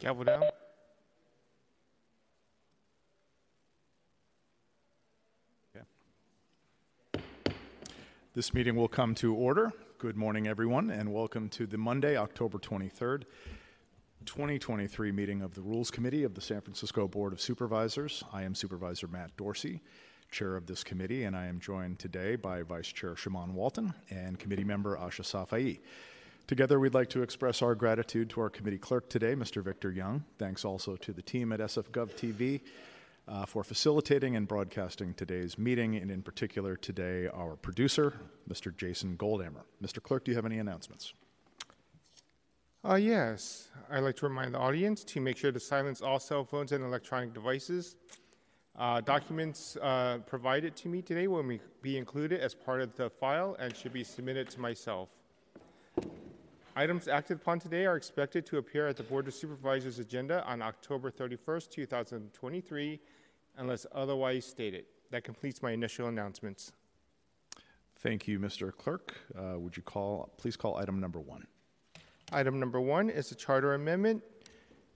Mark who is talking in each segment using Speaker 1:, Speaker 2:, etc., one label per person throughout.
Speaker 1: Gavel down.
Speaker 2: This meeting will come to order. Good morning, everyone, and welcome to the Monday, October 23rd, 2023 meeting of the Rules Committee of the San Francisco Board of Supervisors. I am Supervisor Matt Dorsey, chair of this committee, and I am joined today by Vice Chair Shamann Walton and committee member Ahsha Safai. Together, we'd like to express our gratitude to our committee clerk today, Mr. Victor Young. Thanks also to the team at SFGov TV uh, for facilitating and broadcasting today's meeting, and in particular today, our producer, Mr. Jason Goldhammer. Mr. Clerk, do you have any announcements?
Speaker 1: Uh, yes, I'd like to remind the audience to make sure to silence all cell phones and electronic devices. Uh, documents uh, provided to me today will be included as part of the file and should be submitted to myself. Items acted upon today are expected to appear at the Board of Supervisors agenda on October 31st, 2023, unless otherwise stated. That completes my initial announcements.
Speaker 2: Thank you, Mr. Clerk. Uh, would you call, please call item number one?
Speaker 1: Item number one is a charter amendment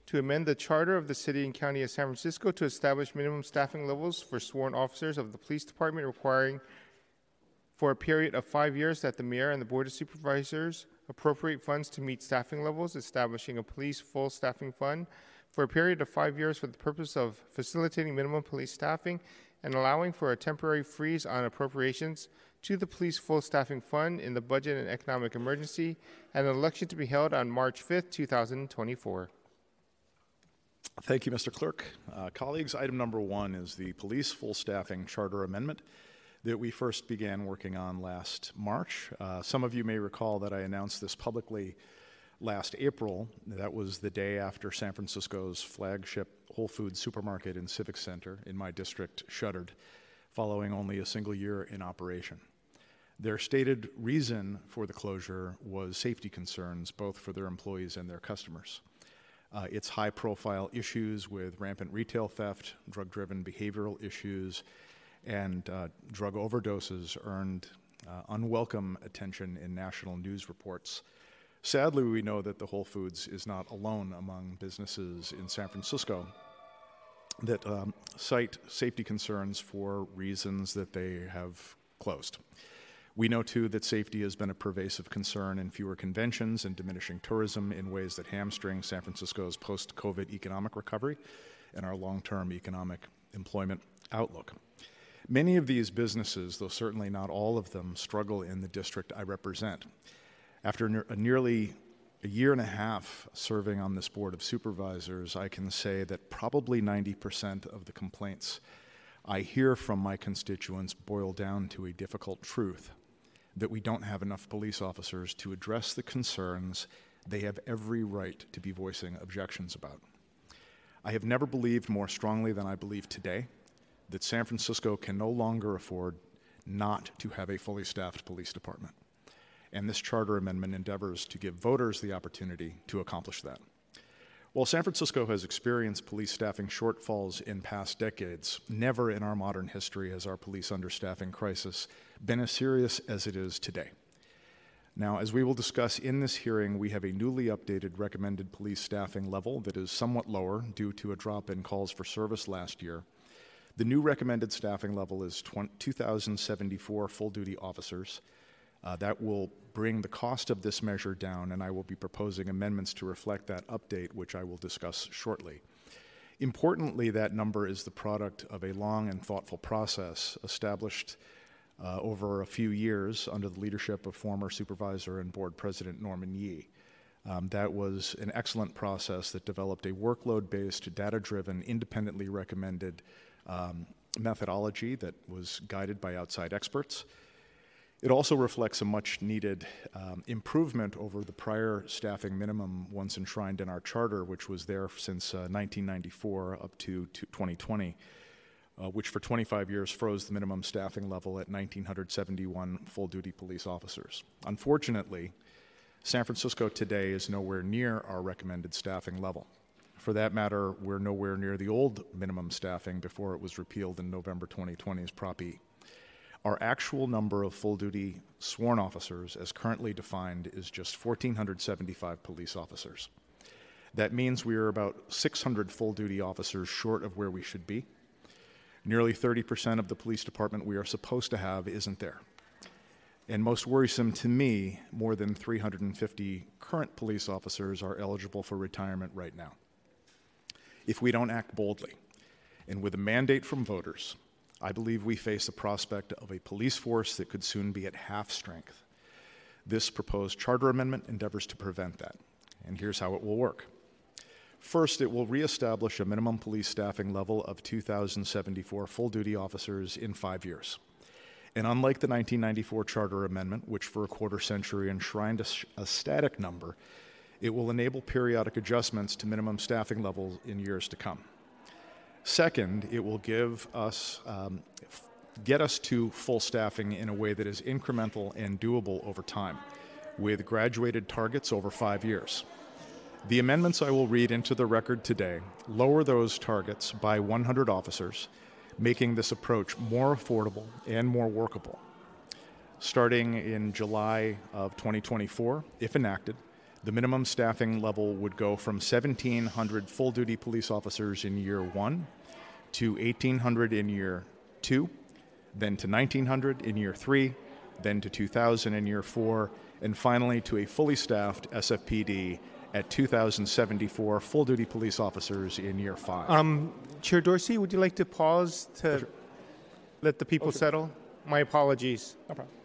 Speaker 1: to amend the charter of the City and County of San Francisco to establish minimum staffing levels for sworn officers of the police department, requiring for a period of five years that the mayor and the board of supervisors appropriate funds to meet staffing levels, establishing a police full staffing fund for a period of five years for the purpose of facilitating minimum police staffing and allowing for a temporary freeze on appropriations to the police full staffing fund in the budget and economic emergency and an election to be held on March 5th, 2024.
Speaker 2: Thank you, Mr. Clerk. Uh, colleagues, item number one is the Police Full Staffing Charter Amendment that we first began working on last March. Uh, some of you may recall that I announced this publicly last April. That was the day after San Francisco's flagship Whole Foods supermarket and Civic Center in my district shuttered, following only a single year in operation. Their stated reason for the closure was safety concerns, both for their employees and their customers. Uh, its high profile issues with rampant retail theft, drug driven behavioral issues, and uh, drug overdoses earned uh, unwelcome attention in national news reports. Sadly, we know that the Whole Foods is not alone among businesses in San Francisco that um, cite safety concerns for reasons that they have closed. We know too that safety has been a pervasive concern in fewer conventions and diminishing tourism in ways that hamstring San Francisco's post COVID economic recovery and our long term economic employment outlook. Many of these businesses, though certainly not all of them, struggle in the district I represent. After ne- a nearly a year and a half serving on this board of supervisors, I can say that probably 90% of the complaints I hear from my constituents boil down to a difficult truth that we don't have enough police officers to address the concerns they have every right to be voicing objections about. I have never believed more strongly than I believe today that San Francisco can no longer afford not to have a fully staffed police department. And this charter amendment endeavors to give voters the opportunity to accomplish that. While San Francisco has experienced police staffing shortfalls in past decades, never in our modern history has our police understaffing crisis been as serious as it is today. Now, as we will discuss in this hearing, we have a newly updated recommended police staffing level that is somewhat lower due to a drop in calls for service last year the new recommended staffing level is 2,074 full duty officers. Uh, that will bring the cost of this measure down, and I will be proposing amendments to reflect that update, which I will discuss shortly. Importantly, that number is the product of a long and thoughtful process established uh, over a few years under the leadership of former supervisor and board president Norman Yee. Um, that was an excellent process that developed a workload based, data driven, independently recommended um, methodology that was guided by outside experts. It also reflects a much needed um, improvement over the prior staffing minimum once enshrined in our charter, which was there since uh, 1994 up to, to 2020, uh, which for 25 years froze the minimum staffing level at 1,971 full duty police officers. Unfortunately, San Francisco today is nowhere near our recommended staffing level. For that matter, we're nowhere near the old minimum staffing before it was repealed in November 2020's Prop E. Our actual number of full duty sworn officers, as currently defined, is just 1,475 police officers. That means we are about 600 full duty officers short of where we should be. Nearly 30% of the police department we are supposed to have isn't there. And most worrisome to me, more than 350 current police officers are eligible for retirement right now. If we don't act boldly, and with a mandate from voters, I believe we face the prospect of a police force that could soon be at half strength. This proposed charter amendment endeavors to prevent that. And here's how it will work. First, it will reestablish a minimum police staffing level of 2,074 full duty officers in five years. And unlike the 1994 Charter Amendment, which for a quarter century enshrined a, a static number, it will enable periodic adjustments to minimum staffing levels in years to come. Second, it will give us, um, get us to full staffing in a way that is incremental and doable over time, with graduated targets over five years. The amendments I will read into the record today lower those targets by 100 officers, making this approach more affordable and more workable. Starting in July of 2024, if enacted, the minimum staffing level would go from 1,700 full duty police officers in year one to 1,800 in year two, then to 1,900 in year three, then to 2,000 in year four, and finally to a fully staffed SFPD at 2,074 full duty police officers in year five.
Speaker 1: Um, Chair Dorsey, would you like to pause to let the people settle? My apologies.
Speaker 2: No problem.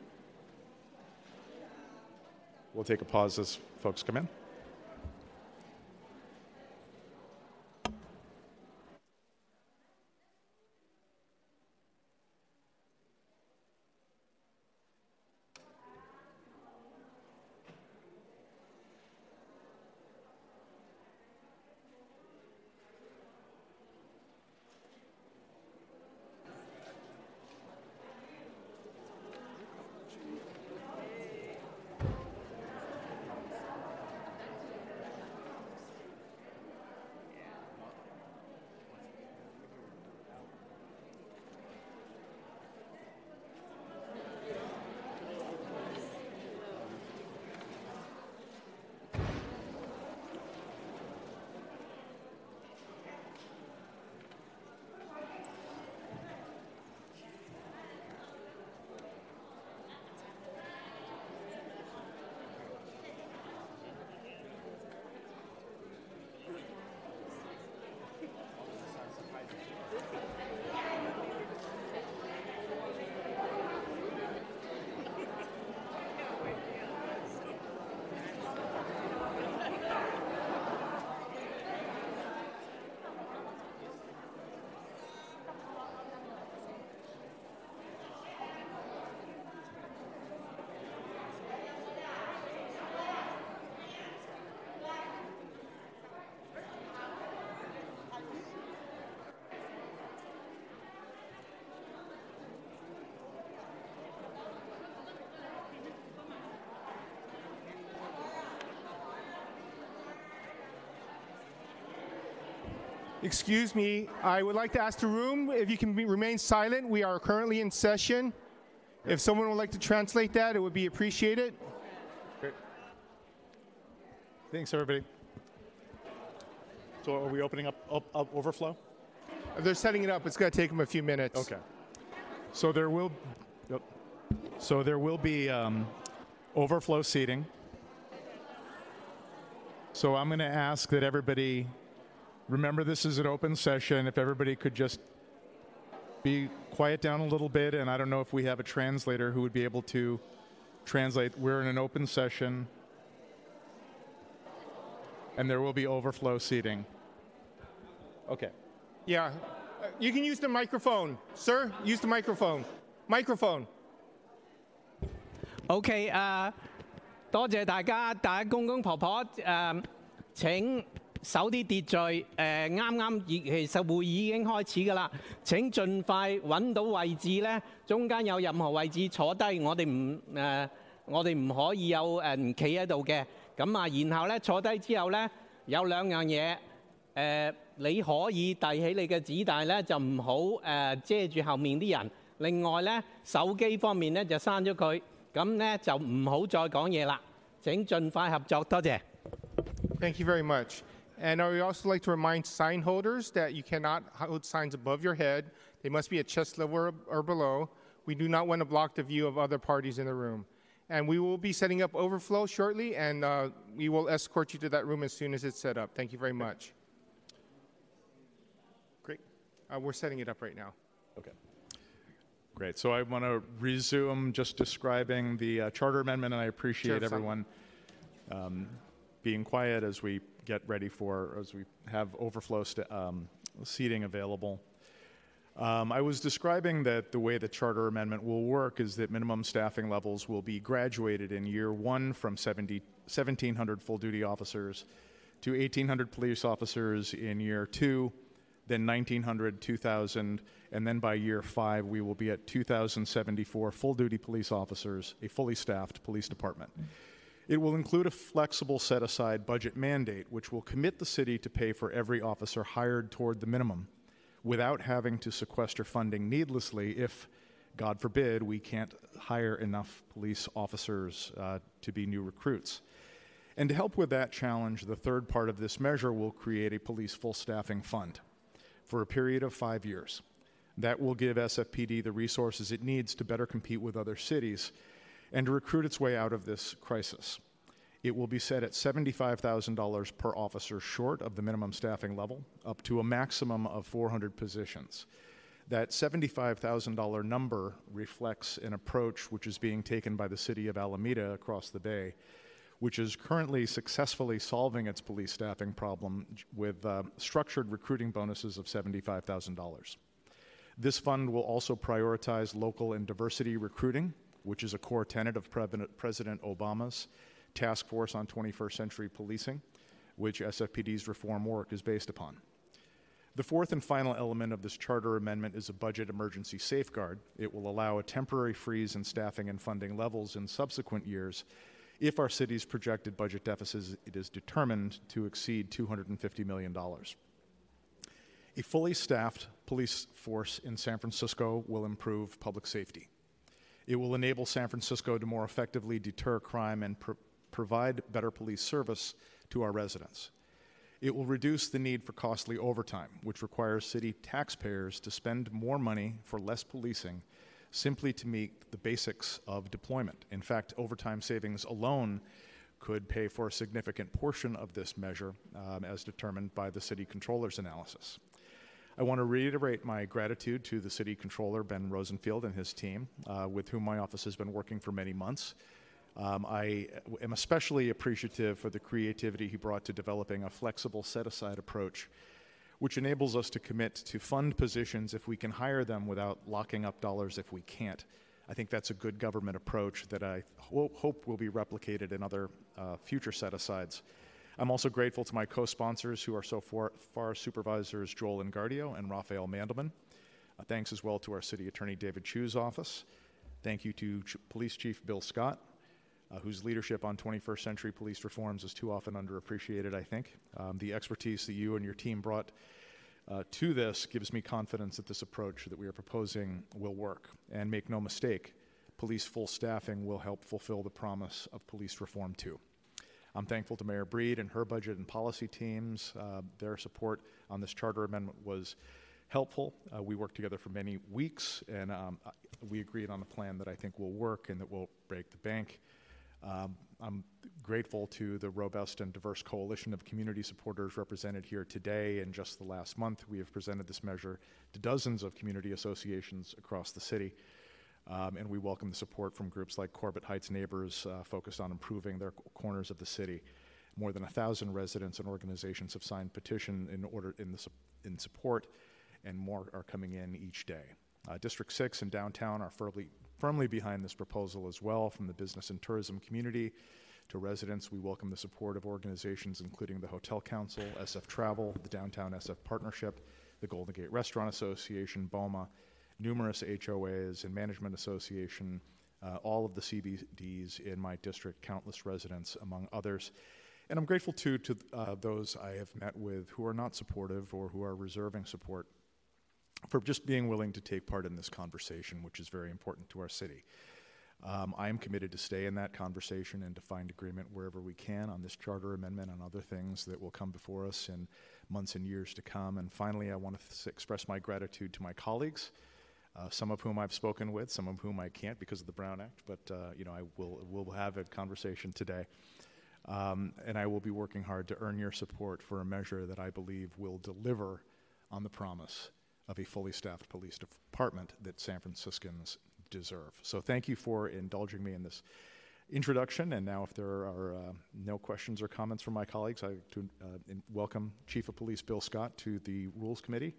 Speaker 2: We'll take a pause as folks come in.
Speaker 1: Excuse me, I would like to ask the room if you can be, remain silent. We are currently in session. If someone would like to translate that, it would be appreciated. Great.
Speaker 2: Thanks, everybody. So, are we opening up, up, up overflow?
Speaker 1: If they're setting it up, it's going to take them a few minutes.
Speaker 2: Okay.
Speaker 3: So there will,
Speaker 2: Yep.
Speaker 3: so there will be um, overflow seating. So I'm going to ask that everybody remember this is an open session. If everybody could just be quiet down a little bit, and I don't know if we have a translator who would be able to translate. We're in an open session, and there will be overflow seating. Okay.
Speaker 1: Yeah. Uh, You can use the microphone. Sir, use the microphone. Microphone.
Speaker 4: OK 诶、多谢大家，大家公公婆婆诶、请 守啲秩序。誒啱啱其實會議已經開始㗎啦。請盡快揾到位置咧，中間有任何位置坐低，我哋唔誒，我哋唔可以有誒唔企喺度嘅。咁啊，然後咧坐低之後咧，有兩樣嘢。誒、你可以遞起你嘅紙，但係咧就唔好誒遮住後面啲人。另外咧，手機方面咧就刪咗佢，咁咧就唔好再講嘢啦。請盡快合作，多謝。
Speaker 1: Thank you very much. And I would also like to remind sign holders that you cannot hold signs above your head. They must be at chest level or, or below. We do not want to block the view of other parties in the room. And we will be setting up overflow shortly, and uh, we will escort you to that room as soon as it's set up. Thank you very much.
Speaker 2: Great.
Speaker 1: Uh, we're setting it up right now.
Speaker 2: Okay. Great. So I want to resume just describing the uh, charter amendment, and I appreciate everyone um, being quiet as we get ready for, as we have overflow st- um, seating available. Um, I was describing that the way the charter amendment will work is that minimum staffing levels will be graduated in year one from 70, 1,700 full duty officers to 1,800 police officers in year two, then 1,900, 2,000, and then by year five, we will be at 2,074 full duty police officers, a fully staffed police department. It will include a flexible set aside budget mandate, which will commit the city to pay for every officer hired toward the minimum without having to sequester funding needlessly if, God forbid, we can't hire enough police officers uh, to be new recruits. And to help with that challenge, the third part of this measure will create a police full staffing fund for a period of five years. That will give SFPD the resources it needs to better compete with other cities and to recruit its way out of this crisis. It will be set at $75,000 per officer short of the minimum staffing level, up to a maximum of 400 positions. That $75,000 number reflects an approach which is being taken by the city of Alameda across the bay, which is currently successfully solving its police staffing problem with uh, structured recruiting bonuses of $75,000. This fund will also prioritize local and diversity recruiting, which is a core tenet of President Obama's task force on 21st century policing, which SFPD's reform work is based upon. The fourth and final element of this charter amendment is a budget emergency safeguard. It will allow a temporary freeze in staffing and funding levels in subsequent years if our city's projected budget deficit is determined to exceed $250 million. A fully staffed police force in San Francisco will improve public safety. It will enable San Francisco to more effectively deter crime and pr- provide better police service to our residents. It will reduce the need for costly overtime, which requires city taxpayers to spend more money for less policing simply to meet the basics of deployment. In fact, overtime savings alone could pay for a significant portion of this measure, um, as determined by the city controller's analysis. I want to reiterate my gratitude to the city controller, Ben Rosenfield, and his team, uh, with whom my office has been working for many months. Um, I am especially appreciative for the creativity he brought to developing a flexible set aside approach, which enables us to commit to fund positions if we can hire them without locking up dollars if we can't. I think that's a good government approach that I ho- hope will be replicated in other uh, future set asides. I'm also grateful to my co sponsors who are so far, far supervisors Joel Engardio and Raphael Mandelman. Uh, thanks as well to our City Attorney David Chiu's office. Thank you to Ch- Police Chief Bill Scott uh, whose leadership on 21st century police reforms is too often underappreciated, I think. Um, the expertise that you and your team brought uh, to this gives me confidence that this approach that we are proposing will work. And make no mistake, police full staffing will help fulfill the promise of police reform too. I'm thankful to Mayor Breed and her budget and policy teams. Uh, their support on this charter amendment was helpful. Uh, we worked together for many weeks, and um, we agreed on a plan that I think will work and that will break the bank. Um, I'm grateful to the robust and diverse coalition of community supporters represented here today. In just the last month, we have presented this measure to dozens of community associations across the city. Um, and we welcome the support from groups like Corbett Heights Neighbors, uh, focused on improving their corners of the city. More than a thousand residents and organizations have signed petition in order in, the, in support, and more are coming in each day. Uh, District 6 and downtown are firmly, firmly behind this proposal as well from the business and tourism community to residents. We welcome the support of organizations including the Hotel Council, SF Travel, the Downtown SF Partnership, the Golden Gate Restaurant Association, BOMA, numerous HOAs and management association, uh, all of the CBDs in my district, countless residents, among others. And I'm grateful too to uh, those I have met with who are not supportive or who are reserving support for just being willing to take part in this conversation, which is very important to our city. Um, I am committed to stay in that conversation and to find agreement wherever we can on this charter amendment and other things that will come before us in months and years to come. And finally, I want to express my gratitude to my colleagues, uh, some of whom I've spoken with, some of whom I can't because of the Brown Act, but uh, you know I will will have a conversation today. Um, and I will be working hard to earn your support for a measure that I believe will deliver on the promise of a fully staffed police department that San Franciscans deserve. So thank you for indulging me in this introduction. And now, if there are uh, no questions or comments from my colleagues, I to uh, welcome Chief of Police Bill Scott to the Rules Committee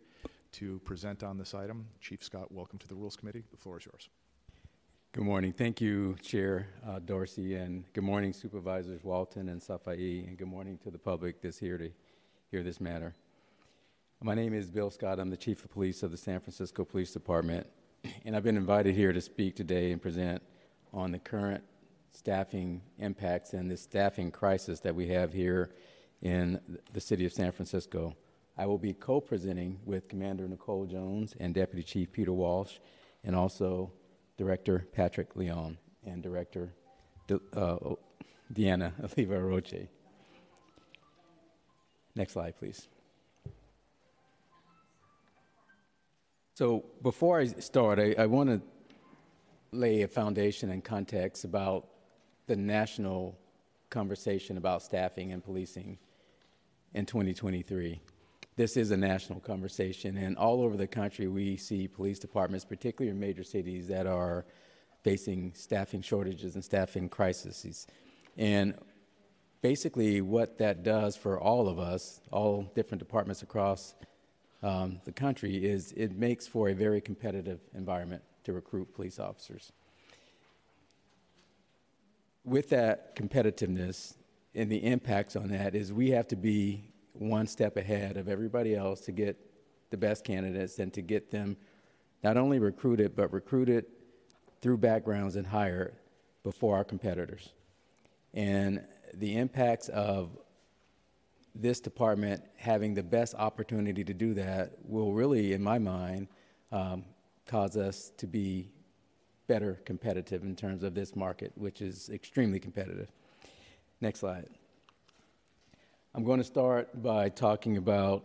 Speaker 2: to present on this item. Chief Scott, welcome to the Rules Committee. The floor is yours.
Speaker 5: Good morning. Thank you, Chair uh, Dorsey, and good morning, Supervisors Walton and Safai, and good morning to the public that's here to hear this matter. My name is Bill Scott. I'm the Chief of Police of the San Francisco Police Department, and I've been invited here to speak today and present on the current staffing impacts and the staffing crisis that we have here in the city of San Francisco. I will be co presenting with Commander Nicole Jones and Deputy Chief Peter Walsh, and also Director Patrick Leon and Director De, uh, Deanna Oliva Roche. Next slide, please. So before I start, I, I want to lay a foundation and context about the national conversation about staffing and policing in 2023. This is a national conversation, and all over the country, we see police departments, particularly in major cities, that are facing staffing shortages and staffing crises. And basically, what that does for all of us, all different departments across um, the country, is it makes for a very competitive environment to recruit police officers with that competitiveness and the impacts on that is we have to be one step ahead of everybody else to get the best candidates and to get them not only recruited but recruited through backgrounds and hired before our competitors and the impacts of this department having the best opportunity to do that will really in my mind um, cause us to be better competitive in terms of this market, which is extremely competitive. Next slide. I'm going to start by talking about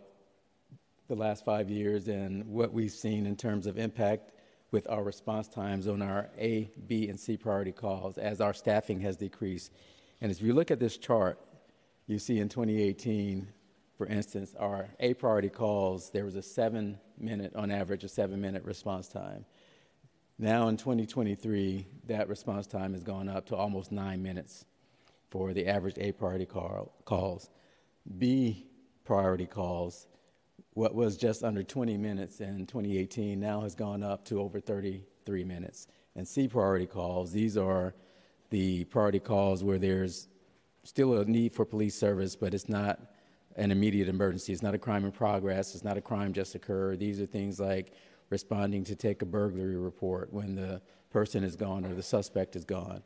Speaker 5: the last five years and what we've seen in terms of impact with our response times on our A, B, and C priority calls as our staffing has decreased. And as you look at this chart, you see in 2018, for instance, our A priority calls, there was a seven minute, on average, a seven minute response time. Now in 2023, that response time has gone up to almost nine minutes for the average A priority call, calls. B priority calls, what was just under 20 minutes in 2018 now has gone up to over 33 minutes. And C priority calls, these are the priority calls where there's still a need for police service, but it's not an immediate emergency. It's not a crime in progress. It's not a crime just occurred. These are things like responding to take a burglary report when the person is gone or the suspect is gone.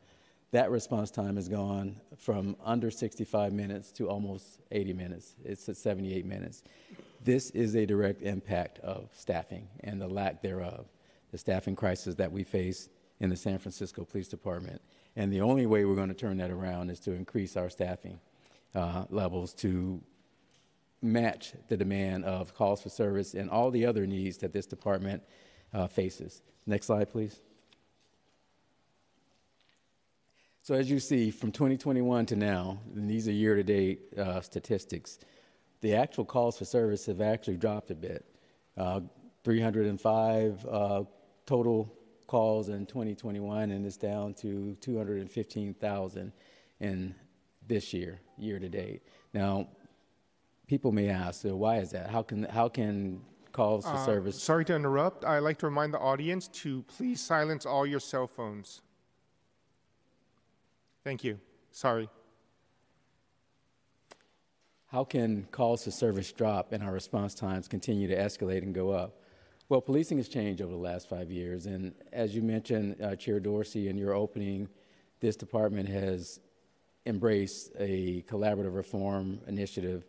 Speaker 5: That response time has gone from under 65 minutes to almost 80 minutes. It's at 78 minutes. This is a direct impact of staffing and the lack thereof, the staffing crisis that we face in the San Francisco Police Department. And the only way we're going to turn that around is to increase our staffing uh, levels to match the demand of calls for service and all the other needs that this department uh, faces. Next slide, please. So, as you see, from 2021 to now, and these are year to date uh, statistics, the actual calls for service have actually dropped a bit. Uh, 305 uh, total calls in 2021, and it's down to 215,000 in this year, year to date. Now, people may ask, so why is that? How can how can calls for
Speaker 1: Uh,
Speaker 5: service?
Speaker 1: Sorry to interrupt. I'd like to remind the audience to please silence all your cell phones. Thank you. Sorry.
Speaker 5: How can calls to service drop and our response times continue to escalate and go up? Well, policing has changed over the last five years, and as you mentioned, uh, Chair Dorsey, in your opening, this department has embraced a collaborative reform initiative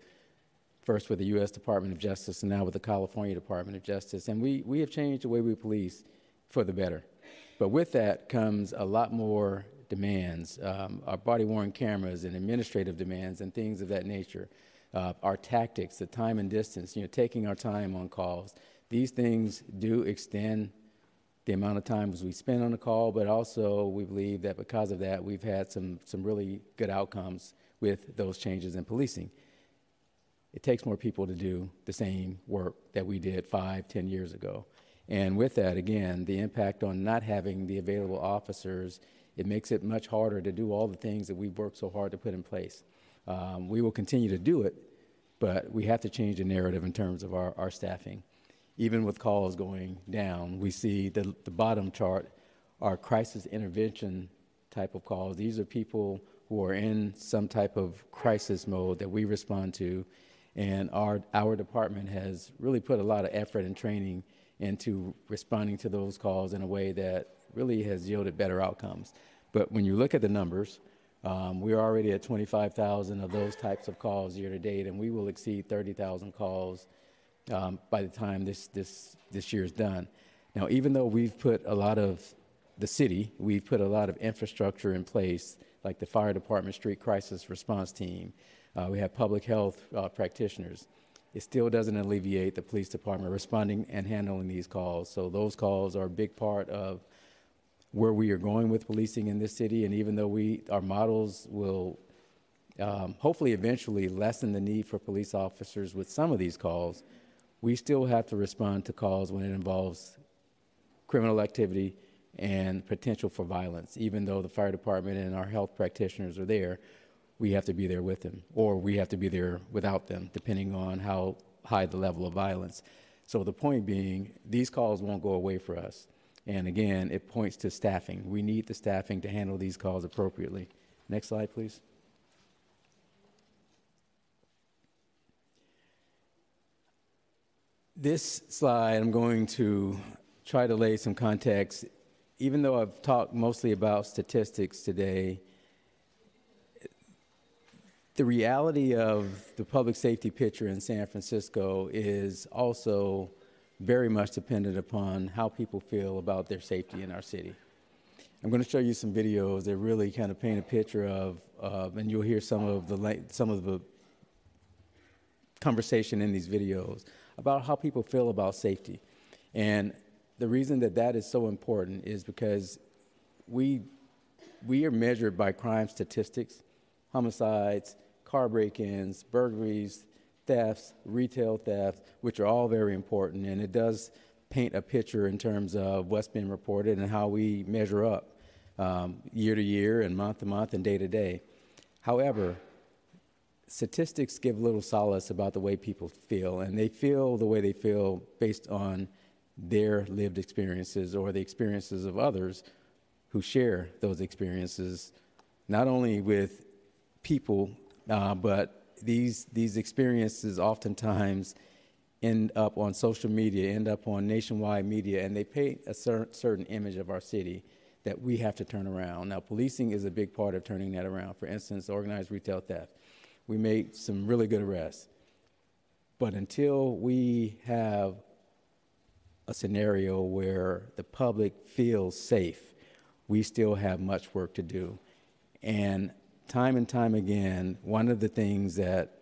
Speaker 5: first with the U.S. Department of Justice and now with the California Department of Justice. And we, we have changed the way we police for the better. But with that comes a lot more demands, um, our body worn cameras and administrative demands and things of that nature. Uh, our tactics, the time and distance, you know, taking our time on calls. These things do extend the amount of times we spend on a call, but also we believe that because of that, we've had some, some really good outcomes with those changes in policing. It takes more people to do the same work that we did five, ten years ago. And with that, again, the impact on not having the available officers, it makes it much harder to do all the things that we've worked so hard to put in place. Um, we will continue to do it, but we have to change the narrative in terms of our, our staffing. Even with calls going down, we see the, the bottom chart are crisis intervention type of calls. These are people who are in some type of crisis mode that we respond to. And our, our department has really put a lot of effort and training into responding to those calls in a way that really has yielded better outcomes. But when you look at the numbers, um, we're already at 25,000 of those types of calls year to date, and we will exceed 30,000 calls um, by the time this, this, this year is done. Now, even though we've put a lot of the city, we've put a lot of infrastructure in place, like the fire department street crisis response team. Uh, we have public health uh, practitioners it still doesn't alleviate the police department responding and handling these calls. So those calls are a big part of where we are going with policing in this city. And even though we our models will um, hopefully eventually lessen the need for police officers with some of these calls, we still have to respond to calls when it involves criminal activity and potential for violence. Even though the fire department and our health practitioners are there, we have to be there with them, or we have to be there without them, depending on how high the level of violence. So the point being, these calls won't go away for us. And again, it points to staffing. We need the staffing to handle these calls appropriately. Next slide, please. This slide, I'm going to try to lay some context. Even though I've talked mostly about statistics today, the reality of the public safety picture in San Francisco is also very much dependent upon how people feel about their safety in our city. I'm going to show you some videos that really kind of paint a picture of, uh, and you'll hear some of the some of the conversation in these videos about how people feel about safety. And the reason that that is so important is because we we are measured by crime statistics, homicides, car break ins, burglaries, thefts, retail thefts, which are all very important. And it does paint a picture in terms of what's been reported and how we measure up um, year to year and month to month and day to day. However, statistics give little solace about the way people feel, and they feel the way they feel based on their lived experiences or the experiences of others who share those experiences, not only with people uh, but these these experiences oftentimes end up on social media, end up on nationwide media, and they paint a cer- certain image of our city that we have to turn around. Now, policing is a big part of turning that around. For instance, organized retail theft. We made some really good arrests. But until we have a scenario where the public feels safe, we still have much work to do. And time and time again, one of the things that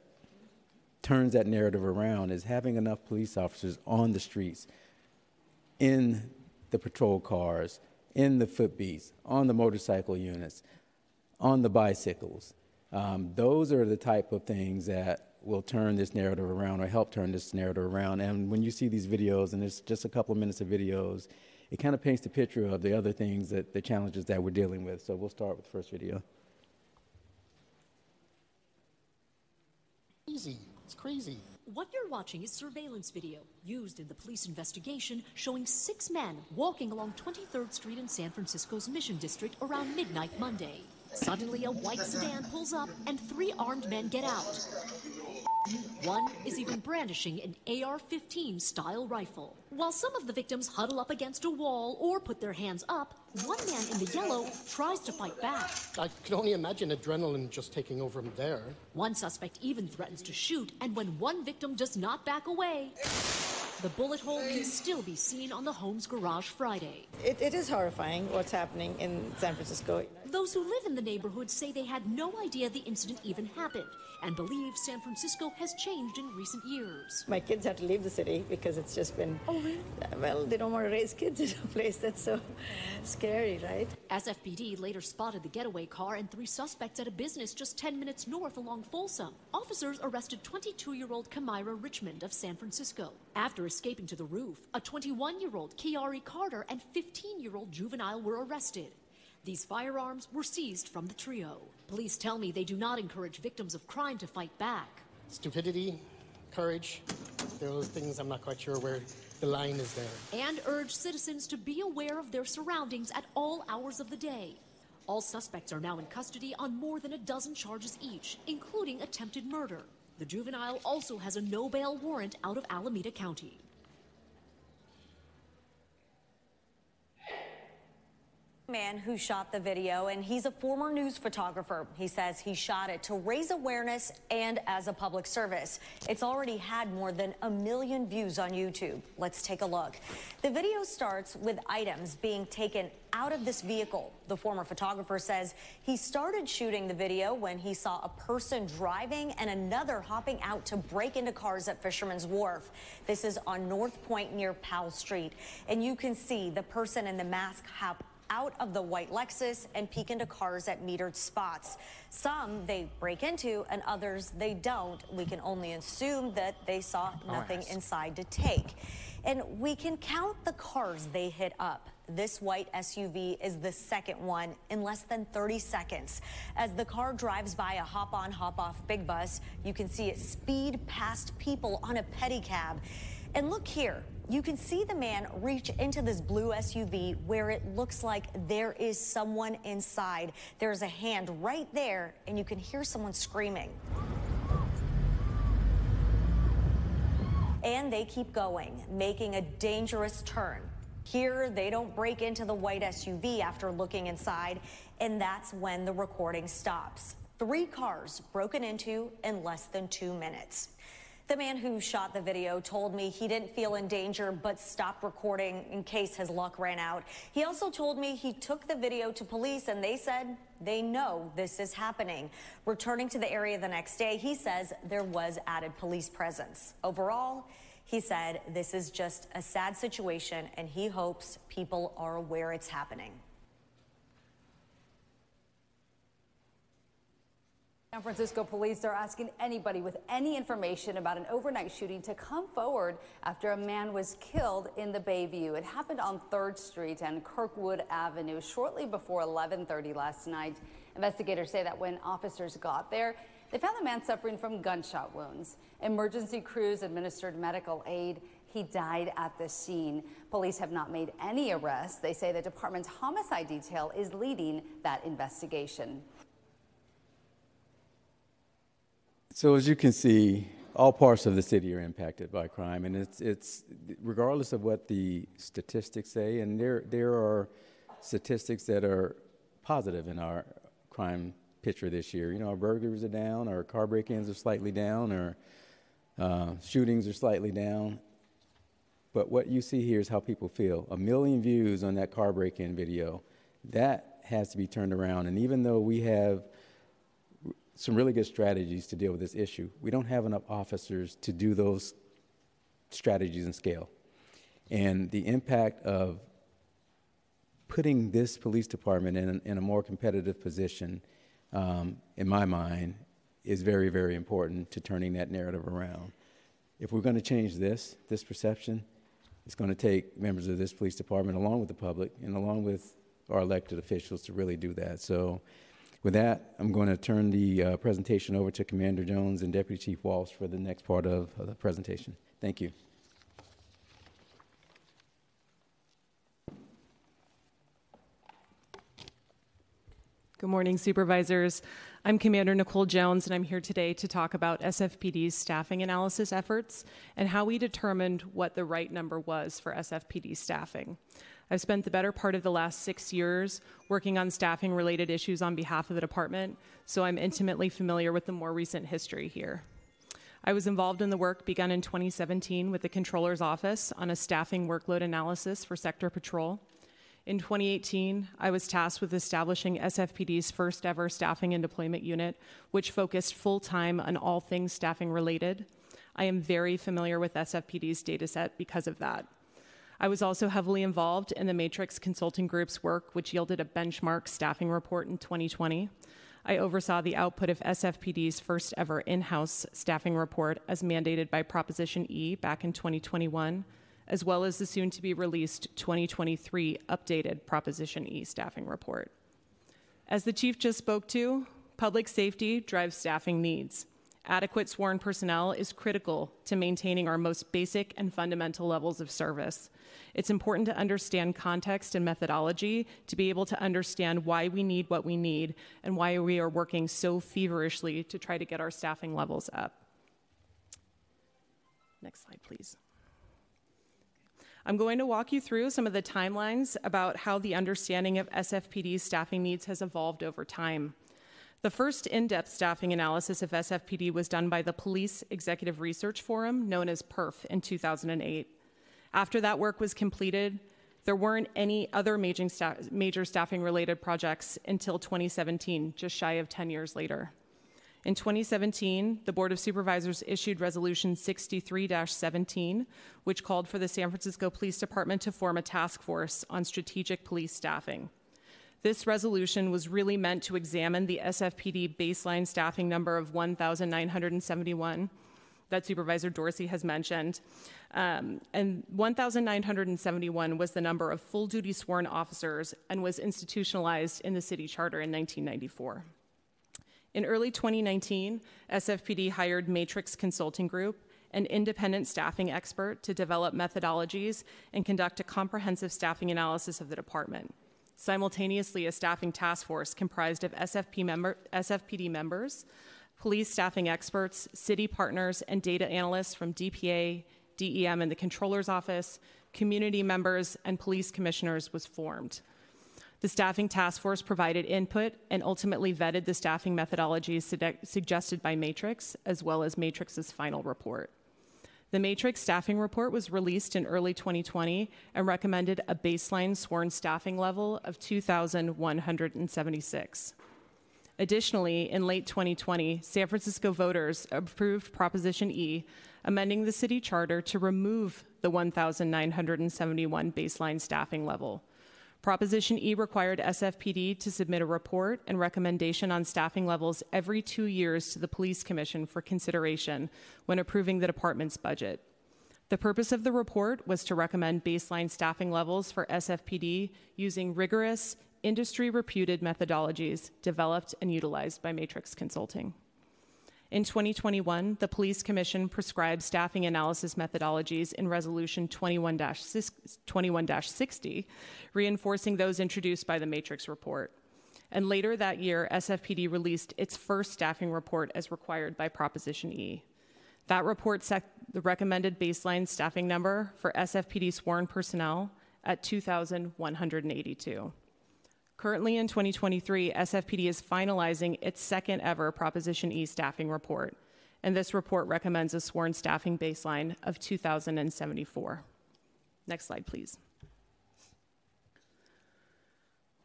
Speaker 5: turns that narrative around is having enough police officers on the streets, in the patrol cars, in the footbeats, on the motorcycle units, on the bicycles. Um, those are the type of things that will turn this narrative around or help turn this narrative around. And when you see these videos, and it's just a couple of minutes of videos, it kind of paints the picture of the other things that the challenges that we're dealing with. So we'll start with the first video.
Speaker 6: Crazy. It's crazy.
Speaker 7: What you're watching is surveillance video used in the police investigation showing six men walking along 23rd Street in San Francisco's Mission District around midnight Monday. Suddenly, a white sedan pulls up and three armed men get out. One is even brandishing an AR 15 style rifle. While some of the victims huddle up against a wall or put their hands up, one man in the yellow tries to fight back.
Speaker 6: I can only imagine adrenaline just taking over him there.
Speaker 7: One suspect even threatens to shoot, and when one victim does not back away, The bullet hole can still be seen on the home's garage Friday.
Speaker 8: It, it is horrifying what's happening in San Francisco.
Speaker 7: Those who live in the neighborhood say they had no idea the incident even happened and believe San Francisco has changed in recent years.
Speaker 8: My kids had to leave the city because it's just been. Oh, really? Uh, well, they don't want to raise kids in a place that's so scary, right?
Speaker 7: SFPD later spotted the getaway car and three suspects at a business just 10 minutes north along Folsom. Officers arrested 22 year old Kamira Richmond of San Francisco. After escaping to the roof, a 21 year old Kiari Carter and 15 year old juvenile were arrested. These firearms were seized from the trio. Police tell me they do not encourage victims of crime to fight back.
Speaker 6: Stupidity, courage, those things I'm not quite sure where the line is there.
Speaker 7: And urge citizens to be aware of their surroundings at all hours of the day. All suspects are now in custody on more than a dozen charges each, including attempted murder. The juvenile also has a no bail warrant out of Alameda County.
Speaker 9: Man who shot the video, and he's a former news photographer. He says he shot it to raise awareness and as a public service. It's already had more than a million views on YouTube. Let's take a look. The video starts with items being taken out of this vehicle. The former photographer says he started shooting the video when he saw a person driving and another hopping out to break into cars at Fisherman's Wharf. This is on North Point near Powell Street. And you can see the person in the mask hop out of the white Lexus and peek into cars at metered spots. Some they break into and others they don't. We can only assume that they saw oh, nothing inside to take. And we can count the cars they hit up. This white SUV is the second one in less than 30 seconds. As the car drives by a hop on, hop off big bus, you can see it speed past people on a pedicab. And look here, you can see the man reach into this blue SUV where it looks like there is someone inside. There's a hand right there, and you can hear someone screaming. And they keep going, making a dangerous turn. Here, they don't break into the white SUV after looking inside, and that's when the recording stops. Three cars broken into in less than two minutes. The man who shot the video told me he didn't feel in danger but stopped recording in case his luck ran out. He also told me he took the video to police and they said they know this is happening. Returning to the area the next day, he says there was added police presence. Overall, he said this is just a sad situation and he hopes people are aware it's happening.
Speaker 10: San Francisco police are asking anybody with any information about an overnight shooting to come forward after a man was killed in the Bayview. It happened on 3rd Street and Kirkwood Avenue shortly before 11:30 last night. Investigators say that when officers got there, they found the man suffering from gunshot wounds. Emergency crews administered medical aid. He died at the scene. Police have not made any arrests. They say the department's homicide detail is leading that investigation.
Speaker 5: So as you can see, all parts of the city are impacted by crime, and it's it's regardless of what the statistics say, and there there are statistics that are positive in our crime picture this year. You know, our burglaries are down, our car break-ins are slightly down, our uh, shootings are slightly down. But what you see here is how people feel. A million views on that car break-in video. That has to be turned around, and even though we have some really good strategies to deal with this issue. We don't have enough officers to do those strategies and scale. And the impact of putting this police department in, in a more competitive position, um, in my mind, is very, very important to turning that narrative around. If we're going to change this, this perception, it's going to take members of this police department, along with the public and along with our elected officials, to really do that. So with that, I'm going to turn the uh, presentation over to Commander Jones and Deputy Chief Walsh for the next part of, of the presentation. Thank you.
Speaker 11: Good morning, supervisors. I'm Commander Nicole Jones, and I'm here today to talk about SFPD's staffing analysis efforts and how we determined what the right number was for SFPD staffing. I've spent the better part of the last six years working on staffing related issues on behalf of the department, so I'm intimately familiar with the more recent history here. I was involved in the work begun in 2017 with the Controller's Office on a staffing workload analysis for Sector Patrol. In 2018, I was tasked with establishing SFPD's first ever staffing and deployment unit, which focused full time on all things staffing related. I am very familiar with SFPD's dataset because of that. I was also heavily involved in the Matrix Consulting Group's work, which yielded a benchmark staffing report in 2020. I oversaw the output of SFPD's first ever in house staffing report as mandated by Proposition E back in 2021, as well as the soon to be released 2023 updated Proposition E staffing report. As the Chief just spoke to, public safety drives staffing needs. Adequate sworn personnel is critical to maintaining our most basic and fundamental levels of service. It's important to understand context and methodology to be able to understand why we need what we need and why we are working so feverishly to try to get our staffing levels up. Next slide, please. I'm going to walk you through some of the timelines about how the understanding of SFPD's staffing needs has evolved over time. The first in depth staffing analysis of SFPD was done by the Police Executive Research Forum, known as PERF, in 2008. After that work was completed, there weren't any other major, sta- major staffing related projects until 2017, just shy of 10 years later. In 2017, the Board of Supervisors issued Resolution 63 17, which called for the San Francisco Police Department to form a task force on strategic police staffing. This resolution was really meant to examine the SFPD baseline staffing number of 1,971 that Supervisor Dorsey has mentioned. Um, and 1,971 was the number of full duty sworn officers and was institutionalized in the city charter in 1994. In early 2019, SFPD hired Matrix Consulting Group, an independent staffing expert, to develop methodologies and conduct a comprehensive staffing analysis of the department. Simultaneously, a staffing task force comprised of SFP member, SFPD members, police staffing experts, city partners, and data analysts from DPA, DEM, and the Controller's Office, community members, and police commissioners was formed. The staffing task force provided input and ultimately vetted the staffing methodologies suggested by Matrix, as well as Matrix's final report. The Matrix staffing report was released in early 2020 and recommended a baseline sworn staffing level of 2,176. Additionally, in late 2020, San Francisco voters approved Proposition E, amending the city charter to remove the 1,971 baseline staffing level. Proposition E required SFPD to submit a report and recommendation on staffing levels every two years to the Police Commission for consideration when approving the department's budget. The purpose of the report was to recommend baseline staffing levels for SFPD using rigorous, industry reputed methodologies developed and utilized by Matrix Consulting. In 2021, the Police Commission prescribed staffing analysis methodologies in Resolution 21 60, reinforcing those introduced by the Matrix report. And later that year, SFPD released its first staffing report as required by Proposition E. That report set the recommended baseline staffing number for SFPD sworn personnel at 2,182. Currently in 2023, SFPD is finalizing its second ever Proposition E staffing report, and this report recommends a sworn staffing baseline of 2,074. Next slide, please.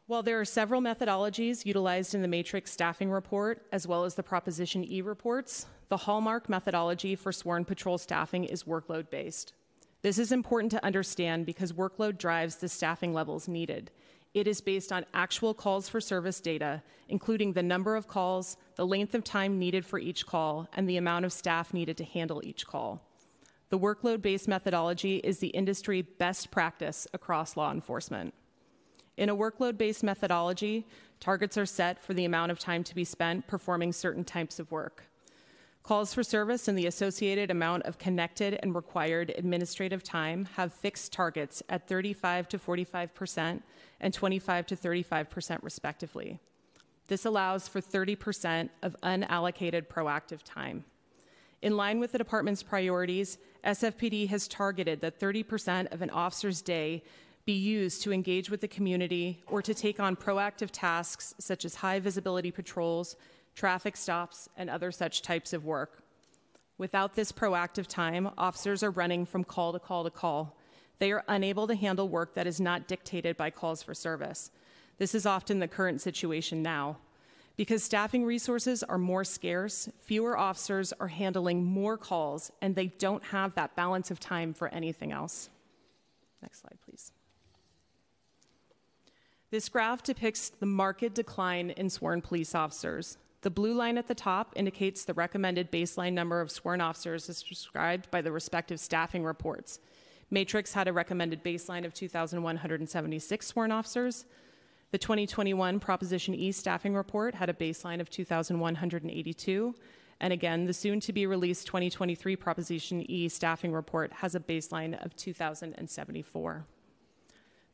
Speaker 11: While there are several methodologies utilized in the Matrix staffing report, as well as the Proposition E reports, the hallmark methodology for sworn patrol staffing is workload based. This is important to understand because workload drives the staffing levels needed it is based on actual calls for service data, including the number of calls, the length of time needed for each call, and the amount of staff needed to handle each call. The workload based methodology is the industry best practice across law enforcement. In a workload based methodology, targets are set for the amount of time to be spent performing certain types of work. Calls for service and the associated amount of connected and required administrative time have fixed targets at 35 to 45 percent and 25 to 35 percent, respectively. This allows for 30 percent of unallocated proactive time. In line with the department's priorities, SFPD has targeted that 30 percent of an officer's day be used to engage with the community or to take on proactive tasks such as high visibility patrols, traffic stops, and other such types of work. Without this proactive time, officers are running from call to call to call. They are unable to handle work that is not dictated by calls for service. This is often the current situation now. Because staffing resources are more scarce, fewer officers are handling more calls, and they don't have that balance of time for anything else. Next slide, please. This graph depicts the marked decline in sworn police officers. The blue line at the top indicates the recommended baseline number of sworn officers as prescribed by the respective staffing reports. Matrix had a recommended baseline of 2,176 sworn officers. The 2021 Proposition E staffing report had a baseline of 2,182. And again, the soon to be released 2023 Proposition E staffing report has a baseline of 2,074.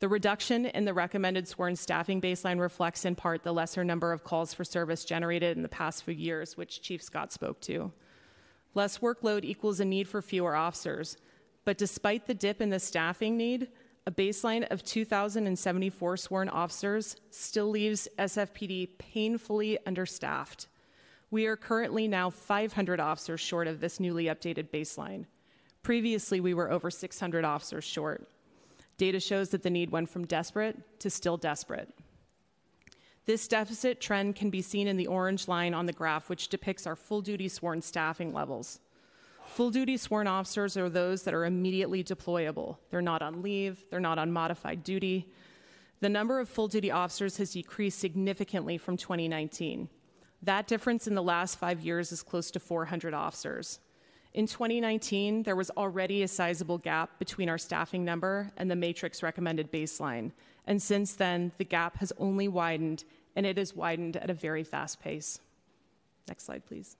Speaker 11: The reduction in the recommended sworn staffing baseline reflects in part the lesser number of calls for service generated in the past few years, which Chief Scott spoke to. Less workload equals a need for fewer officers. But despite the dip in the staffing need, a baseline of 2,074 sworn officers still leaves SFPD painfully understaffed. We are currently now 500 officers short of this newly updated baseline. Previously, we were over 600 officers short. Data shows that the need went from desperate to still desperate. This deficit trend can be seen in the orange line on the graph, which depicts our full duty sworn staffing levels. Full duty sworn officers are those that are immediately deployable. They're not on leave, they're not on modified duty. The number of full duty officers has decreased significantly from 2019. That difference in the last five years is close to 400 officers. In 2019, there was already a sizable gap between our staffing number and the matrix recommended baseline. And since then, the gap has only widened, and it has widened at a very fast pace. Next slide, please.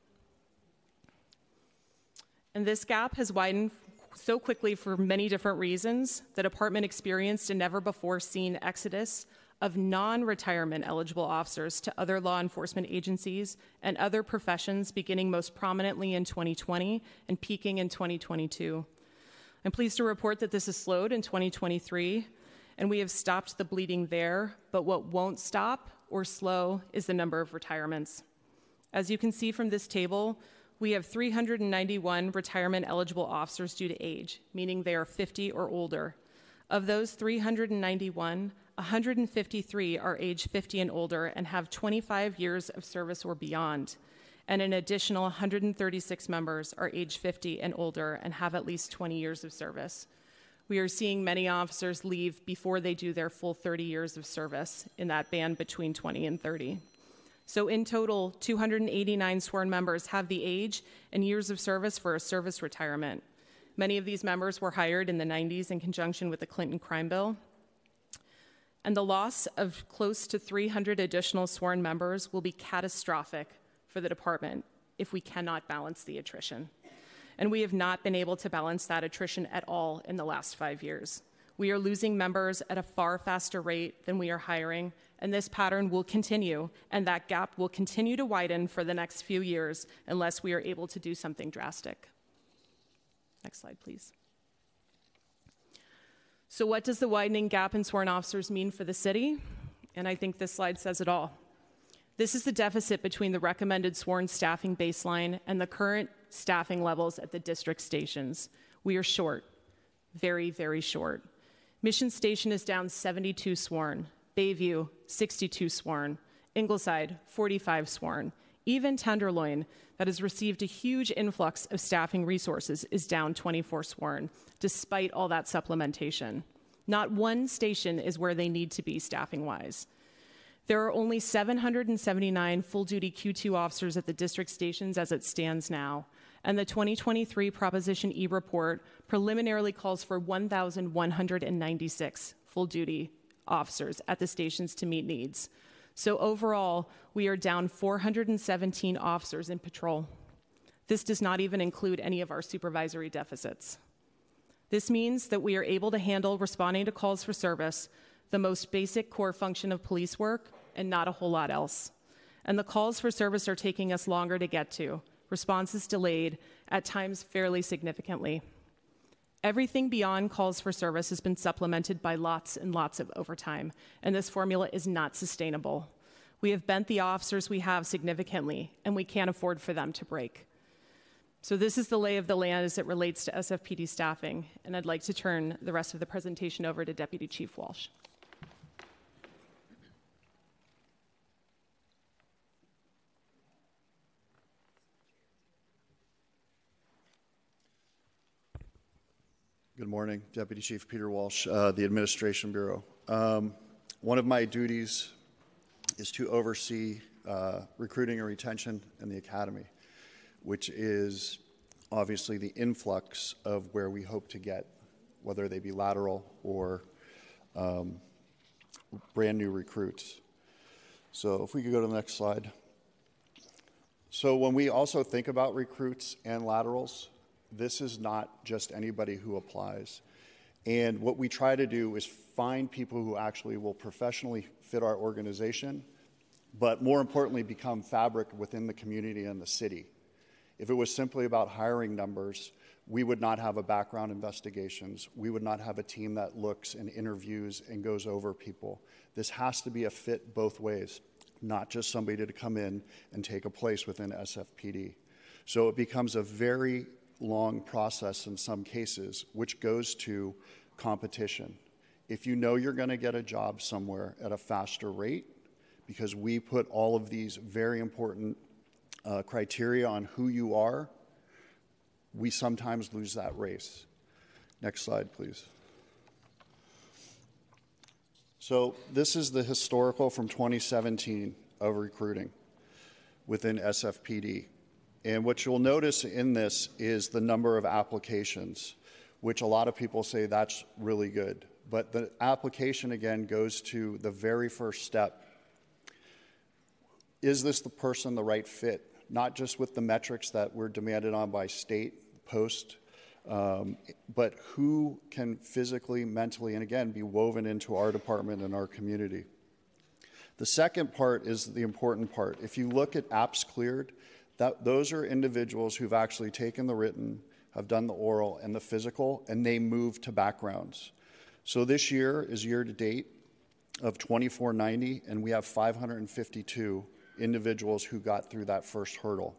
Speaker 11: And this gap has widened so quickly for many different reasons. The department experienced a never before seen exodus of non retirement eligible officers to other law enforcement agencies and other professions, beginning most prominently in 2020 and peaking in 2022. I'm pleased to report that this has slowed in 2023, and we have stopped the bleeding there, but what won't stop or slow is the number of retirements. As you can see from this table, we have 391 retirement eligible officers due to age, meaning they are 50 or older. Of those 391, 153 are age 50 and older and have 25 years of service or beyond. And an additional 136 members are age 50 and older and have at least 20 years of service. We are seeing many officers leave before they do their full 30 years of service in that band between 20 and 30. So, in total, 289 sworn members have the age and years of service for a service retirement. Many of these members were hired in the 90s in conjunction with the Clinton crime bill. And the loss of close to 300 additional sworn members will be catastrophic for the department if we cannot balance the attrition. And we have not been able to balance that attrition at all in the last five years. We are losing members at a far faster rate than we are hiring, and this pattern will continue, and that gap will continue to widen for the next few years unless we are able to do something drastic. Next slide, please. So, what does the widening gap in sworn officers mean for the city? And I think this slide says it all. This is the deficit between the recommended sworn staffing baseline and the current staffing levels at the district stations. We are short, very, very short. Mission Station is down 72 sworn, Bayview, 62 sworn, Ingleside, 45 sworn. Even Tenderloin, that has received a huge influx of staffing resources, is down 24 sworn, despite all that supplementation. Not one station is where they need to be staffing wise. There are only 779 full duty Q2 officers at the district stations as it stands now, and the 2023 Proposition E report preliminarily calls for 1,196 full duty officers at the stations to meet needs. So overall, we are down 417 officers in patrol. This does not even include any of our supervisory deficits. This means that we are able to handle responding to calls for service, the most basic core function of police work, and not a whole lot else. And the calls for service are taking us longer to get to, responses delayed, at times fairly significantly. Everything beyond calls for service has been supplemented by lots and lots of overtime, and this formula is not sustainable. We have bent the officers we have significantly, and we can't afford for them to break. So, this is the lay of the land as it relates to SFPD staffing, and I'd like to turn the rest of the presentation over to Deputy Chief Walsh.
Speaker 12: Good morning, Deputy Chief Peter Walsh, uh, the Administration Bureau. Um, one of my duties is to oversee uh, recruiting and retention in the Academy, which is obviously the influx of where we hope to get, whether they be lateral or um, brand new recruits. So, if we could go to the next slide. So, when we also think about recruits and laterals, this is not just anybody who applies. And what we try to do is find people who actually will professionally fit our organization, but more importantly, become fabric within the community and the city. If it was simply about hiring numbers, we would not have a background investigations. We would not have a team that looks and interviews and goes over people. This has to be a fit both ways, not just somebody to come in and take a place within SFPD. So it becomes a very long process in some cases, which goes to competition. If you know you're going to get a job somewhere at a faster rate, because we put all of these very important uh, criteria on who you are, we sometimes lose that race. Next slide, please. So, this is the historical from 2017 of recruiting within SFPD. And what you'll notice in this is the number of applications, which a lot of people say that's really good. But the application again goes to the very first step. Is this the person the right fit? Not just with the metrics that we're demanded on by state, post, um, but who can physically, mentally, and again be woven into our department and our community. The second part is the important part. If you look at apps cleared, that, those are individuals who've actually taken the written, have done the oral and the physical, and they move to backgrounds. So this year is year to date of 2490, and we have 552 individuals who got through that first hurdle.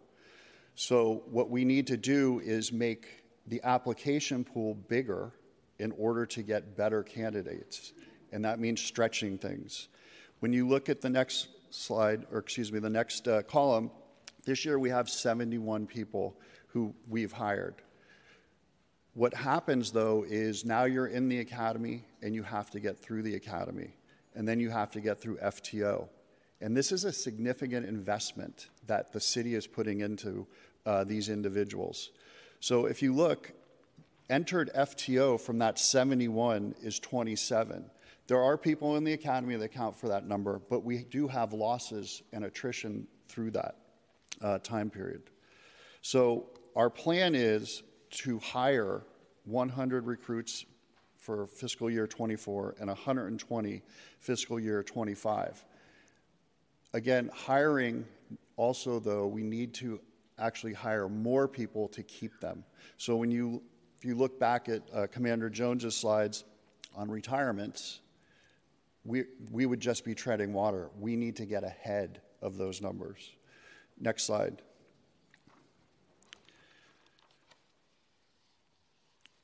Speaker 12: So what we need to do is make the application pool bigger in order to get better candidates, and that means stretching things. When you look at the next slide, or excuse me, the next uh, column, this year we have 71 people who we've hired. What happens though is now you're in the academy and you have to get through the academy, and then you have to get through FTO. And this is a significant investment that the city is putting into uh, these individuals. So if you look, entered FTO from that 71 is 27. There are people in the academy that count for that number, but we do have losses and attrition through that uh, time period. So our plan is to hire 100 recruits for fiscal year 24 and 120 fiscal year 25. Again, hiring also though we need to actually hire more people to keep them. So when you if you look back at uh, Commander Jones's slides on retirements, we, we would just be treading water. We need to get ahead of those numbers. Next slide.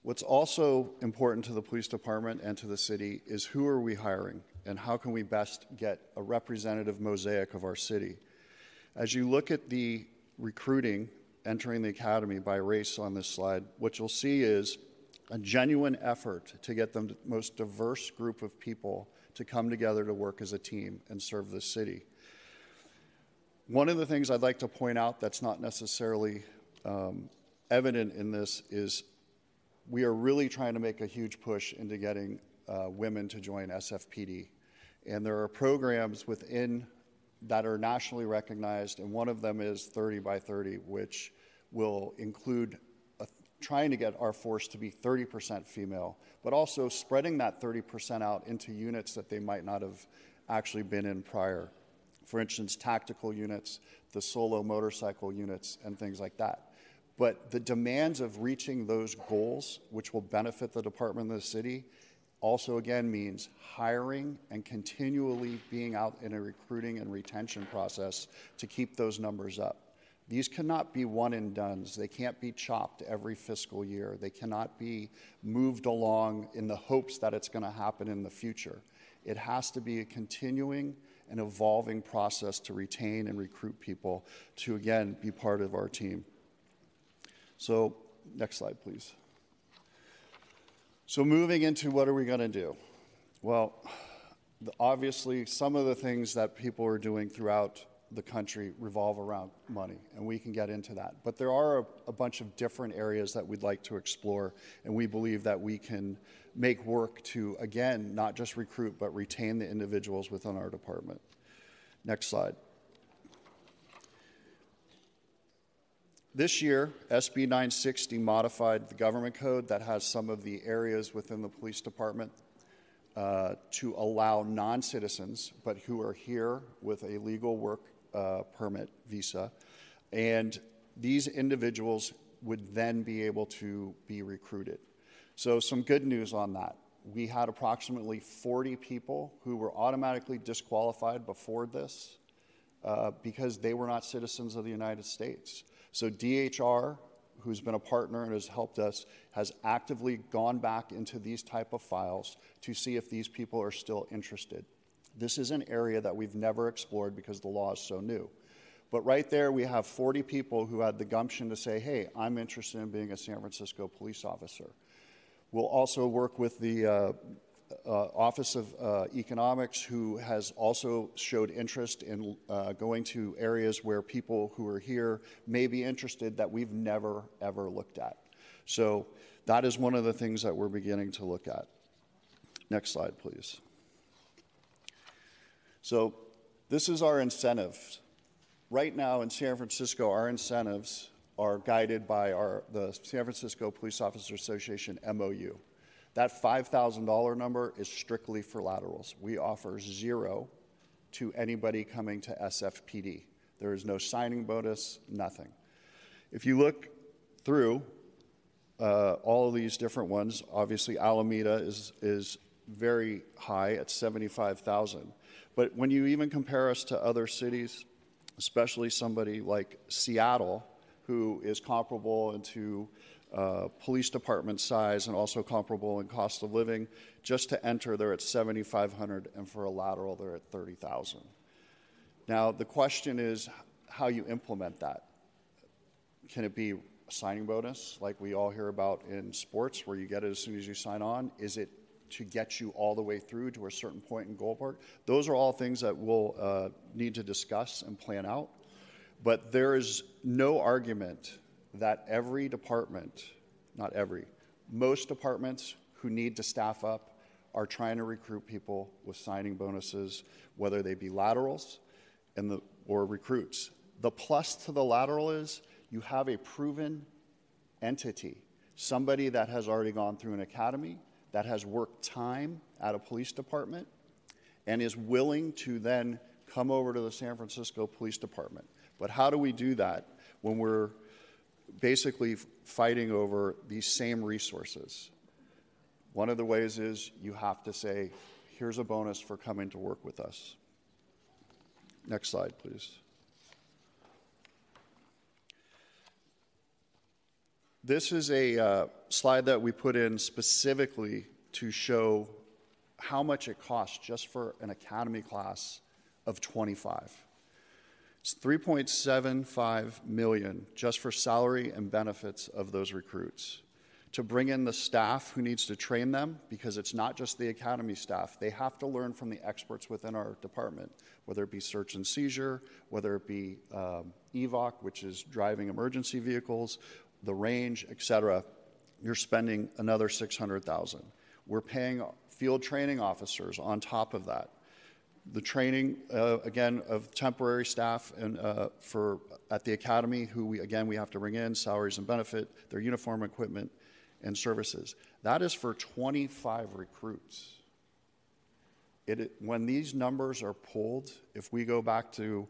Speaker 12: What's also important to the police department and to the city is who are we hiring and how can we best get a representative mosaic of our city. As you look at the recruiting entering the academy by race on this slide, what you'll see is a genuine effort to get the most diverse group of people to come together to work as a team and serve the city. One of the things I'd like to point out that's not necessarily um, evident in this is we are really trying to make a huge push into getting uh, women to join SFPD. And there are programs within that are nationally recognized, and one of them is 30 by 30, which will include a, trying to get our force to be 30% female, but also spreading that 30% out into units that they might not have actually been in prior for instance, tactical units, the solo motorcycle units, and things like that. But the demands of reaching those goals, which will benefit the department of the city, also again means hiring and continually being out in a recruiting and retention process to keep those numbers up. These cannot be one and dones. They can't be chopped every fiscal year. They cannot be moved along in the hopes that it's going to happen in the future. It has to be a continuing and evolving process to retain and recruit people to, again, be part of our team. So, next slide, please. So, moving into what are we going to do? Well, obviously, some of the things that people are doing throughout the country revolve around money, and we can get into that. But there are a, a, bunch of different areas that we'd like to explore, and we believe that we can make work to, again, not just recruit, but retain the individuals within our department. Next slide. This year, SB 960 modified the government code that has some of the areas within the police department uh, to allow non citizens, but who are here with a legal work uh, permit visa. And these individuals would then be able to be recruited. So, some good news on that. We had approximately 40 people who were automatically disqualified before this uh, because they were not citizens of the United States. So, DHR, who's been a partner and has helped us, has actively gone back into these type of files to see if these people are still interested. This is an area that we've never explored because the law is so new. But right there, we have 40 people who had the gumption to say, hey, I'm interested in being a San Francisco police officer. We'll also work with the uh, uh, Office of uh, Economics, who has also showed interest in uh, going to areas where people who are here may be interested that we've never, ever looked at. So that is one of the things that we're beginning to look at. Next slide, please. So, this is our incentives. Right now in San Francisco, our incentives are guided by our, the San Francisco Police Officer Association MOU. That $5,000 number is strictly for laterals. We offer zero to anybody coming to SFPD. There is no signing bonus, nothing. If you look through uh, all of these different ones, obviously Alameda is, is very high at 75,000. But when you even compare us to other cities, especially somebody like Seattle, who is comparable to uh, police department size and also comparable in cost of living, just to enter, they're at 7,500, and for a lateral, they're at 30,000. Now, the question is how you implement that. Can it be a signing bonus, like we all hear about in sports, where you get it as soon as you sign on? Is it to get you all the way through to a certain point in Goldberg. Those are all things that we'll uh, need to discuss and plan out. But there is no argument that every department, not every, most departments who need to staff up are trying to recruit people with signing bonuses, whether they be laterals and the, or recruits. The plus to the lateral is you have a proven entity, somebody that has already gone through an academy, that has worked time at a police department and is willing to then come over to the San Francisco Police Department. But how do we do that when we're basically fighting over these same resources? One of the ways is you have to say, here's a bonus for coming to work with us. Next slide, please. This is a uh, slide that we put in specifically to show how much it costs just for an academy class of 25. It's 3.75 million just for salary and benefits of those recruits. To bring in the staff who needs to train them, because it's not just the academy staff, they have to learn from the experts within our department, whether it be search and seizure, whether it be um, EVOC, which is driving emergency vehicles, the range, et cetera, you're spending another 600,000. We're paying field training officers on top of that. The training, uh, again, of temporary staff and uh, for at the academy, who we again we have to bring in salaries and benefit, their uniform equipment and services. That is for 25 recruits. It, when these numbers are pulled, if we go back to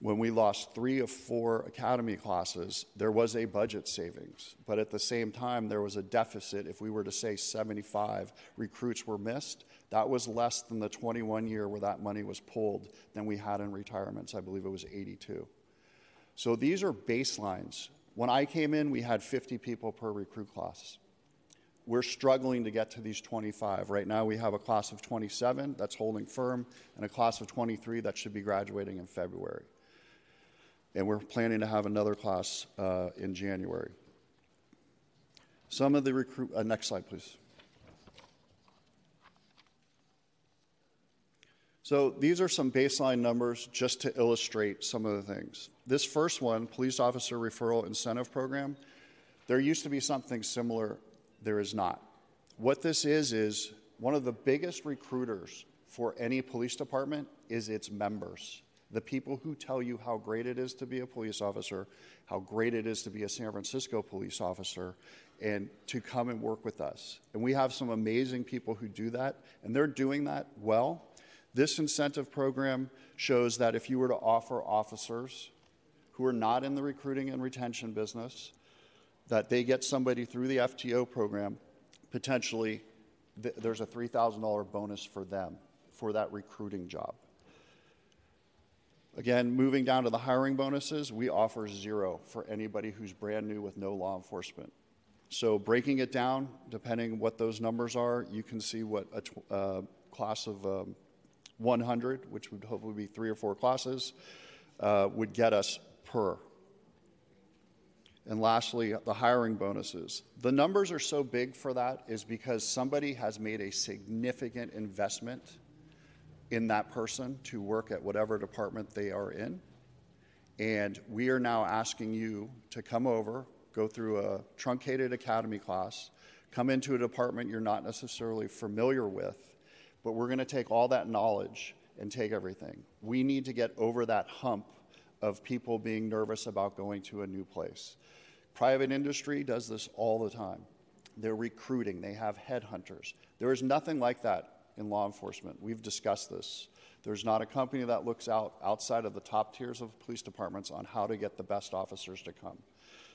Speaker 12: when we lost three of four academy classes, there was a budget savings. But at the same time, there was a deficit. If we were to say 75 recruits were missed, that was less than the 21 year where that money was pulled than we had in retirements. I believe it was 82. So these are baselines. When I came in, we had 50 people per recruit class. We're struggling to get to these 25. Right now, we have a class of 27 that's holding firm and a class of 23 that should be graduating in February. And we're planning to have another class uh, in January. Some of the recruit, uh, next slide, please. So these are some baseline numbers just to illustrate some of the things. This first one, Police Officer Referral Incentive Program, there used to be something similar, there is not. What this is, is one of the biggest recruiters for any police department is its members. The people who tell you how great it is to be a police officer, how great it is to be a San Francisco police officer, and to come and work with us. And we have some amazing people who do that, and they're doing that well. This incentive program shows that if you were to offer officers who are not in the recruiting and retention business, that they get somebody through the FTO program, potentially th- there's a $3,000 bonus for them for that recruiting job. Again, moving down to the hiring bonuses, we offer zero for anybody who's brand new with no law enforcement. So breaking it down, depending what those numbers are, you can see what a tw- uh, class of um, 100, which would hopefully be three or four classes, uh, would get us per. And lastly, the hiring bonuses. The numbers are so big for that is because somebody has made a significant investment in that person to work at whatever department they are in. And we are now asking you to come over, go through a truncated academy class, come into a department you're not necessarily familiar with, but we're going to take all that knowledge and take everything. We need to get over that hump of people being nervous about going to a new place. Private industry does this all the time. They're recruiting, they have headhunters. There is nothing like that in law enforcement. We've discussed this. There's not a company that looks out outside of the top tiers of police departments on how to get the best officers to come.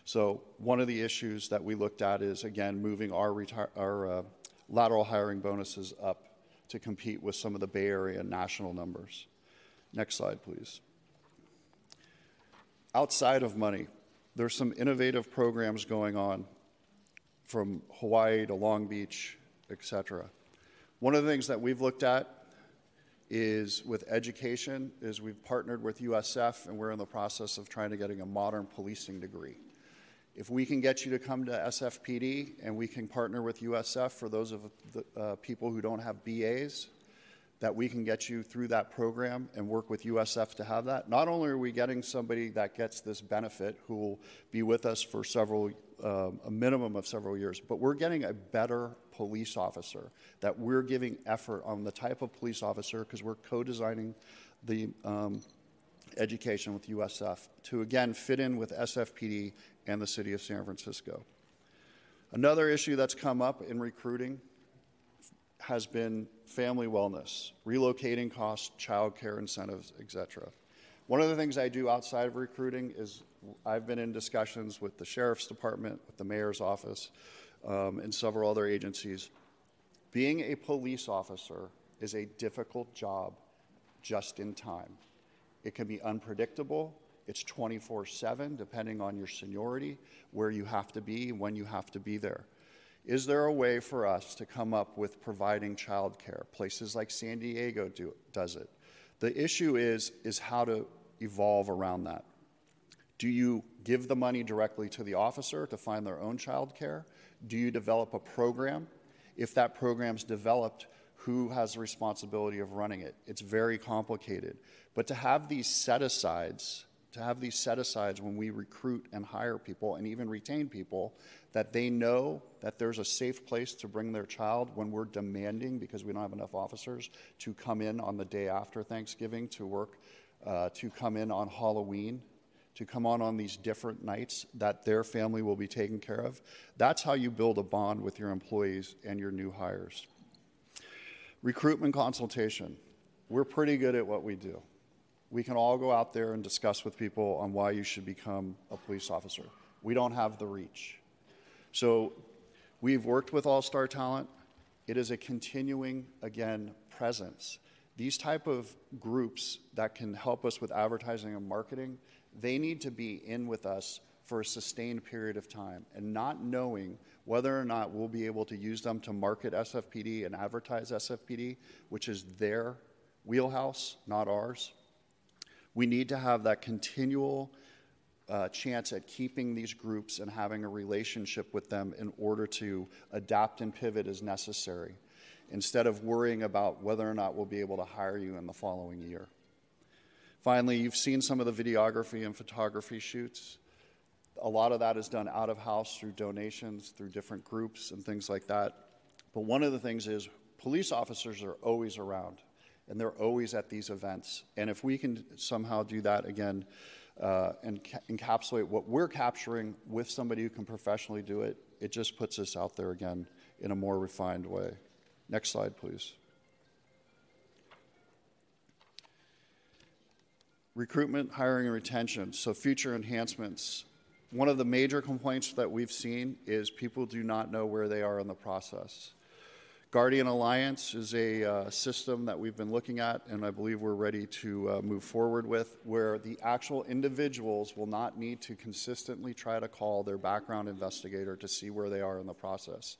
Speaker 12: So one of the issues that we looked at is again moving our, our uh, lateral hiring bonuses up to compete with some of the Bay Area national numbers. Next slide, please. Outside of money, there's some innovative programs going on from Hawaii to Long Beach, et cetera. One of the things that we've looked at is with education is we've partnered with USF and we're in the process of trying to getting a modern policing degree. If we can get you to come to SFPD and we can partner with USF for those of the uh, people who don't have BAs, that we can get you through that program and work with USF to have that. Not only are we getting somebody that gets this benefit who will be with us for several, uh, a minimum of several years, but we're getting a better police officer, that we're giving effort on the type of police officer because we're co designing the um, education with USF to again fit in with SFPD and the city of San Francisco. Another issue that's come up in recruiting has been family wellness, relocating costs, child care incentives, etc. One of the things I do outside of recruiting is I've been in discussions with the sheriff's department, with the mayor's office, um, and several other agencies. Being a police officer is a difficult job just in time. It can be unpredictable. It's 24 7, depending on your seniority, where you have to be, when you have to be there. Is there a way for us to come up with providing childcare? Places like San Diego do, does it. The issue is, is how to evolve around that. Do you give the money directly to the officer to find their own childcare? Do you develop a program? If that program's developed, who has the responsibility of running it? It's very complicated. But to have these set asides, to have these set asides when we recruit and hire people and even retain people, that they know that there's a safe place to bring their child when we're demanding, because we don't have enough officers, to come in on the day after Thanksgiving to work, uh, to come in on Halloween, to come on on these different nights that their family will be taken care of. That's how you build a bond with your employees and your new hires. Recruitment consultation. We're pretty good at what we do. We can all go out there and discuss with people on why you should become a police officer. We don't have the reach. So we've worked with All Star Talent. It is a continuing, again, presence. These type of groups that can help us with advertising and marketing, they need to be in with us for a sustained period of time and not knowing whether or not we'll be able to use them to market SFPD and advertise SFPD, which is their wheelhouse, not ours. We need to have that continual uh, chance at keeping these groups and having a relationship with them in order to adapt and pivot as necessary, instead of worrying about whether or not we'll be able to hire you in the following year. Finally, you've seen some of the videography and photography shoots. A lot of that is done out of house through donations, through different groups, and things like that. But one of the things is police officers are always around and they're always at these events. And if we can somehow do that again uh, and ca- encapsulate what we're capturing with somebody who can professionally do it, it just puts us out there again in a more refined way. Next slide, please. Recruitment, hiring, and retention. So, future enhancements. One of the major complaints that we've seen is people do not know where they are in the process. Guardian Alliance is a uh, system that we've been looking at, and I believe we're ready to uh, move forward with, where the actual individuals will not need to consistently try to call their background investigator to see where they are in the process.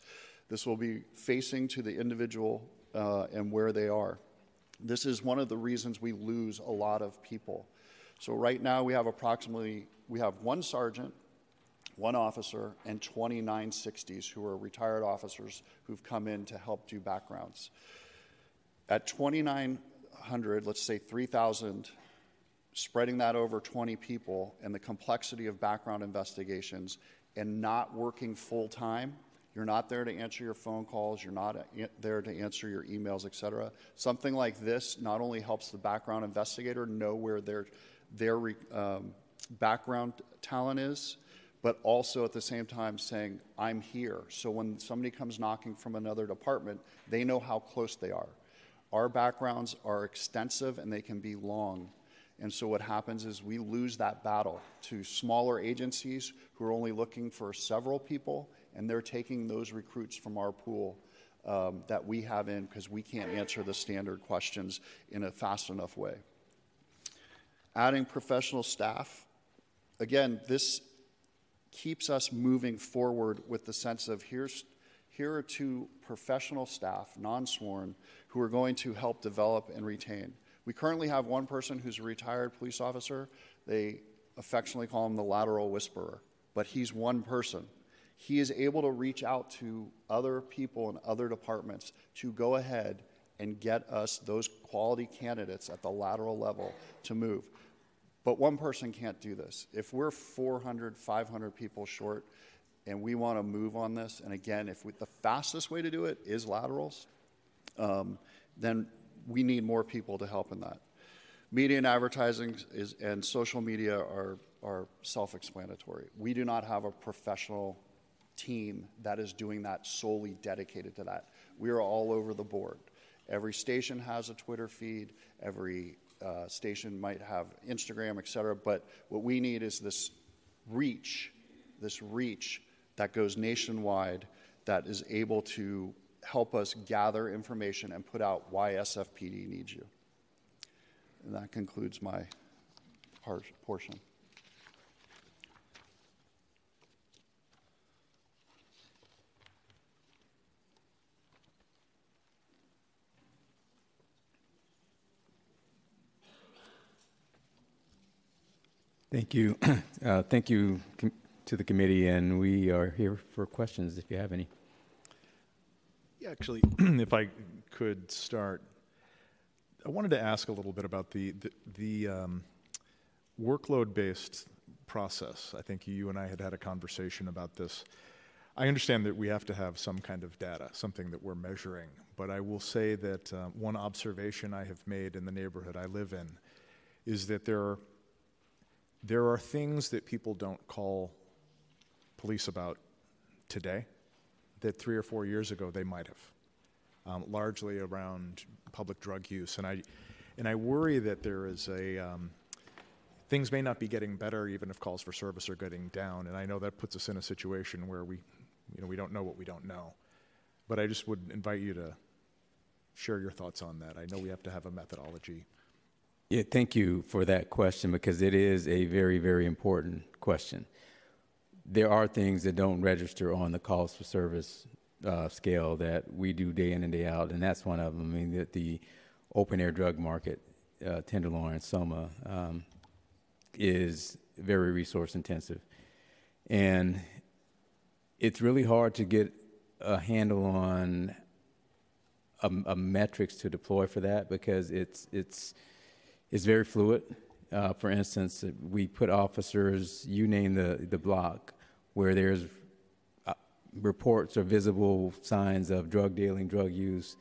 Speaker 12: This will be facing to the individual uh, and where they are. This is one of the reasons we lose a lot of people. So right now we have approximately we have one sergeant, one officer, and 29 60s who are retired officers who've come in to help do backgrounds. At 2,900, let's say 3,000, spreading that over 20 people and the complexity of background investigations and not working full time you're not there to answer your phone calls. You're not there to answer your emails, et cetera. Something like this not only helps the background investigator know where their, their um, background talent is, but also at the same time saying, I'm here. So when somebody comes knocking from another department, they know how close they are. Our backgrounds are extensive and they can be long. And so what happens is we lose that battle to smaller agencies who are only looking for several people and they're taking those recruits from our pool um, that we have in because we can't answer the standard questions in a fast enough way. Adding professional staff. Again, this keeps us moving forward with the sense of here's, here are two professional staff, non sworn, who are going to help develop and retain. We currently have one person who's a retired police officer. They affectionately call him the lateral whisperer, but he's one person he is able to reach out to other people in other departments to go ahead and get us those quality candidates at the lateral level to move. But one person can't do this. If we're 400, 500 people short and we want to move on this, and again, if we, the fastest way to do it is laterals, um, then we need more people to help in that. Media and advertising is, and social media are, are self explanatory. We do not have a professional team that is doing that solely dedicated to that. We are all over the board. Every station has a Twitter feed, every uh, station might have Instagram, et cetera, but what we need is this reach, this reach that goes nationwide that is able to help us gather information and put out why SFPD needs you. And that concludes my portion.
Speaker 5: Thank you. Uh, thank you to the committee, and we are here for questions if you have any.
Speaker 2: Yeah, actually, if I could start, I wanted to ask a little bit about the the, the um, workload-based process. I think you and I had had a conversation about this. I understand that we have to have some kind of data, something that we're measuring. But I will say that uh, one observation I have made in the neighborhood I live in is that there are there are things that people don't call police about today that three or four years ago they might have, um, largely around public drug use. And I, and I worry that there is a, um, things may not be getting better even if calls for service are getting down. And I know that puts us in a situation where we, you know, we don't know what we don't know. But I just would invite you to share your thoughts on that. I know we have to have a methodology
Speaker 5: Yeah, thank you for that question because it is a very, very important question. There are things that don't register on the calls for service uh, scale that we do day in and day out, and that's one of them. I mean, the, the open air drug market, uh, Tenderloin, Soma, um, is very resource intensive. And it's really hard to get a handle on a, a metrics to deploy for that because it's, it's, it's very fluid. Uh, for instance, we put officers, you name the, the block, where there's uh, reports or visible signs of drug dealing, drug use,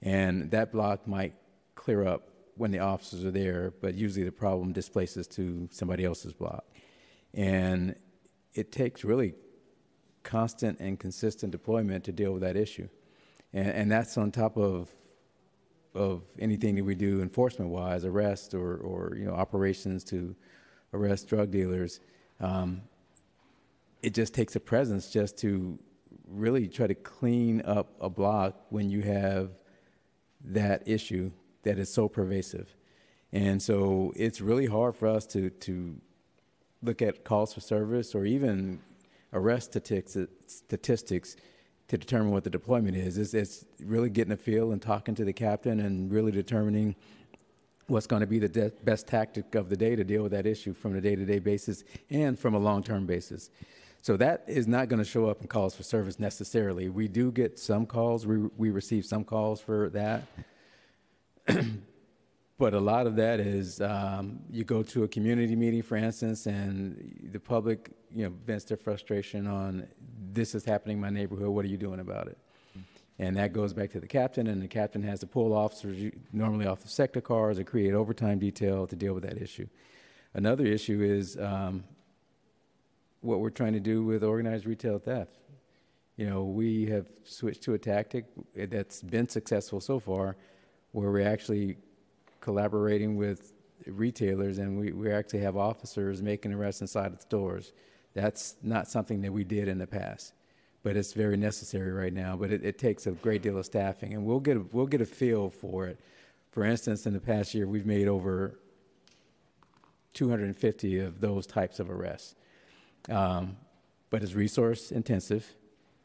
Speaker 5: and that block might clear up when the officers are there, but usually the problem displaces to somebody else's block. And it takes really constant and consistent deployment to deal with that issue. And, and that's on top of of anything that we do enforcement wise, arrest or, or you know operations to arrest drug dealers. Um, it just takes a presence just to really try to clean up a block when you have that issue that is so pervasive. And so it's really hard for us to, to look at calls for service or even arrest statistics, statistics to determine what the deployment is. It's, it's really getting a feel and talking to the captain and really determining what's going to be the de- best tactic of the day to deal with that issue from a day-to-day basis and from a long-term basis. So that is not going to show up in calls for service necessarily. We do get some calls. We, we receive some calls for that. but a lot of that is um, you go to a community meeting, for instance, and the public, you know, vents their frustration on this is happening in my neighborhood. What are you doing about it? And that goes back to the captain, and the captain has to pull officers normally off the sector cars or create overtime detail to deal with that issue. Another issue is um, what we're trying to do with organized retail theft. You know, we have switched to a tactic that's been successful so far, where we're actually collaborating with retailers and we, we actually have officers making arrests inside of stores. That's not something that we did in the past, but it's very necessary right now. But it, it takes a great deal of staffing, and we'll get a, we'll get a feel for it. For instance, in the past year, we've made over 250 of those types of arrests. Um, but it's resource intensive.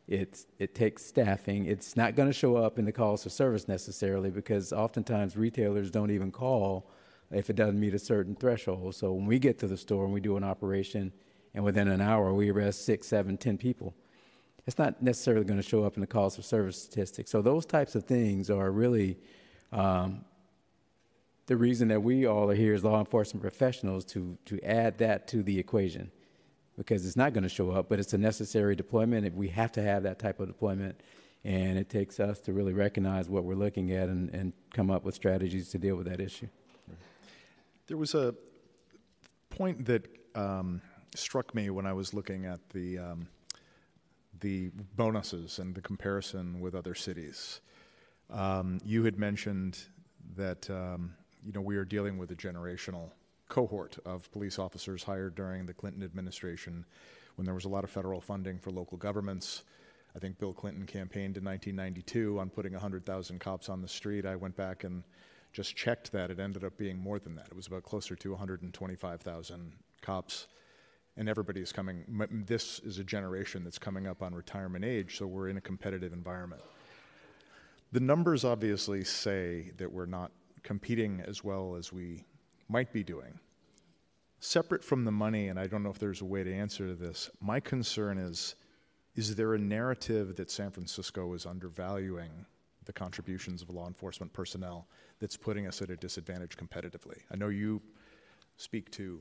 Speaker 5: It's, it takes staffing. It's not going to show up in the calls for service necessarily because oftentimes retailers don't even call if it doesn't meet a certain threshold. So when we get to the store and we do an operation and within an hour we arrest six, seven, ten people, it's not necessarily going to show up in the calls for service statistics. So those types of things are really um, the reason that we all are here as law enforcement professionals to, to add that to the equation because it's not going to show up, but it's a necessary deployment. We have to have that type of deployment, and it takes us to really recognize what we're looking at and, and come up with strategies to deal with that issue.
Speaker 2: There was a point that um, struck me when I was looking at the um, the bonuses and the comparison with other cities. Um, you had mentioned that um, you know we are dealing with a generational cohort of police officers hired during the Clinton administration when there was a lot of federal funding for local governments. I think Bill Clinton campaigned in 1992 on putting 100,000 cops on the street. I went back and just checked that. It ended up being more than that. It was about closer to 125,000 cops. And everybody's coming. This is a generation that's coming up on retirement age, so we're in a competitive environment. The numbers obviously say that we're not competing as well as we might be doing. Separate from the money, and I don't know if there's a way to answer this, my concern is is there a narrative that San Francisco is undervaluing the contributions of law enforcement personnel that's putting us at a disadvantage competitively? I know you speak to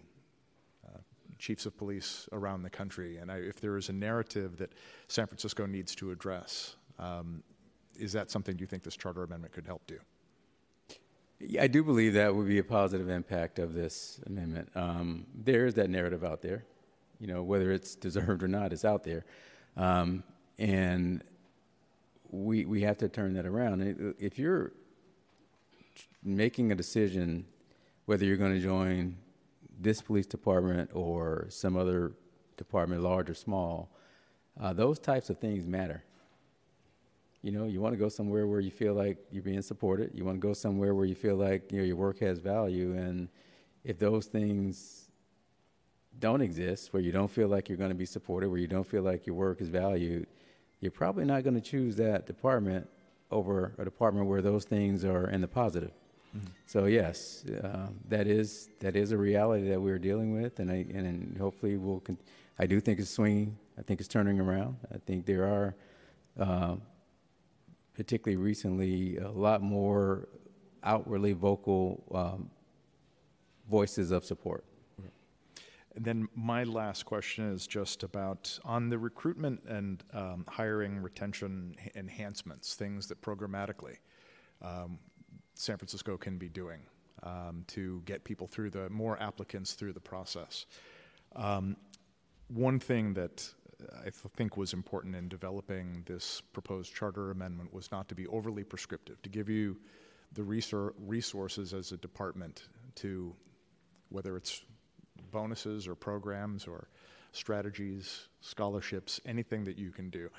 Speaker 2: uh, chiefs of police around the country, and I, if there is a narrative that San Francisco needs to address, um, is that something you think this charter amendment could help do?
Speaker 5: I do believe that would be a positive impact of this amendment. Um, there is that narrative out there, you know, whether it's deserved or not, it's out there, um, and we we have to turn that around. If you're making a decision whether you're going to join this police department or some other department, large or small, uh, those types of things matter. You know, you want to go somewhere where you feel like you're being supported. You want to go somewhere where you feel like you know your work has value. And if those things don't exist, where you don't feel like you're going to be supported, where you don't feel like your work is valued, you're probably not going to choose that department over a department where those things are in the positive. So yes, uh, that is that is a reality that we're dealing with, and I and hopefully we'll. Con- I do think it's swinging. I think it's turning around. I think there are, uh, particularly recently, a lot more outwardly vocal um, voices of support.
Speaker 2: And then my last question is just about on the recruitment and um, hiring retention enhancements, things that programmatically um, San Francisco can be doing um, to get people through the more applicants through the process. Um, one thing that I th- think was important in developing this proposed charter amendment was not to be overly prescriptive, to give you the resor- resources as a department to whether it's bonuses or programs or strategies, scholarships, anything that you can do.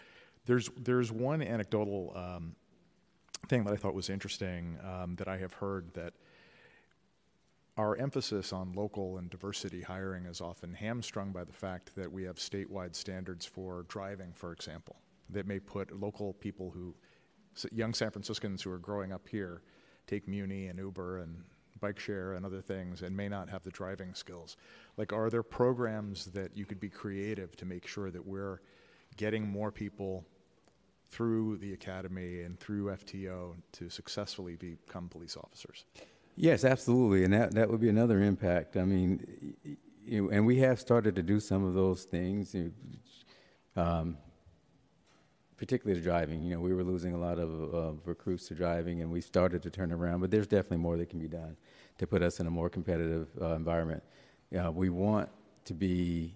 Speaker 2: There's there's one anecdotal um, thing that I thought was interesting um, that I have heard that our emphasis on local and diversity hiring is often hamstrung by the fact that we have statewide standards for driving, for example, that may put local people who, young San Franciscans who are growing up here, take Muni and Uber and bike share and other things and may not have the driving skills. Like, are there programs that you could be creative to make sure that we're getting more people through the academy and through FTO to successfully become police officers?
Speaker 5: Yes, absolutely, and that that would be another impact. I mean, you know, and we have started to do some of those things, you know, um, particularly the driving. You know, we were losing a lot of, of recruits to driving, and we started to turn around. But there's definitely more that can be done to put us in a more competitive uh, environment. Uh, we want to be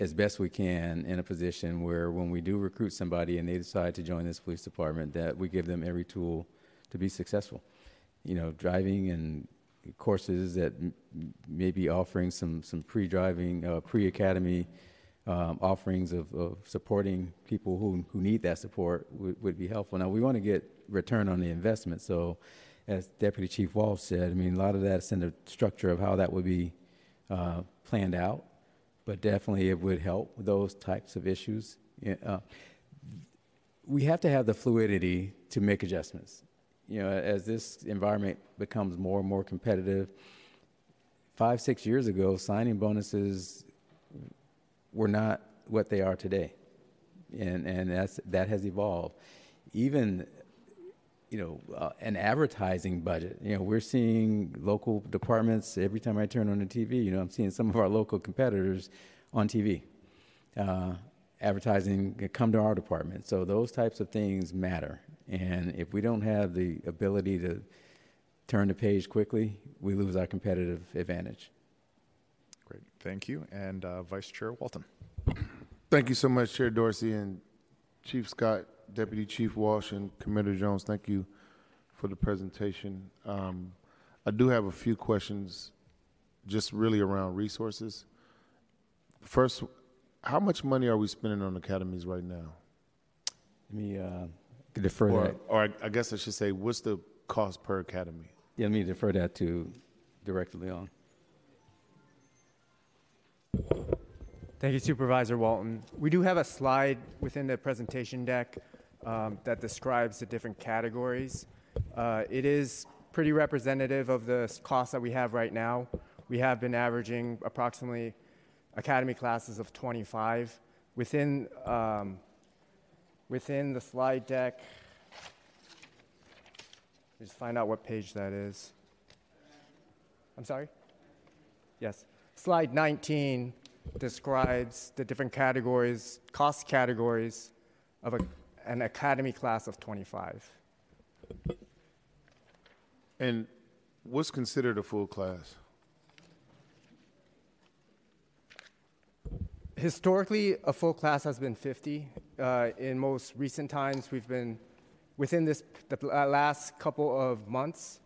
Speaker 5: as best we can in a position where when we do recruit somebody and they decide to join this police department, that we give them every tool to be successful. You know, driving and courses that m- may be offering some, some pre-driving, uh, pre-academy um, offerings of, of supporting people who, who need that support would, would be helpful. Now, we want to get return on the investment. So, as Deputy Chief Walsh said, I mean, a lot of that's in the structure of how that would be uh, planned out but definitely it would help those types of issues. Uh, we have to have the fluidity to make adjustments. You know, as this environment becomes more and more competitive, five, six years ago, signing bonuses were not what they are today, and and that's that has evolved. Even you know, uh, an advertising budget. You know, we're seeing local departments every time I turn on the TV. You know, I'm seeing some of our local competitors on TV uh, advertising come to our department. So those types of things matter. And if we don't have the ability to turn the page quickly, we lose our competitive advantage.
Speaker 2: Great, thank you. And uh, Vice Chair Walton.
Speaker 13: Thank you so much, Chair Dorsey and Chief Scott, Deputy Chief Walsh, and Commander Jones. Thank you for the presentation. Um, I do have a few questions, just really around resources. First, how much money are we spending on academies right now?
Speaker 5: Let me uh, defer
Speaker 13: or,
Speaker 5: that.
Speaker 13: Or I, I guess I should say, what's the cost per academy?
Speaker 5: Yeah, let me defer that to Director Leon.
Speaker 14: Thank you, Supervisor Walton. We do have a slide within the presentation deck um, that describes the different categories. Uh, it is pretty representative of the s- costs that we have right now. We have been averaging approximately academy classes of 25. Within, um, within the slide deck, just find out what page that is. I'm sorry? Yes. Slide 19 describes the different categories, cost categories of a, an academy class of 25.
Speaker 13: And what's considered a full class?
Speaker 14: Historically, a full class has been 50. Uh, in most recent times, we've been within this the last couple of months.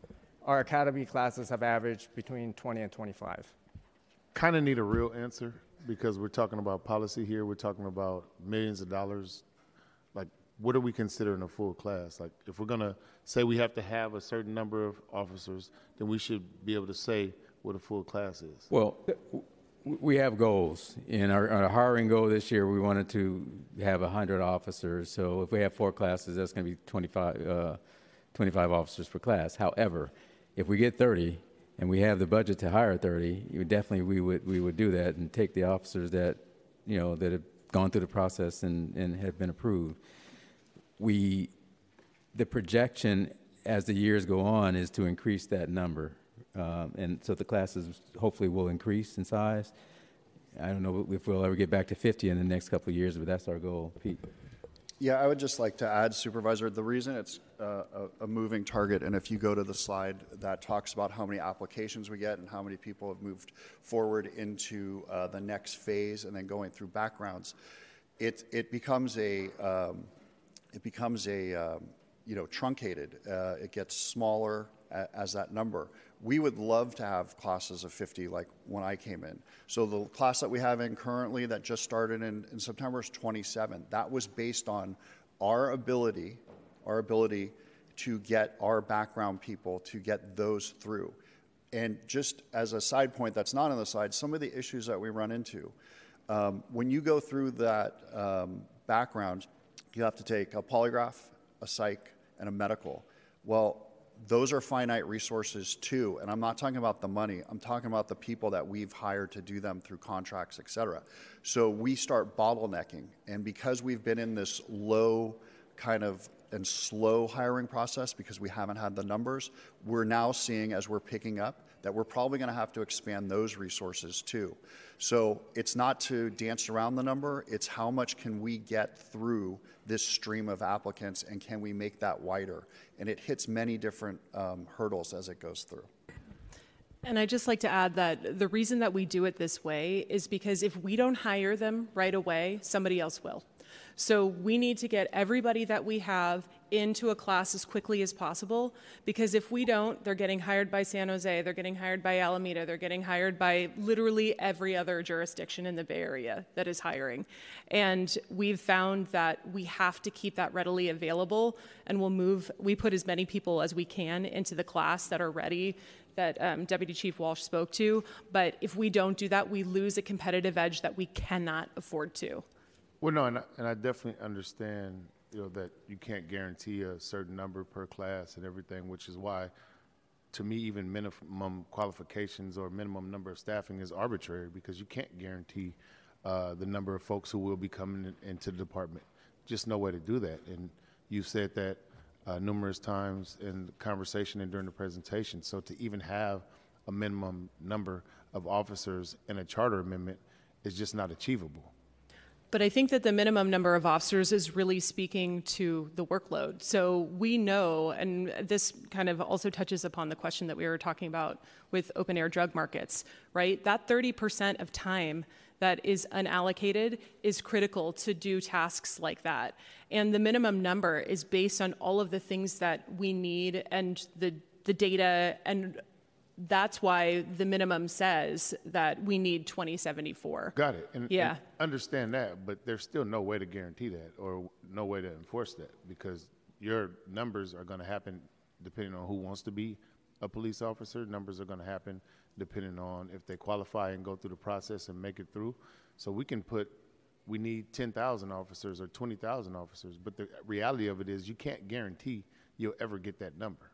Speaker 14: Our academy classes have averaged between 20 and 25.
Speaker 13: Kind of need a real answer because we're talking about policy here. We're talking about millions of dollars. Like, what are we considering a full class? Like, if we're gonna say we have to have a certain number of officers, then we should be able to say what a full class is.
Speaker 5: Well, w- we have goals. In our, our hiring goal this year, we wanted to have 100 officers. So if we have four classes, that's going to be 25, uh, 25 officers per class. However, if we get 30 and we have the budget to hire 30, you would definitely we would we would do that and take the officers that you know that have gone through the process and, and have been approved. We the projection as the years go on is to increase that number. Um, and so the classes hopefully will increase in size. I don't know if we'll ever get back to 50 in the next couple of years, but that's our goal. Pete.
Speaker 12: Yeah, I would just like to add, Supervisor, the reason it's uh, a, a moving target, and if you go to the slide that talks about how many applications we get and how many people have moved forward into uh, the next phase and then going through backgrounds, it, it becomes a, um, it becomes a, um, you know, truncated. Uh, it gets smaller as that number. We would love to have classes of 50 like when I came in. So the class that we have in currently that just started in, in September is 27. That was based on our ability, our ability to get our background people to get those through. And just as a side point that's not on the slide, some of the issues that we run into. Um, when you go through that um, background, you have to take a polygraph, a psych, and a medical. Well, those are finite resources too. And I'm not talking about the money, I'm talking about the people that we've hired to do them through contracts, et cetera. So we start bottlenecking. And because we've been in this low kind of and slow hiring process because we haven't had the numbers, we're now seeing as we're picking up that we're probably going to have to expand those resources too. So it's not to dance around the number, it's how much can we get through this stream of applicants and can we make that wider? And it hits many different um, hurdles as it goes through.
Speaker 11: And I'd just like to add that the reason that we do it this way is because if we don't hire them right away, somebody else will. So we need to get everybody that we have into a class as quickly as possible because if we don't, they're getting hired by San Jose, they're getting hired by Alameda, they're getting hired by literally every other jurisdiction in the Bay Area that is hiring. And we've found that we have to keep that readily available and we'll move, we put as many people as we can into the class that are ready that um, Deputy Chief Walsh spoke to. But if we don't do that, we lose a competitive edge that we cannot afford to.
Speaker 13: Well, no, and I, and I definitely understand, you know, that you can't guarantee a certain number per class and everything, which is why, to me, even minimum qualifications or minimum number of staffing is arbitrary because you can't guarantee uh, the number of folks who will be coming in, into the department. Just no way to do that. And you've said that uh, numerous times in conversation and during the presentation. So to even have a minimum number of officers in a charter amendment is just not achievable.
Speaker 11: But I think that the minimum number of officers is really speaking to the workload. So we know, and this kind of also touches upon the question that we were talking about with open air drug markets, right? That 30% of time that is unallocated is critical to do tasks like that. And the minimum number is based on all of the things that we need and the, the data and that's why the minimum says that we need 2074.
Speaker 13: Got it. And,
Speaker 11: yeah.
Speaker 13: And understand that, but there's still no way to guarantee that or no way to enforce that because your numbers are going to happen depending on who wants to be a police officer. Numbers are going to happen depending on if they qualify and go through the process and make it through. So we can put we need 10,000 officers or 20,000 officers, but the reality of it is you can't guarantee you'll ever get that number.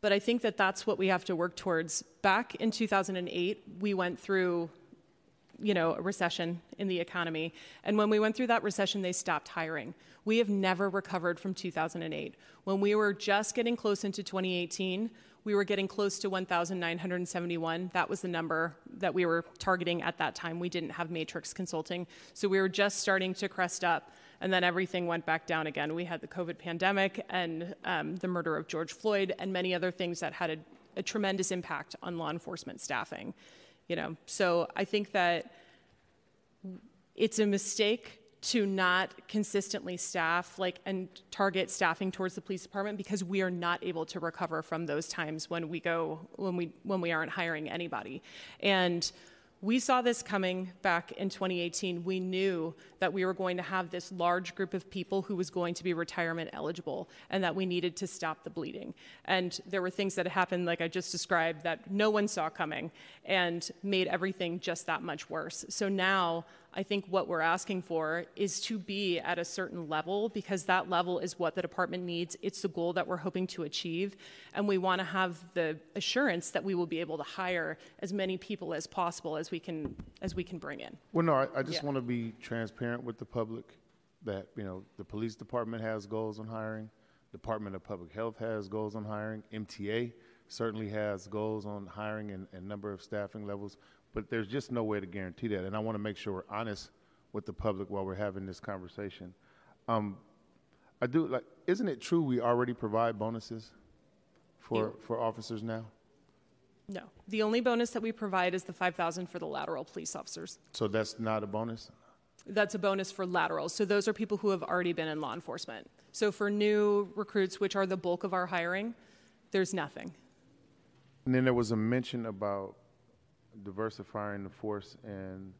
Speaker 11: But I think that that's what we have to work towards. Back in 2008, we went through you know, a recession in the economy. And when we went through that recession, they stopped hiring. We have never recovered from 2008. When we were just getting close into 2018, we were getting close to 1,971. That was the number that we were targeting at that time. We didn't have Matrix Consulting. So we were just starting to crest up and then everything went back down again. We had the COVID pandemic and um, the murder of George Floyd and many other things that had a, a tremendous impact on law enforcement staffing. You know, so I think that it's a mistake to not consistently staff like and target staffing towards the police department because we are not able to recover from those times when we go when we when we aren't hiring anybody and We saw this coming back in 2018. We knew that we were going to have this large group of people who was going to be retirement eligible and that we needed to stop the bleeding. And there were things that happened, like I just described, that no one saw coming and made everything just that much worse. So now I think what we're asking for is to be at a certain level because that level is what the department needs. It's the goal that we're hoping to achieve. And we want to have the assurance that we will be able to hire as many people as possible as we can as we can bring in.
Speaker 13: Well, no, I, I just
Speaker 11: Yeah.
Speaker 13: want to be transparent with the public that, you know, the police department has goals on hiring, Department of Public Health has goals on hiring, MTA certainly has goals on hiring and, and number of staffing levels, but there's just no way to guarantee that. And I want to make sure we're honest with the public while we're having this conversation. Um, I do like, isn't it true we already provide bonuses for, for officers now?
Speaker 11: No. The only bonus that we provide is the 5000 for the lateral police officers.
Speaker 13: So that's not a bonus?
Speaker 11: That's a bonus for laterals. So those are people who have already been in law enforcement. So for new recruits, which are the bulk of our hiring, there's nothing.
Speaker 13: And then there was a mention about diversifying the force, and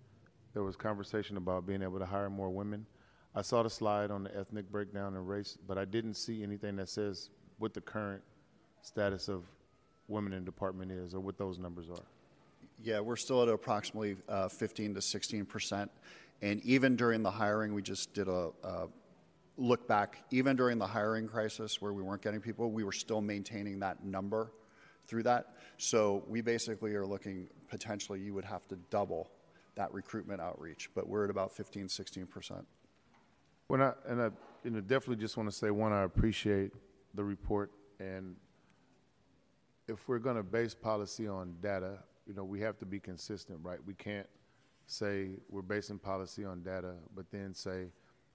Speaker 13: there was conversation about being able to hire more women. I saw the slide on the ethnic breakdown and race, but I didn't see anything that says what the current status of women in the department is or what those numbers are.
Speaker 12: Yeah, we're still at approximately uh, 15 to 16 percent. And even during the hiring, we just did a, a look back. Even during the hiring crisis, where we weren't getting people, we were still maintaining that number through that. So we basically are looking potentially you would have to double that recruitment outreach, but we're at about 15, 16 percent.
Speaker 13: When I, and I definitely just want to say, one, I appreciate the report. And if we're going to base policy on data, you know, we have to be consistent, right? We can't say we're basing policy on data, but then say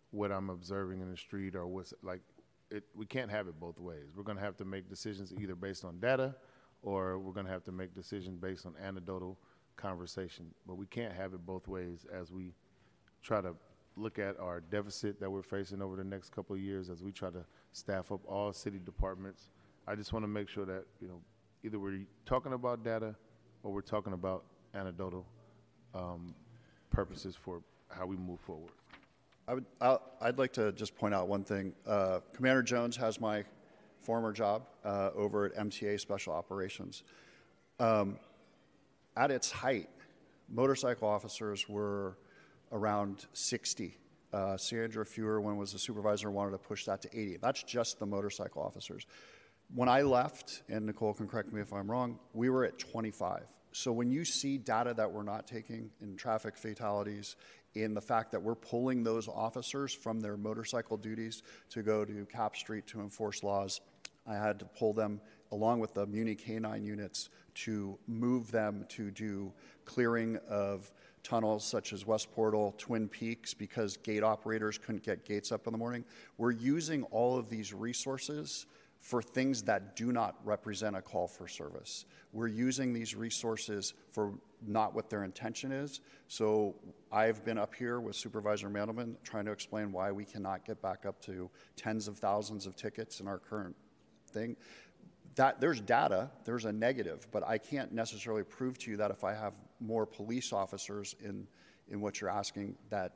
Speaker 13: what I'm observing in the street or what's like, it, we can't have it both ways. We're going to have to make decisions either based on data or we're going to have to make decisions based on anecdotal conversation. But we can't have it both ways as we try to look at our deficit that we're facing over the next couple of years as we try to staff up all city departments. I just want to make sure that, you know, either we're talking about data or we're talking about anecdotal um, purposes for how we move forward.
Speaker 12: I would, I'll, I'd like to just point out one thing. Uh, Commander Jones has my former job uh, over at MTA Special Operations. Um, at its height, motorcycle officers were around 60. Uh, Sandra Fewer, when was the supervisor, wanted to push that to 80. That's just the motorcycle officers. When I left, and Nicole can correct me if I'm wrong, we were at 25. So when you see data that we're not taking in traffic fatalities, in the fact that we're pulling those officers from their motorcycle duties to go to Capp Street to enforce laws, I had to pull them along with the Muni K9 units to move them to do clearing of tunnels such as West Portal, Twin Peaks, because gate operators couldn't get gates up in the morning. We're using all of these resources for things that do not represent a call for service. We're using these resources for not what their intention is. So I've been up here with Supervisor Mandelman trying to explain why we cannot get back up to tens of thousands of tickets in our current thing. That there's data, there's a negative, but I can't necessarily prove to you that if I have more police officers in in what you're asking that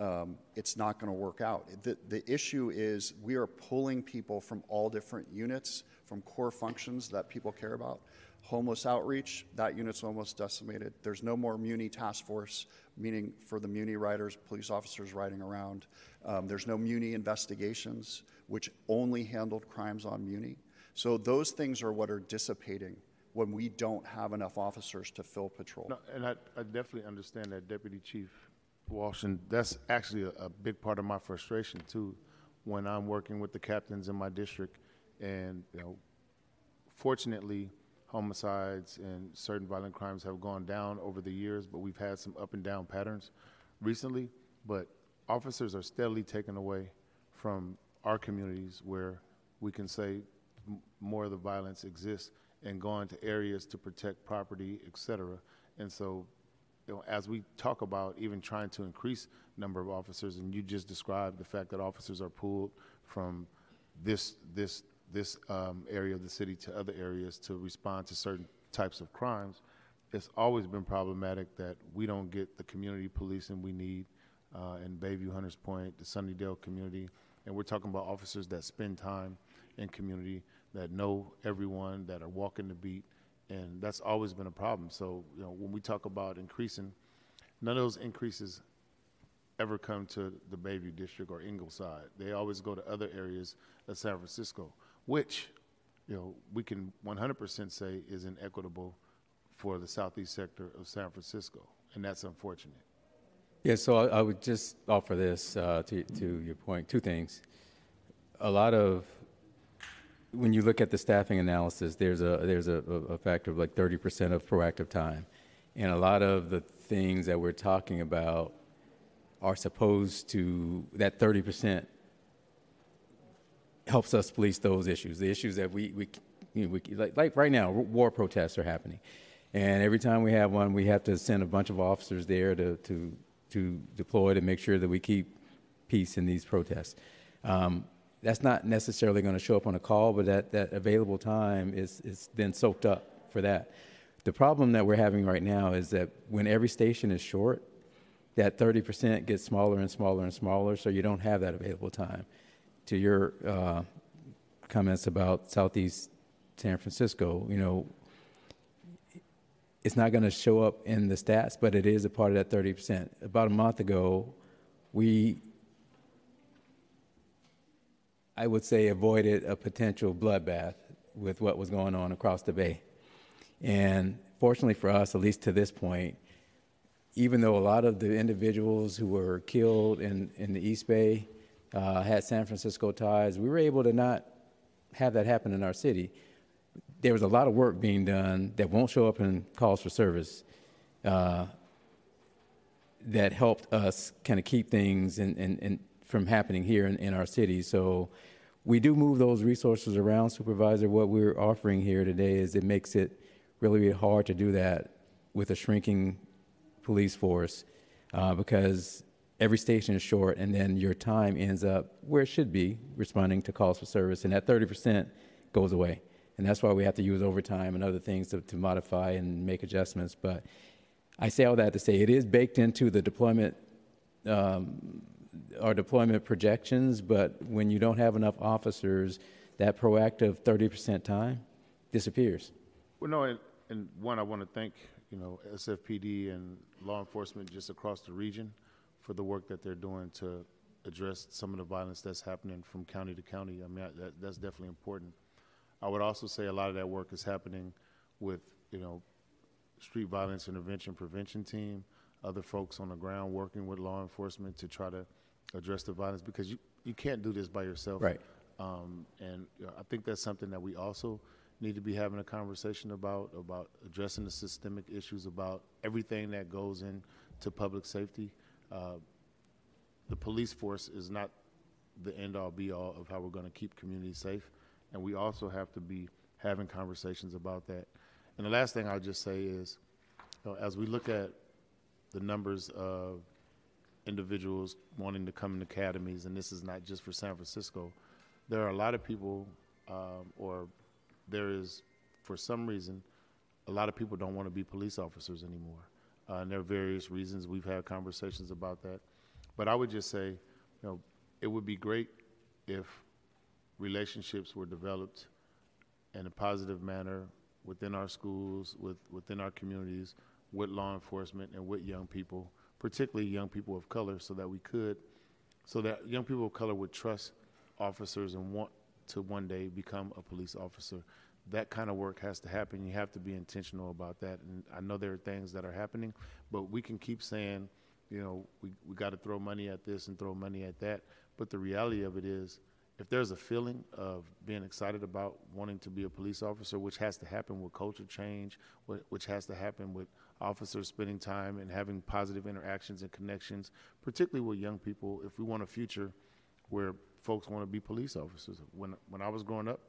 Speaker 12: um, it's not going to work out. The, the issue is we are pulling people from all different units, from core functions that people care about. Homeless outreach, that unit's almost decimated. There's no more Muni task force, meaning for the Muni riders, police officers riding around. Um, there's no Muni investigations, which only handled crimes on Muni. So those things are what are dissipating when we don't have enough officers to fill patrol.
Speaker 13: No, and I, I definitely understand that, Deputy Chief Walsh, and that's actually a, a big part of my frustration too, when I'm working with the captains in my district, and you know, fortunately, homicides and certain violent crimes have gone down over the years, but we've had some up and down patterns recently. But officers are steadily taken away from our communities where we can say more of the violence exists and going to areas to protect property, et cetera. And so, you know, as we talk about even trying to increase number of officers, and you just described the fact that officers are pulled from this this this um, area of the city to other areas to respond to certain types of crimes, it's always been problematic that we don't get the community policing we need uh, in Bayview, Hunters Point, the Sunnydale community, and we're talking about officers that spend time in community, that know everyone, that are walking the beat, and that's always been a problem. So, you know, when we talk about increasing, none of those increases ever come to the Bayview district or Ingleside. They always go to other areas of San Francisco, which, you know, we can 100% say is inequitable for the southeast sector of San Francisco, and that's unfortunate.
Speaker 5: Yeah, so I, I would just offer this uh, to, to your point two things. A lot of when you look at the staffing analysis, there's a there's a, a factor of like 30% of proactive time, and a lot of the things that we're talking about are supposed to that 30% helps us police those issues, the issues that we we, you know, we like, like right now, war protests are happening, and every time we have one, we have to send a bunch of officers there to to to deploy to make sure that we keep peace in these protests. Um, that's not necessarily going to show up on a call, but that, that available time is, is then soaked up for that. The problem that we're having right now is that when every station is short, that 30% gets smaller and smaller and smaller, so you don't have that available time. To your uh, comments about Southeast San Francisco, you know, it's not going to show up in the stats, but it is a part of that 30%. About a month ago, we, I would say, avoided a potential bloodbath with what was going on across the bay. And fortunately for us, at least to this point, even though a lot of the individuals who were killed in, in the East Bay uh, had San Francisco ties, we were able to not have that happen in our city there was a lot of work being done that won't show up in calls for service uh, that helped us kind of keep things in, in, in from happening here in, in, our city. So we do move those resources around, Supervisor. What we're offering here today is it makes it really, hard to do that with a shrinking police force uh, because every station is short and then your time ends up where it should be, responding to calls for service, and that 30% goes away and that's why we have to use overtime and other things to, to modify and make adjustments. But I say all that to say it is baked into the deployment, um, our deployment projections. But when you don't have enough officers, that proactive 30% time disappears.
Speaker 13: Well, no, and, and one, I want to thank you know SFPD and law enforcement just across the region for the work that they're doing to address some of the violence that's happening from county to county. I mean, that, that's definitely important. I would also say a lot of that work is happening with, you know, street violence intervention prevention team, other folks on the ground working with law enforcement to try to address the violence because you, you can't do this by yourself.
Speaker 5: Right.
Speaker 13: Um, and you know, I think that's something that we also need to be having a conversation about, about addressing the systemic issues, about everything that goes into public safety. The police force is not the end all be all of how we're going to keep communities safe and we also have to be having conversations about that. And the last thing I'll just say is, you know, as we look at the numbers of individuals wanting to come in academies, and this is not just for San Francisco, there are a lot of people, um, or there is, for some reason, a lot of people don't want to be police officers anymore. Uh, and there are various reasons. We've had conversations about that. But I would just say, you know, it would be great if relationships were developed in a positive manner within our schools, with, within our communities, with law enforcement, and with young people, particularly young people of color, so that we could, so that young people of color would trust officers and want to one day become a police officer. That kind of work has to happen. You have to be intentional about that. And I know there are things that are happening, but we can keep saying, you know, we, we got to throw money at this and throw money at that. But the reality of it is, if there's a feeling of being excited about wanting to be a police officer, which has to happen with culture change, which has to happen with officers spending time and having positive interactions and connections, particularly with young people, if we want a future where folks want to be police officers. When, when I was growing up,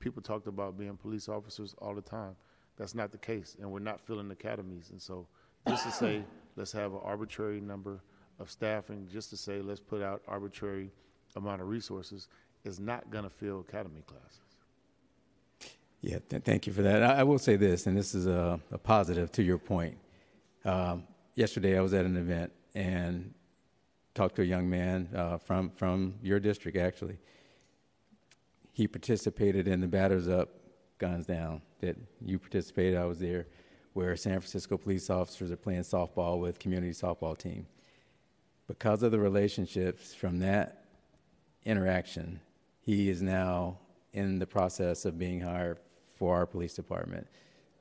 Speaker 13: people talked about being police officers all the time. That's not the case, and we're not filling academies. And so, just to say, let's have an arbitrary number of staffing, just to say, let's put out arbitrary amount of resources is not going to fill academy classes.
Speaker 5: Yeah, th- thank you for that. I, I will say this, and this is a, a positive to your point. Um, yesterday, I was at an event and talked to a young man uh, from from your district. Actually, he participated in the Batters Up, Guns Down that you participated. I was there, where San Francisco police officers are playing softball with community softball team. Because of the relationships from that interaction, he is now in the process of being hired for our police department.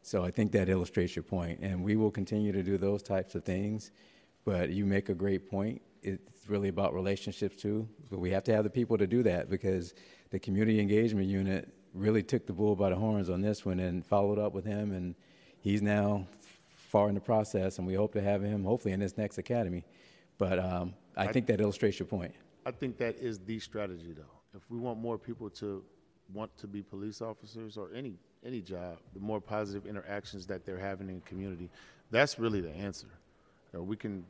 Speaker 5: So I think that illustrates your point, and we will continue to do those types of things. But you make a great point. It's really about relationships too. But we have to have the people to do that because the community engagement unit really took the bull by the horns on this one and followed up with him, and he's now far in the process, and we hope to have him hopefully in this next academy. But um, I,
Speaker 13: I-
Speaker 5: think that illustrates your point.
Speaker 13: I think that is the strategy, though. If we want more people to want to be police officers or any any job, the more positive interactions that they're having in the community, that's really the answer. You know, we can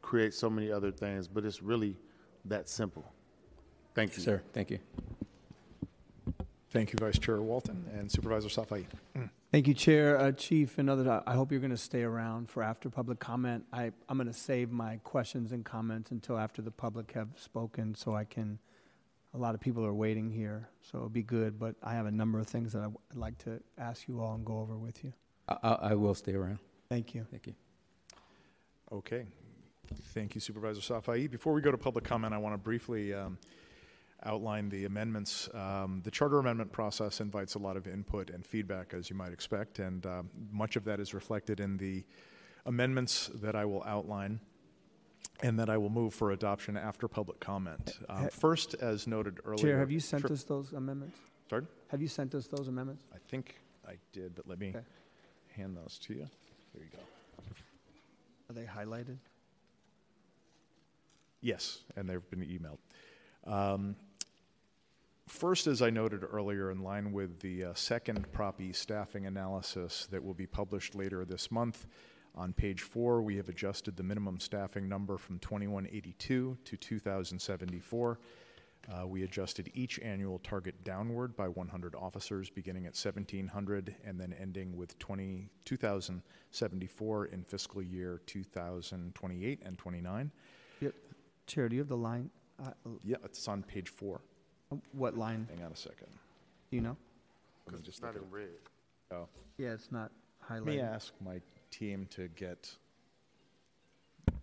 Speaker 13: create so many other things, but it's really that simple. Thank you,
Speaker 5: Sir, thank you.
Speaker 2: Thank you, Vice Chair Walton and Supervisor Safai.
Speaker 15: Thank you, Chair, uh, Chief, and others. I- I hope you're going to stay around for after public comment. I, I'm going to save my questions and comments until after the public have spoken, so I can. A lot of people are waiting here, so it'll be good. But I have a number of things that I w- I'd like to ask you all and go over with you.
Speaker 5: I, I, I will stay around.
Speaker 15: Thank you.
Speaker 5: Thank you.
Speaker 2: Okay. Thank you, Supervisor Safai. Before we go to public comment, I want to briefly um, outline the amendments. Um, the charter amendment process invites a lot of input and feedback, as you might expect, and um, much of that is reflected in the amendments that I will outline and that I will move for adoption after public comment. Um, first, as noted earlier.
Speaker 15: Chair, have you sent
Speaker 2: Sure.
Speaker 15: us those amendments?
Speaker 2: Sorry?
Speaker 15: Have you sent us those amendments?
Speaker 2: I think I did, but let me
Speaker 15: Okay.
Speaker 2: hand those to you. There you go.
Speaker 15: Are they highlighted?
Speaker 2: Yes, and they've been emailed. Um, First, as I noted earlier, in line with the uh, second Prop E staffing analysis that will be published later this month, on page four, we have adjusted the minimum staffing number from 2182 to 2074. Uh, we adjusted each annual target downward by 100 officers, beginning at 1,700 and then ending with 20, 2,074 in fiscal year 2028 and 29.
Speaker 15: Yep. Chair, do you have the line? Uh,
Speaker 2: Yeah, it's on page four.
Speaker 15: What line?
Speaker 2: Hang on a second.
Speaker 15: Do you know?
Speaker 2: Let me just
Speaker 13: not
Speaker 2: look
Speaker 13: in
Speaker 2: at-
Speaker 13: red.
Speaker 2: Oh.
Speaker 15: Yeah, it's not highlighted.
Speaker 2: Let me
Speaker 15: highlighted.
Speaker 2: ask my team to get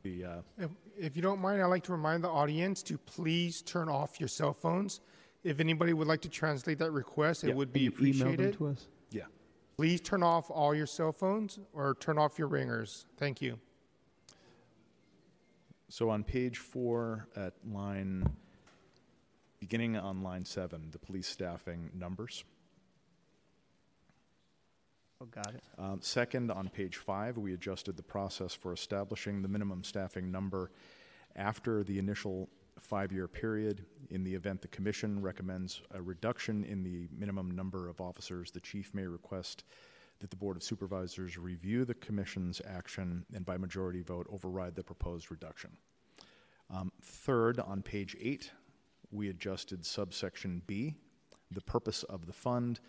Speaker 2: the, uh,
Speaker 1: If, if you don't mind, I'd like to remind the audience to please turn off your cell phones. If anybody would like to translate that request,
Speaker 2: Yeah.
Speaker 1: it would be
Speaker 15: Can you email them
Speaker 1: appreciated.
Speaker 15: to us?
Speaker 2: yeah.
Speaker 1: Please turn off all your cell phones or turn off your ringers. Thank you.
Speaker 2: So on page four at line, beginning on line seven, the police staffing numbers.
Speaker 15: Oh, got it.
Speaker 2: Um, Second, on page five, we adjusted the process for establishing the minimum staffing number after the initial five-year period. In the event the commission recommends a reduction in the minimum number of officers, the chief may request that the Board of Supervisors review the commission's action and by majority vote override the proposed reduction. Um, Third, on page eight, we adjusted subsection B, the purpose of the fund,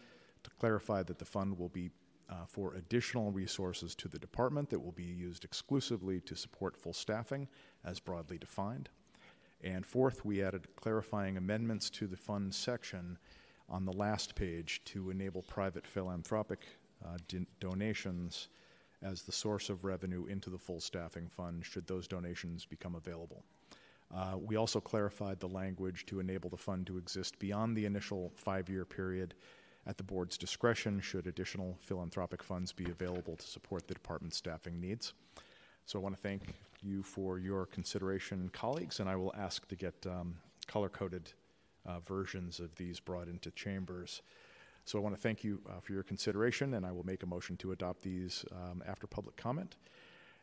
Speaker 2: to clarify that the fund will be uh, for additional resources to the department that will be used exclusively to support full staffing as broadly defined. And fourth, we added clarifying amendments to the fund section on the last page to enable private philanthropic uh, don- donations as the source of revenue into the full staffing fund should those donations become available. Uh, we also clarified the language to enable the fund to exist beyond the initial five year period at the board's discretion should additional philanthropic funds be available to support the department's staffing needs. So I want to thank you for your consideration, colleagues, and I will ask to get um, color coded uh, versions of these brought into chambers. So I want to thank you uh, for your consideration, and I will make a motion to adopt these um, after public comment.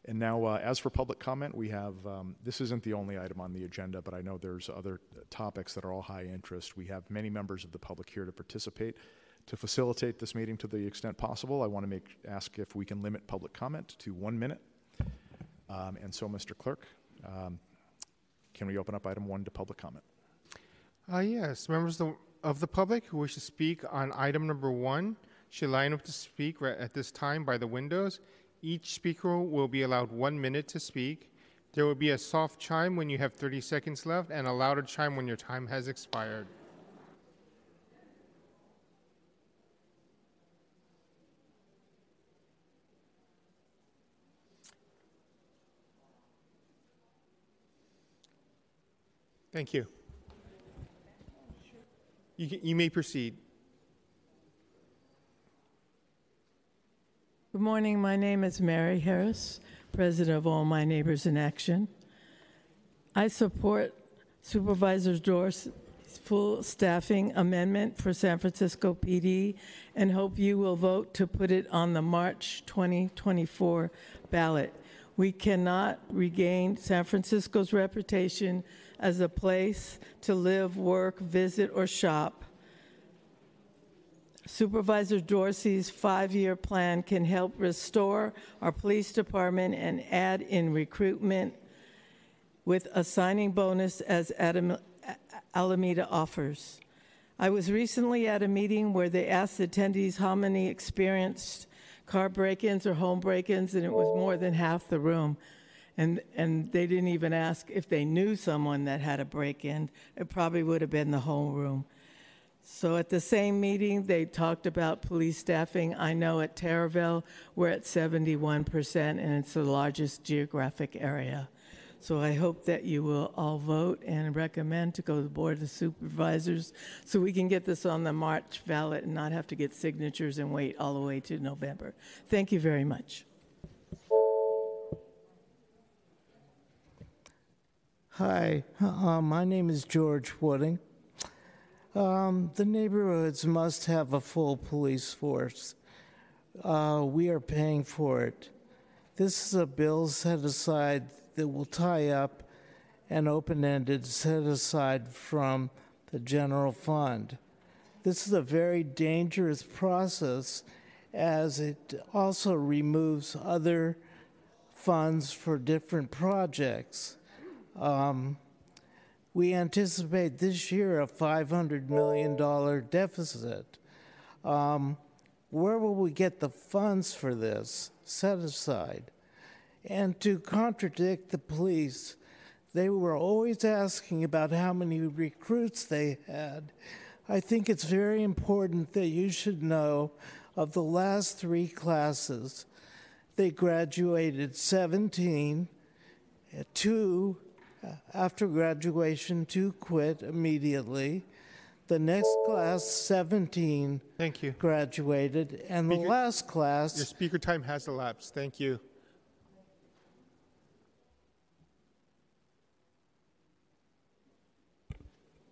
Speaker 2: And now, uh, as for public comment, we have um, this isn't the only item on the agenda, but I know there's other topics that are all high interest. We have many members of the public here to participate. To facilitate this meeting to the extent possible, I want to make ask if we can limit public comment to one minute. Um, and so, Mr. Clerk, um, can we open up item one to public comment?
Speaker 1: Uh, yes, members of the of the public who wish to speak on item number one should line up to speak right at this time by the windows. Each speaker will be allowed one minute to speak. There will be a soft chime when you have 30 seconds left and a louder chime when your time has expired. Thank you. You, can- you may proceed.
Speaker 16: Good morning. My name is Mary Harris, president of All My Neighbors in Action. I support Supervisor Dorsey's full staffing amendment for San Francisco PD and hope you will vote to put it on the March 2024 ballot. We cannot regain San Francisco's reputation as a place to live, work, visit, or shop Supervisor Dorsey's five-year plan can help restore our police department and add in recruitment with a signing bonus as Adam- Alameda offers. I was recently at a meeting where they asked attendees how many experienced car break-ins or home break-ins, and it was more than half the room. And, and they didn't even ask if they knew someone that had a break-in. It probably would have been the whole room. So at the same meeting, they talked about police staffing. I know at Taraval, we're at 71%, and it's the largest geographic area. So I hope that you will all vote and recommend to go to the Board of Supervisors so we can get this on the March ballot and not have to get signatures and wait all the way to November. Thank you very much.
Speaker 17: Hi, uh, my name is George Wooding. Um, the neighborhoods must have a full police force. Uh, we are paying for it. This is a bill set aside that will tie up an open ended set aside from the general fund. This is a very dangerous process as it also removes other funds for different projects. Um, we anticipate this year a $500 million deficit. Um, where will we get the funds for this set aside? And to contradict the police, they were always asking about how many recruits they had. I think it's very important that you should know of the last three classes, they graduated 17, two after graduation, two quit immediately. The next class, 17,
Speaker 1: Thank you.
Speaker 17: graduated, and the last class,
Speaker 1: Your speaker time has elapsed. Thank you.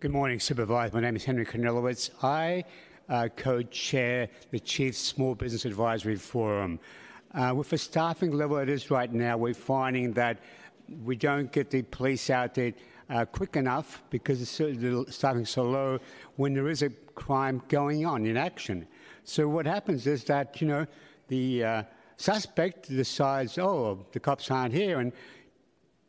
Speaker 18: Good morning, Supervisor. My name is Henry Karnilowicz. I uh, co-chair the Chief Small Business Advisory Forum. Uh, with the staffing level it is right now, we're finding that we don't get the police out there uh, quick enough because it's is so low when there is a crime going on in action. So what happens is that you know the uh, suspect decides, oh, the cops aren't here, and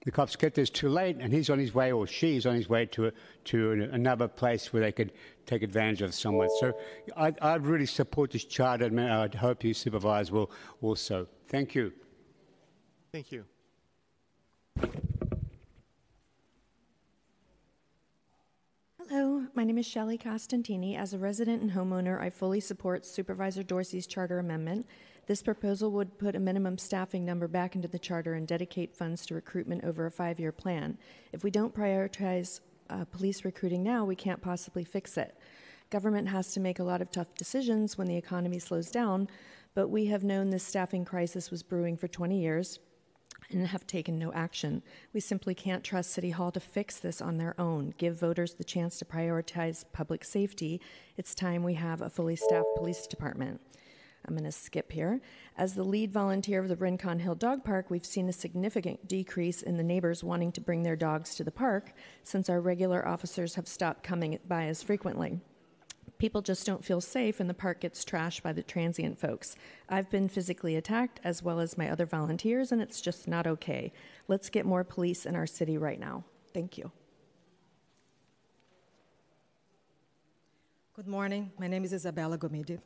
Speaker 18: the cops get there too late, and he's on his way, or she's on his way to a, to an- another place where they could take advantage of someone. So I, I really support this charter, and I hope you supervise will also. Thank you.
Speaker 1: Thank you.
Speaker 19: Hello, my name is Shelley Costantini. As a resident and homeowner, I fully support Supervisor Dorsey's charter amendment. This proposal would put a minimum staffing number back into the charter and dedicate funds to recruitment over a five year plan. If we don't prioritize uh, police recruiting now, we can't possibly fix it. Government has to make a lot of tough decisions when the economy slows down, but we have known this staffing crisis was brewing for 20 years and have taken no action. We simply can't trust City Hall to fix this on their own. Give voters the chance to prioritize public safety. It's time we have a fully staffed police department. I'm going to skip here. As the lead volunteer of the Rincon Hill Dog Park, we've seen a significant decrease in the neighbors wanting to bring their dogs to the park since our regular officers have stopped coming by as frequently. People just don't feel safe and the park gets trashed by the transient folks. I've been physically attacked as well as my other volunteers, and it's just not okay. Let's get more police in our city right now. Thank you.
Speaker 20: Good morning. My name is Isabella Gomidi.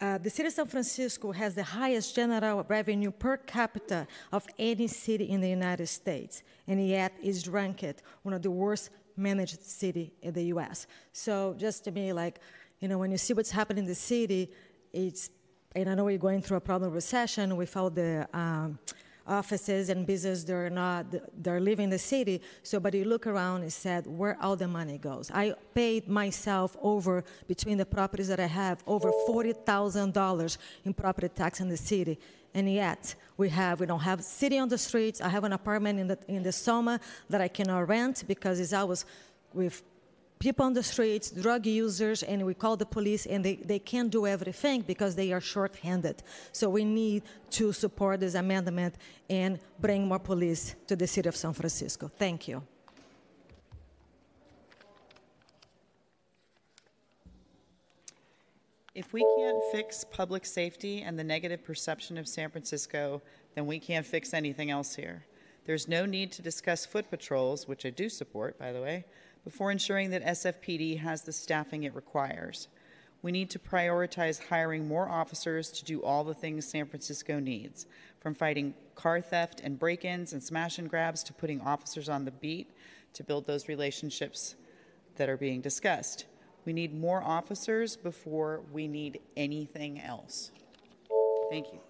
Speaker 20: Uh, the city of San Francisco has the highest general revenue per capita of any city in the United States, and yet is ranked one of the worst managed city in the U.S. So just to me, like, you know, when you see what's happening in the city, it's, and I know we're going through a problem recession with all the um, offices and business they're not they're leaving the city. So but you look around and said where all the money goes. I paid myself over between the properties that i have over $40000 in property tax in the city. And yet we have we don't have city on the streets. I have an apartment in the in the soma that i cannot rent because it's always with people on the streets, drug users, and we call the police, and they, they can't do everything because they are short-handed. So we need to support this amendment and bring more police to the city of San Francisco. Thank you.
Speaker 21: If we can't fix public safety and the negative perception of San Francisco, then we can't fix anything else here. There's no need to discuss foot patrols, which I do support, by the way, before ensuring that SFPD has the staffing it requires. We need to prioritize hiring more officers to do all the things San Francisco needs, from fighting car theft and break ins and smash and grabs to putting officers on the beat to build those relationships that are being discussed. We need more officers before we need anything else. Thank you.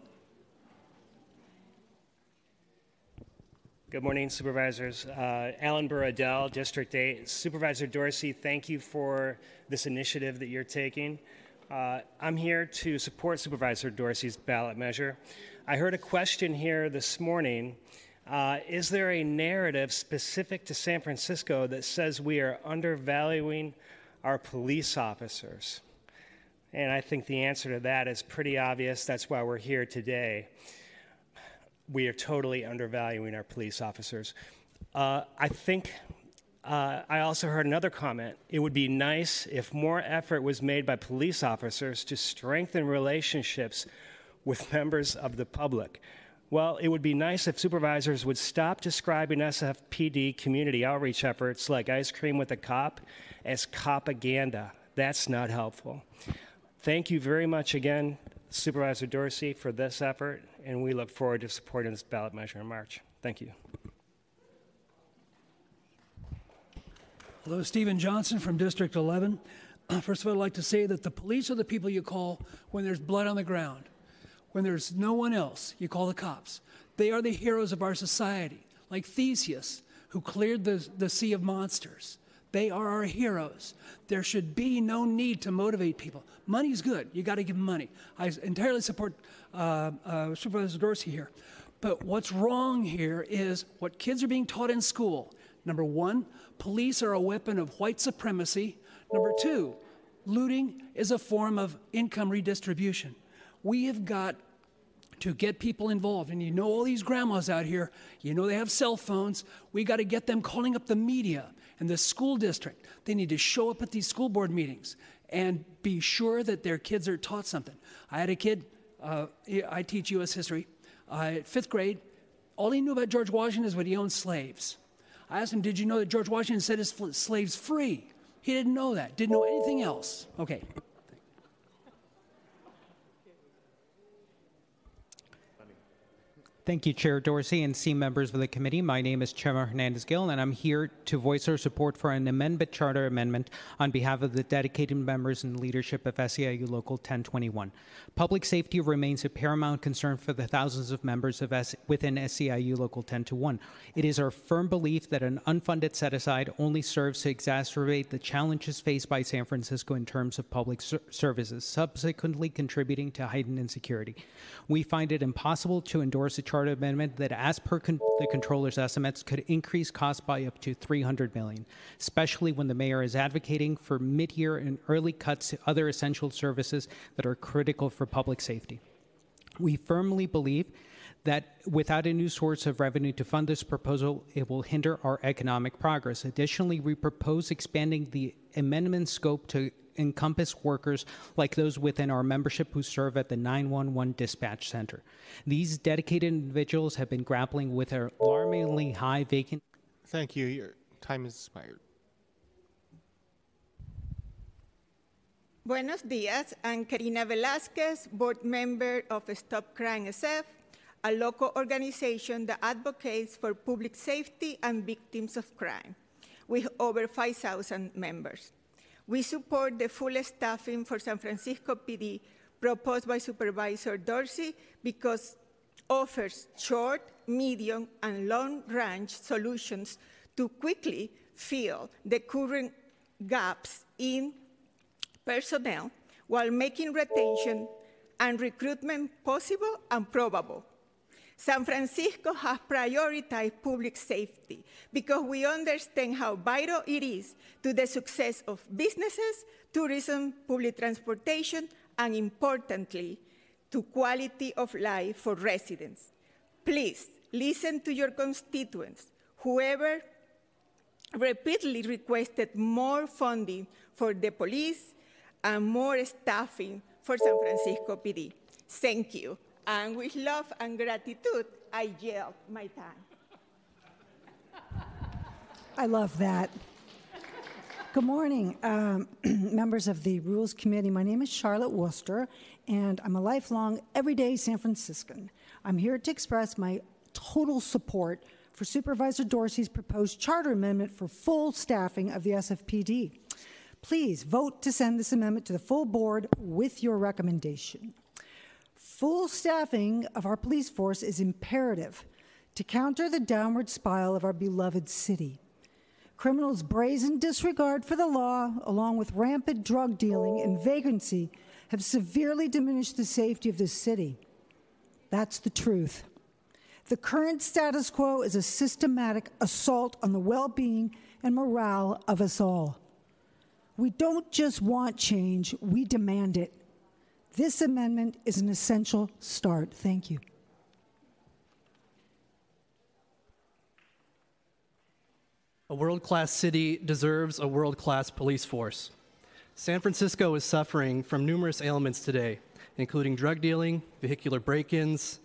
Speaker 22: Good morning, supervisors. Uh, Alan Burradell, District 8. Supervisor Dorsey, thank you for this initiative that you're taking. Uh, I'm here to support Supervisor Dorsey's ballot measure. I heard a question here this morning. Uh, is there a narrative specific to San Francisco that says we are undervaluing our police officers? And I think the answer to that is pretty obvious. That's why we're here today we are totally undervaluing our police officers. Uh, I think uh, I also heard another comment. It would be nice if more effort was made by police officers to strengthen relationships with members of the public. Well, it would be nice if supervisors would stop describing SFPD community outreach efforts like ice cream with a cop as propaganda. That's not helpful. Thank you very much again, Supervisor Dorsey, for this effort, and we look forward to supporting this ballot measure in March. Thank you.
Speaker 23: Hello, Stephen Johnson from District 11. First of all, I'd like to say that the police are the people you call when there's blood on the ground. When there's no one else, you call the cops. They are the heroes of our society, like Theseus, who cleared the, the sea of monsters. They are our heroes. There should be no need to motivate people. Money's good. You got to give them money. I entirely support uh, uh, Supervisor Dorsey here. But what's wrong here is what kids are being taught in school. Number one, police are a weapon of white supremacy. Number two, looting is a form of income redistribution. We have got to get people involved. And you know all these grandmas out here, you know they have cell phones. We got to get them calling up the media and the school district. They need to show up at these school board meetings and be sure that their kids are taught something. I had a kid, uh, I teach U.S. history, uh, fifth grade. All he knew about George Washington is what he owned slaves. I asked him, Did you know that George Washington set his slaves free? He didn't know that, didn't know anything else. Okay.
Speaker 24: Thank you, Chair Dorsey and C members of the committee. My name is Chema Hernandez Gil, and I'm here to voice our support for an amendment charter amendment on behalf of the dedicated members and leadership of SEIU Local 1021. Public safety remains a paramount concern for the thousands of members of S- within SEIU Local 1021. It is our firm belief that an unfunded set aside only serves to exacerbate the challenges faced by San Francisco in terms of public ser- services, subsequently contributing to heightened insecurity. We find it impossible to endorse a charter amendment that, as per con- the controller's estimates, could increase costs by up to 300 million, especially when the mayor is advocating for mid-year and early cuts to other essential services that are critical for public safety. We firmly believe that without a new source of revenue to fund this proposal, it will hinder our economic progress. Additionally, we propose expanding the amendment scope to encompass workers like those within our membership who serve at the 911 dispatch center. These dedicated individuals have been grappling with an alarmingly high vacant.
Speaker 1: Thank you. Your time has expired.
Speaker 25: Buenos dias. I'm Karina Velasquez, board member of Stop Crime SF, a local organization that advocates for public safety and victims of crime, with over 5,000 members. We support the full staffing for San Francisco PD proposed by Supervisor Dorsey because offers short, medium, and long-range solutions to quickly fill the current gaps in personnel while making retention and recruitment possible and probable. San Francisco has prioritized public safety because we understand how vital it is to the success of businesses, tourism, public transportation, and importantly, to quality of life for residents. Please listen to your constituents. Whoever repeatedly requested more funding for the police and more staffing for San Francisco PD. Thank you. And with love and gratitude, I yield my time.
Speaker 26: I love that. Good morning, um, members of the Rules Committee. My name is Charlotte Worcester, and I'm a lifelong, everyday San Franciscan. I'm here to express my total support for Supervisor Dorsey's proposed charter amendment for full staffing of the SFPD. Please vote to send this amendment to the full board with your recommendation. Full staffing of our police force is imperative to counter the downward spiral of our beloved city. Criminals' brazen disregard for the law, along with rampant drug dealing and vagrancy, have severely diminished the safety of this city. That's the truth. The current status quo is a systematic assault on the well being and morale of us all. We don't just want change, we demand it. This amendment is an essential start. Thank you.
Speaker 23: A world class city deserves a world class police force. San Francisco is suffering from numerous ailments today, including drug dealing, vehicular break ins,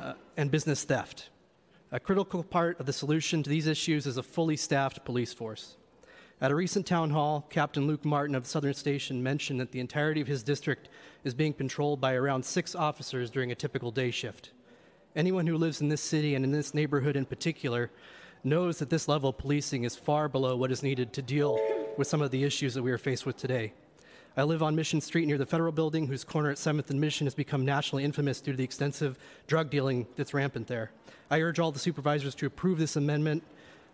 Speaker 23: uh, and business theft. A critical part of the solution to these issues is a fully staffed police force. At a recent town hall, Captain Luke Martin of Southern Station mentioned that the entirety of his district is being patrolled by around six officers during a typical day shift. Anyone who lives in this city and in this neighborhood in particular knows that this level of policing is far below what is needed to deal with some of the issues that we are faced with today. I live on Mission Street near the federal building, whose corner at 7th and Mission has become nationally infamous due to the extensive drug dealing that's rampant there. I urge all the supervisors to approve this amendment,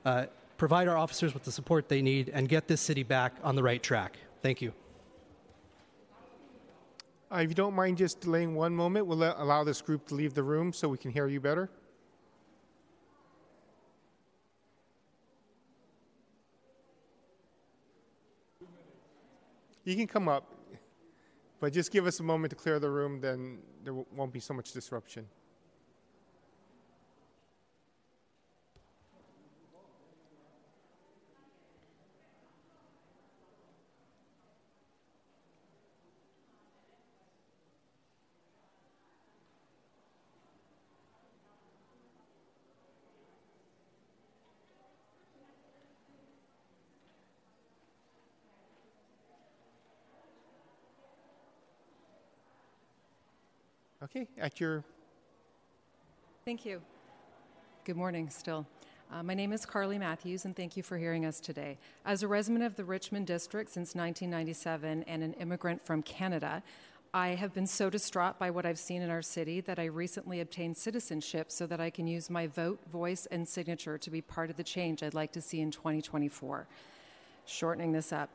Speaker 23: uh, provide our officers with the support they need, and get this city back on the right track. Thank you.
Speaker 1: Uh, if you don't mind just delaying one moment, we'll let, allow this group to leave the room so we can hear you better. You can come up, but just give us a moment to clear the room, then there won't be so much disruption. Okay, at your.
Speaker 27: Thank you. Good morning, still. Uh, my name is Carly Matthews, and thank you for hearing us today. As a resident of the Richmond District since 1997 and an immigrant from Canada, I have been so distraught by what I've seen in our city that I recently obtained citizenship so that I can use my vote, voice, and signature to be part of the change I'd like to see in 2024. Shortening this up,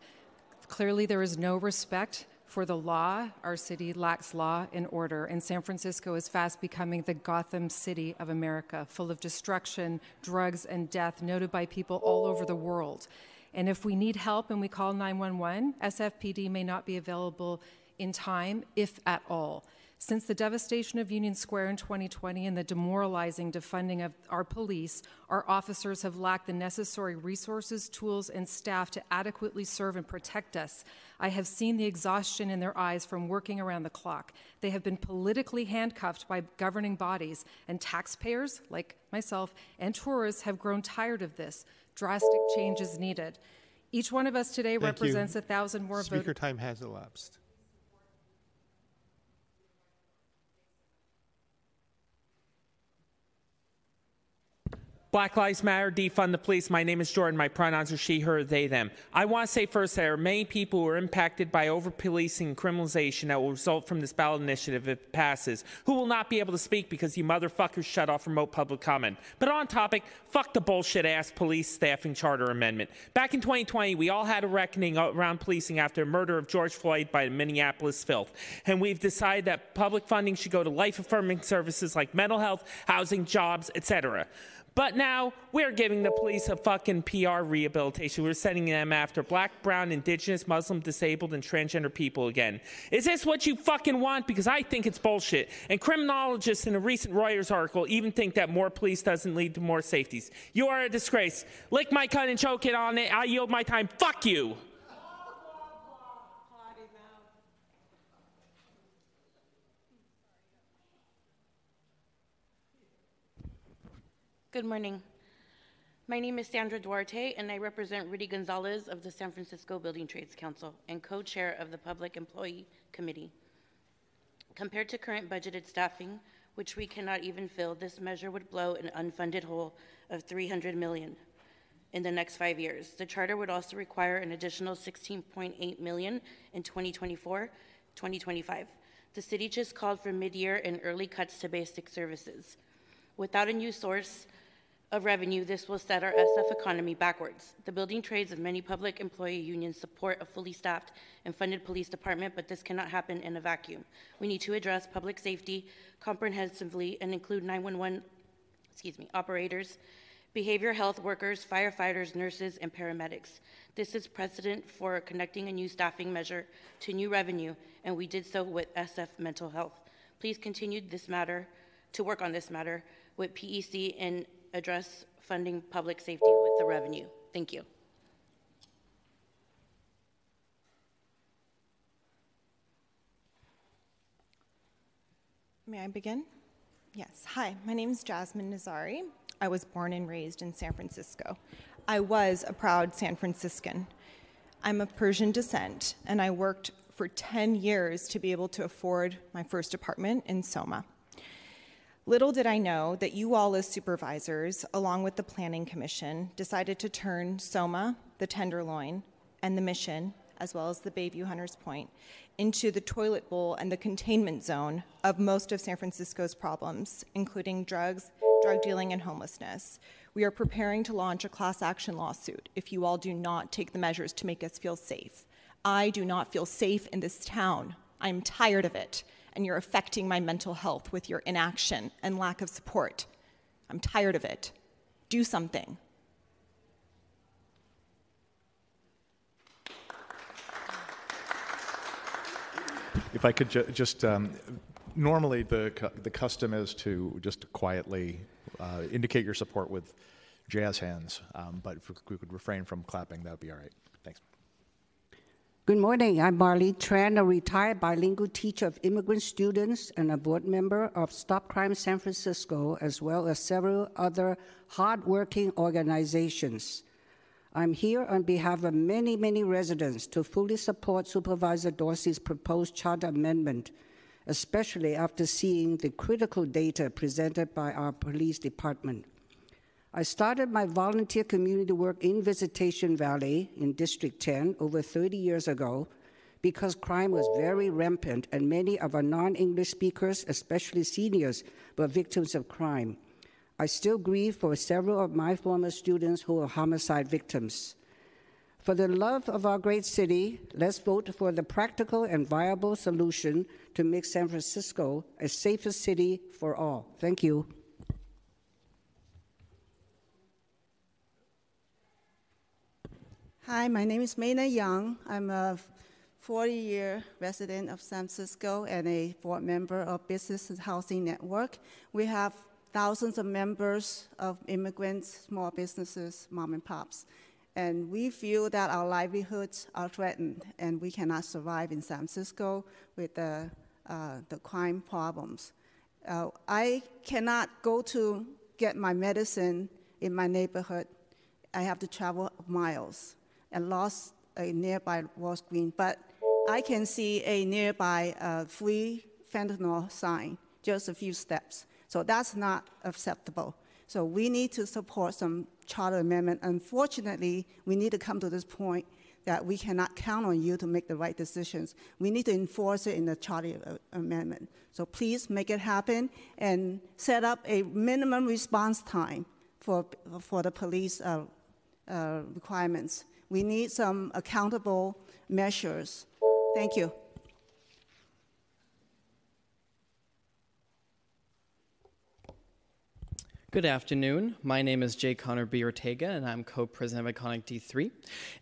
Speaker 27: clearly there is no respect for the law. Our city lacks law and order, and San Francisco is fast becoming the Gotham City of America, full of destruction, drugs, and death, noted by people all over the world. And if we need help and we call 911, SFPD may not be available in time, if at all. Since the devastation of Union Square in 2020 and the demoralizing defunding of our police, our officers have lacked the necessary resources, tools, and staff to adequately serve and protect us. I have seen the exhaustion in their eyes from working around the clock. They have been politically handcuffed by governing bodies, and taxpayers, like myself, and tourists have grown tired of this. Drastic change is needed. Each one of us today
Speaker 1: Thank
Speaker 27: represents
Speaker 1: you.
Speaker 27: a thousand more
Speaker 1: Speaker
Speaker 27: voters.
Speaker 1: time has elapsed.
Speaker 27: Black Lives Matter, defund the police. My name is Jordan. My pronouns are she, her, they, them. I want to say first there are many people who are impacted by over policing and criminalization that will result from this ballot initiative if it passes, who will not be able to speak because you motherfuckers shut off remote public comment. But on topic, fuck the bullshit ass police staffing charter amendment. Back in 2020, we all had a reckoning around policing after the murder of George Floyd by the Minneapolis filth. And we've decided that public funding should go to life affirming services like mental health, housing, jobs, etc. But now we're giving the police a fucking PR rehabilitation. We're sending them after black, brown, indigenous, Muslim, disabled, and transgender people again. Is this what you fucking want? Because I think it's bullshit. And criminologists in a recent Reuters article even think that more police doesn't lead to more safeties. You are a disgrace. Lick my cut and choke it on it. I yield my time. Fuck you.
Speaker 28: Good morning. My name is Sandra Duarte, and I represent Rudy Gonzalez of the San Francisco Building Trades Council and co chair of the Public Employee Committee. Compared to current budgeted staffing, which we cannot even fill, this measure would blow an unfunded hole of 300 million in the next five years. The charter would also require an additional 16.8 million in 2024 2025. The city just called for mid year and early cuts to basic services. Without a new source of revenue, this will set our SF economy backwards. The building trades of many public employee unions support a fully staffed and funded police department, but this cannot happen in a vacuum. We need to address public safety comprehensively and include 911 excuse me, operators, behavior health workers, firefighters, nurses, and paramedics. This is precedent for connecting a new staffing measure to new revenue, and we did so with SF Mental Health. Please continue this matter to work on this matter with PEC and address funding public safety with the revenue. Thank you.
Speaker 29: May I begin? Yes. Hi, my name is Jasmine Nazari. I was born and raised in San Francisco. I was a proud San Franciscan. I'm of Persian descent, and I worked for 10 years to be able to afford my first apartment in Soma. Little did I know that you all, as supervisors, along with the Planning Commission, decided to turn Soma, the Tenderloin, and the Mission, as well as the Bayview Hunters Point, into the toilet bowl and the containment zone of most of San Francisco's problems, including drugs, drug dealing, and homelessness. We are preparing to launch a class action lawsuit if you all do not take the measures to make us feel safe. I do not feel safe in this town. I'm tired of it and you're affecting my mental health with your inaction and lack of support. I'm tired of it. Do something.
Speaker 2: If I could ju- just, um, normally the, cu- the custom is to just quietly uh, indicate your support with jazz hands, um, but if we could refrain from clapping, that would be all right. Thanks.
Speaker 30: Good morning. I'm Marlene Tran, a retired bilingual teacher of immigrant students and a board member of Stop Crime San Francisco, as well as several other hardworking organizations. I'm here on behalf of many, many residents to fully support Supervisor Dorsey's proposed charter amendment, especially after seeing the critical data presented by our police department. I started my volunteer community work in Visitation Valley in District 10 over 30 years ago because crime was very rampant and many of our non English speakers, especially seniors, were victims of crime. I still grieve for several of my former students who are homicide victims. For the love of our great city, let's vote for the practical and viable solution to make San Francisco a safer city for all. Thank you.
Speaker 31: Hi, my name is Maina Young. I'm a 40 year resident of San Francisco and a board member of Business and Housing Network. We have thousands of members of immigrants, small businesses, mom and pops. And we feel that our livelihoods are threatened and we cannot survive in San Francisco with the, uh, the crime problems. Uh, I cannot go to get my medicine in my neighborhood. I have to travel miles and lost a nearby Walgreens, but I can see a nearby uh, free fentanyl sign just a few steps. So that's not acceptable.
Speaker 32: So we need to support some charter amendment. Unfortunately, we need to come to this point that we cannot count on you to make the right decisions. We need to enforce it in the charter uh, amendment. So please make it happen and set up a minimum response time for, for the police uh, uh, requirements. We need some accountable measures. Thank you.
Speaker 33: Good afternoon. My name is Jay Connor B. Ortega, and I'm co president of Iconic D3.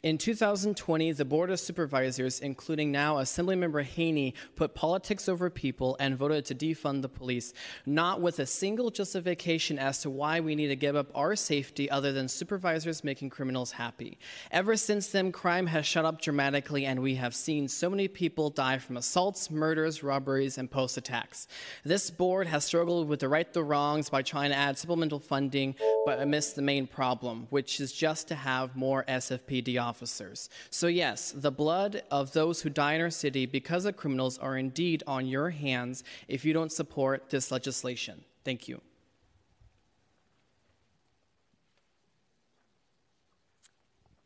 Speaker 33: In 2020, the Board of Supervisors, including now Assemblymember Haney, put politics over people and voted to defund the police, not with a single justification as to why we need to give up our safety other than supervisors making criminals happy. Ever since then, crime has shot up dramatically, and we have seen so many people die from assaults, murders, robberies, and post attacks. This board has struggled with the right the wrongs by trying to add supplemental funding, but I missed the main problem, which is just to have more SFPD officers. So, yes, the blood of those who die in our city because of criminals are indeed on your hands if you don't support this legislation. Thank you.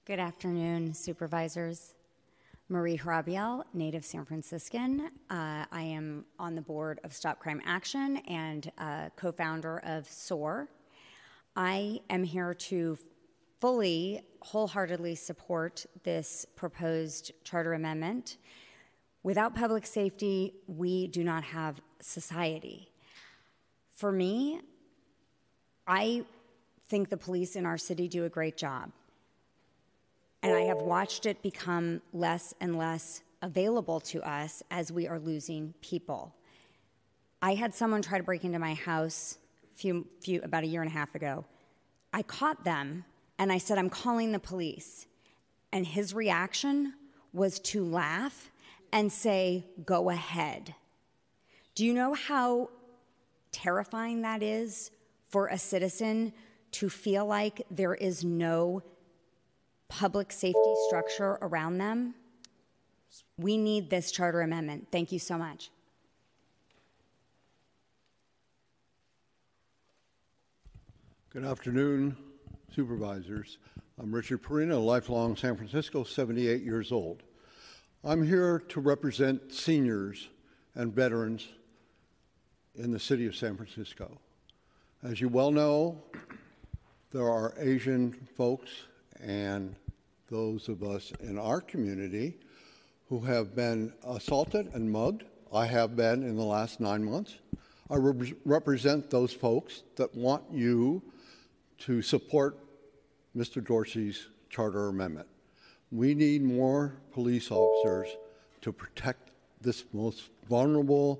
Speaker 34: Good afternoon, supervisors. Marie Hurabiell, native San Franciscan. Uh, I am on the board of Stop Crime Action and uh, co founder of SOAR. I am here to fully, wholeheartedly support this proposed charter amendment. Without public safety, we do not have society. For me, I think the police in our city do a great job. And I have watched it become less and less available to us as we are losing people. I had someone try to break into my house few, few, about a year and a half ago. I caught them and I said, I'm calling the police. And his reaction was to laugh and say, Go ahead. Do you know how terrifying that is for a citizen to feel like there is no public safety structure around them. We need this charter amendment. Thank you so much.
Speaker 31: Good afternoon, supervisors. I'm Richard Perina, lifelong San Francisco, 78 years old. I'm here to represent seniors and veterans in the city of San Francisco. As you well know, there are Asian folks and those of us in our community who have been assaulted and mugged. I have been in the last nine months. I re- represent those folks that want you to support Mr. Dorsey's charter amendment. We need more police officers to protect this most vulnerable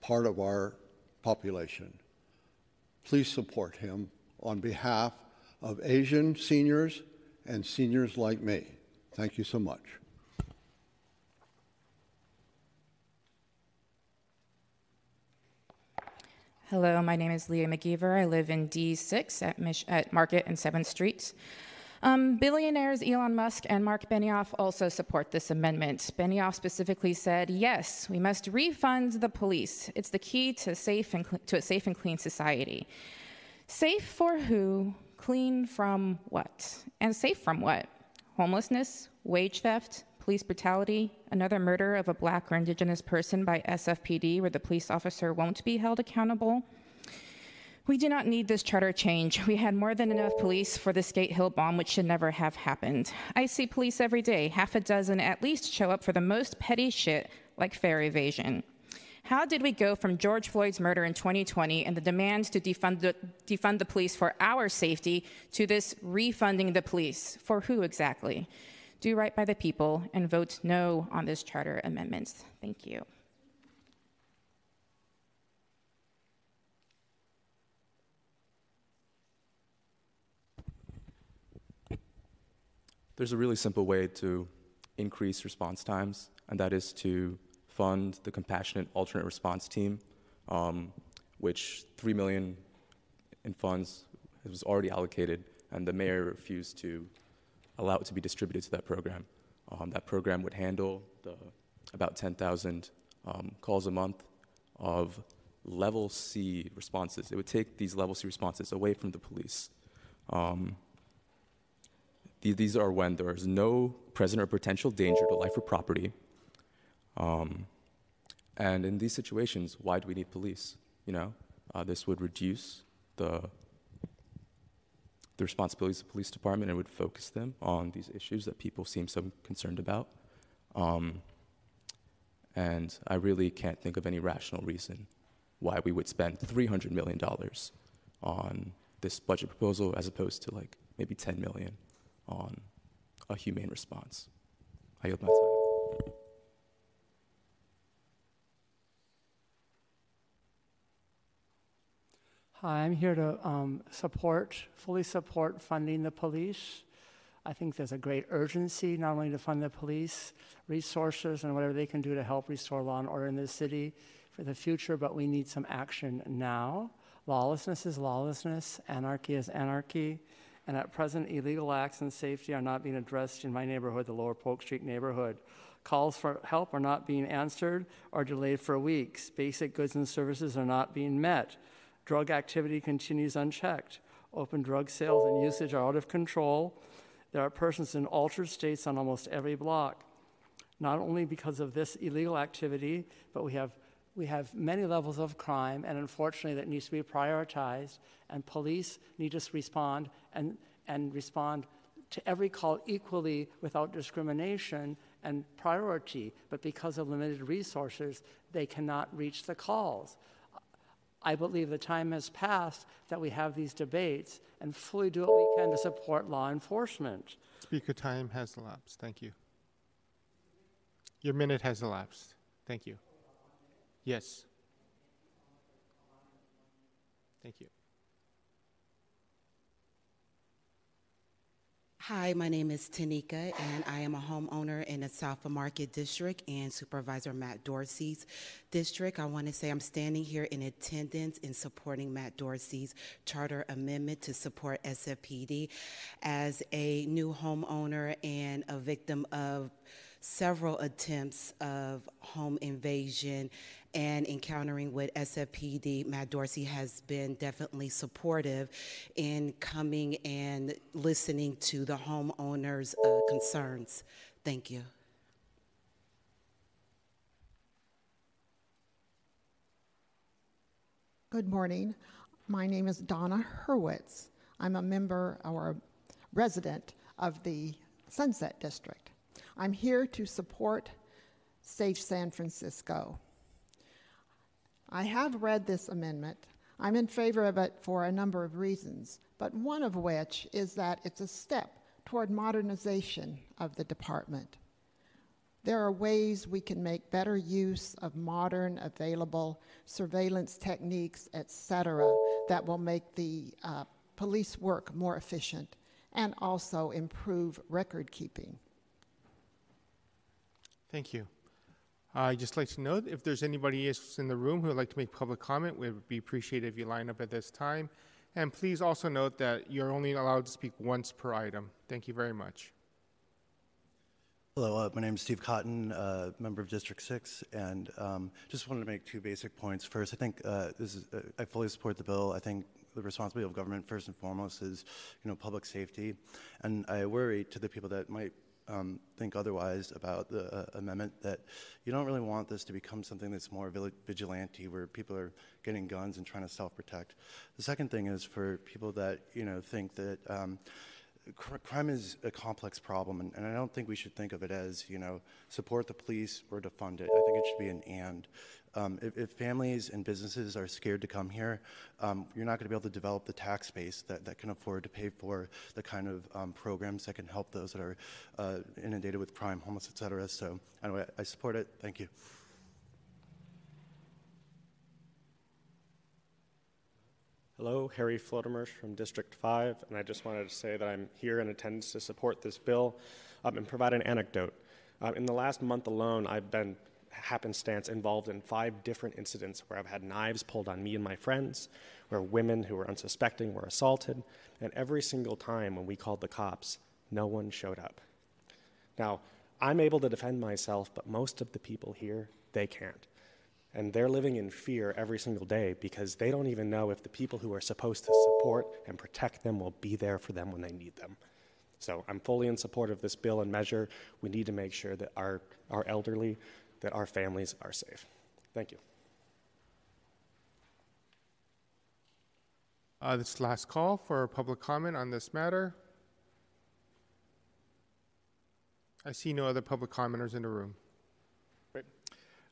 Speaker 31: part of our population. Please support him on behalf of Asian seniors and seniors like me. Thank you so much.
Speaker 35: Hello, my name is Leah McGeever. I live in D6 at, Mich- at Market and 7th Streets. Um, billionaires Elon Musk and Mark Benioff also support this amendment. Benioff specifically said, "Yes, we must refund the police. It's the key to safe and cl- to a safe and clean society. Safe for who? Clean from what? And safe from what? Homelessness, wage theft, police brutality, another murder of a black or indigenous person by SFPD where the police officer won't be held accountable. We do not need this charter change. We had more than enough police for the Skate Hill bomb, which should never have happened. I see police every day, half a dozen at least show up for the most petty shit like fare evasion. How did we go from George Floyd's murder in 2020 and the demands to defund the, defund the police for our safety to this refunding the police? For who exactly? Do right by the people and vote no on this charter amendment. Thank you.
Speaker 36: There's a really simple way to increase response times, and that is to fund the Compassionate Alternate Response Team, um, which three million in funds was already allocated, and the mayor refused to allow it to be distributed to that program. Um, that program would handle the, about 10,000 um, calls a month of
Speaker 37: level C responses. It would take these level C responses away from the police. Um, th- these are when there is no present or potential danger to life or property. Um, and in these situations, why do we need police? You know, uh, this would reduce the the responsibilities of the police department and would focus them on these issues that people seem so concerned about. Um, and I really can't think of any rational reason why we would spend $300 million on this budget proposal as opposed to like maybe 10 million on a humane response. I yield my time.
Speaker 29: Hi, I'm here to um, support, fully support funding the police. I think there's a great urgency not only to fund the police, resources, and whatever they can do to help restore law and order in this city for the future, but we need some action now. Lawlessness is lawlessness, anarchy is anarchy, and at present, illegal acts and safety are not being addressed in my neighborhood, the Lower Polk Street neighborhood. Calls for help are not being answered or delayed for weeks. Basic goods and services are not being met. Drug activity continues unchecked. Open drug sales and usage are out of control. There are persons in altered states on almost every block. Not only because of this illegal activity, but we have we have many levels of crime, and unfortunately, that needs to be prioritized. And police need to respond and, and respond to every call equally without discrimination and priority. But because of limited resources, they cannot reach the calls. I believe the time has passed that we have these debates and fully do what we can to support law enforcement.
Speaker 1: Speaker time has elapsed. Thank you. Your minute has elapsed. Thank you. Yes. Thank you.
Speaker 31: Hi, my name is Tanika, and I am a homeowner in the South Market District and Supervisor Matt Dorsey's district. I want to say I'm standing here in attendance in supporting Matt Dorsey's charter amendment to support SFPD. As a new homeowner and a victim of several attempts of home invasion and encountering with SFPD, Matt Dorsey has been definitely supportive in coming and listening to the homeowners' uh, concerns. Thank you.
Speaker 38: Good morning. My name is Donna Hurwitz. I'm a member or a resident of the Sunset District. I'm here to support Safe San Francisco. I have read this amendment. I'm in favor of it for a number of reasons, but one of which is that it's a step toward modernization of the department. There are ways we can make better use of modern available surveillance techniques, et cetera, that will make the uh, police work more efficient and also improve record keeping.
Speaker 1: Thank you. I'd just like to note if there's anybody else in the room who would like to make public comment, we would be appreciated if you line up at this time. And please also note that you're only allowed to speak once per item. Thank you very much.
Speaker 39: Hello, uh, my name is Steve Cotton, uh, member of District 6, and um, just wanted to make two basic points. First, I think uh, this is, uh, I fully support the bill. I think the responsibility of government, first and foremost, is you know public safety, and I worry to the people that might um, think otherwise about the uh, amendment that you don't really want this to become something that's more vigilante where people are getting guns and trying to self-protect. The second thing is for people that you know think that um, cr- crime is a complex problem, and, and, I don't think we should think of it as you know support the police or defund it. I think it should be an and. Um, if, if, families and businesses are scared to come here, um, you're not going to be able to develop the tax base that, that can afford to pay for the kind of um, programs that can help those that are uh, inundated with crime, homeless, et cetera. So, anyway, I support it. Thank you.
Speaker 40: Hello, Harry Flotemers from District 5, and I just wanted to say that I'm here in attendance to support this bill um, and provide an anecdote. Uh, in the last month alone, I've been happenstance involved in five different incidents where I've had knives pulled on me and my friends, where women who were unsuspecting were assaulted, and every single time when we called the cops, no one showed up. Now, I'm able to defend myself, but most of the people here, they can't.
Speaker 41: And they're living in fear every single day because they don't even know if the people who are supposed to support and protect them will be there for them when they need them. So I'm fully in support of this bill and measure. We need to make sure that our, our elderly, that our families are safe. Thank you.
Speaker 1: Uh, this last call for public comment on this matter. I see no other public commenters in the room.
Speaker 2: Great.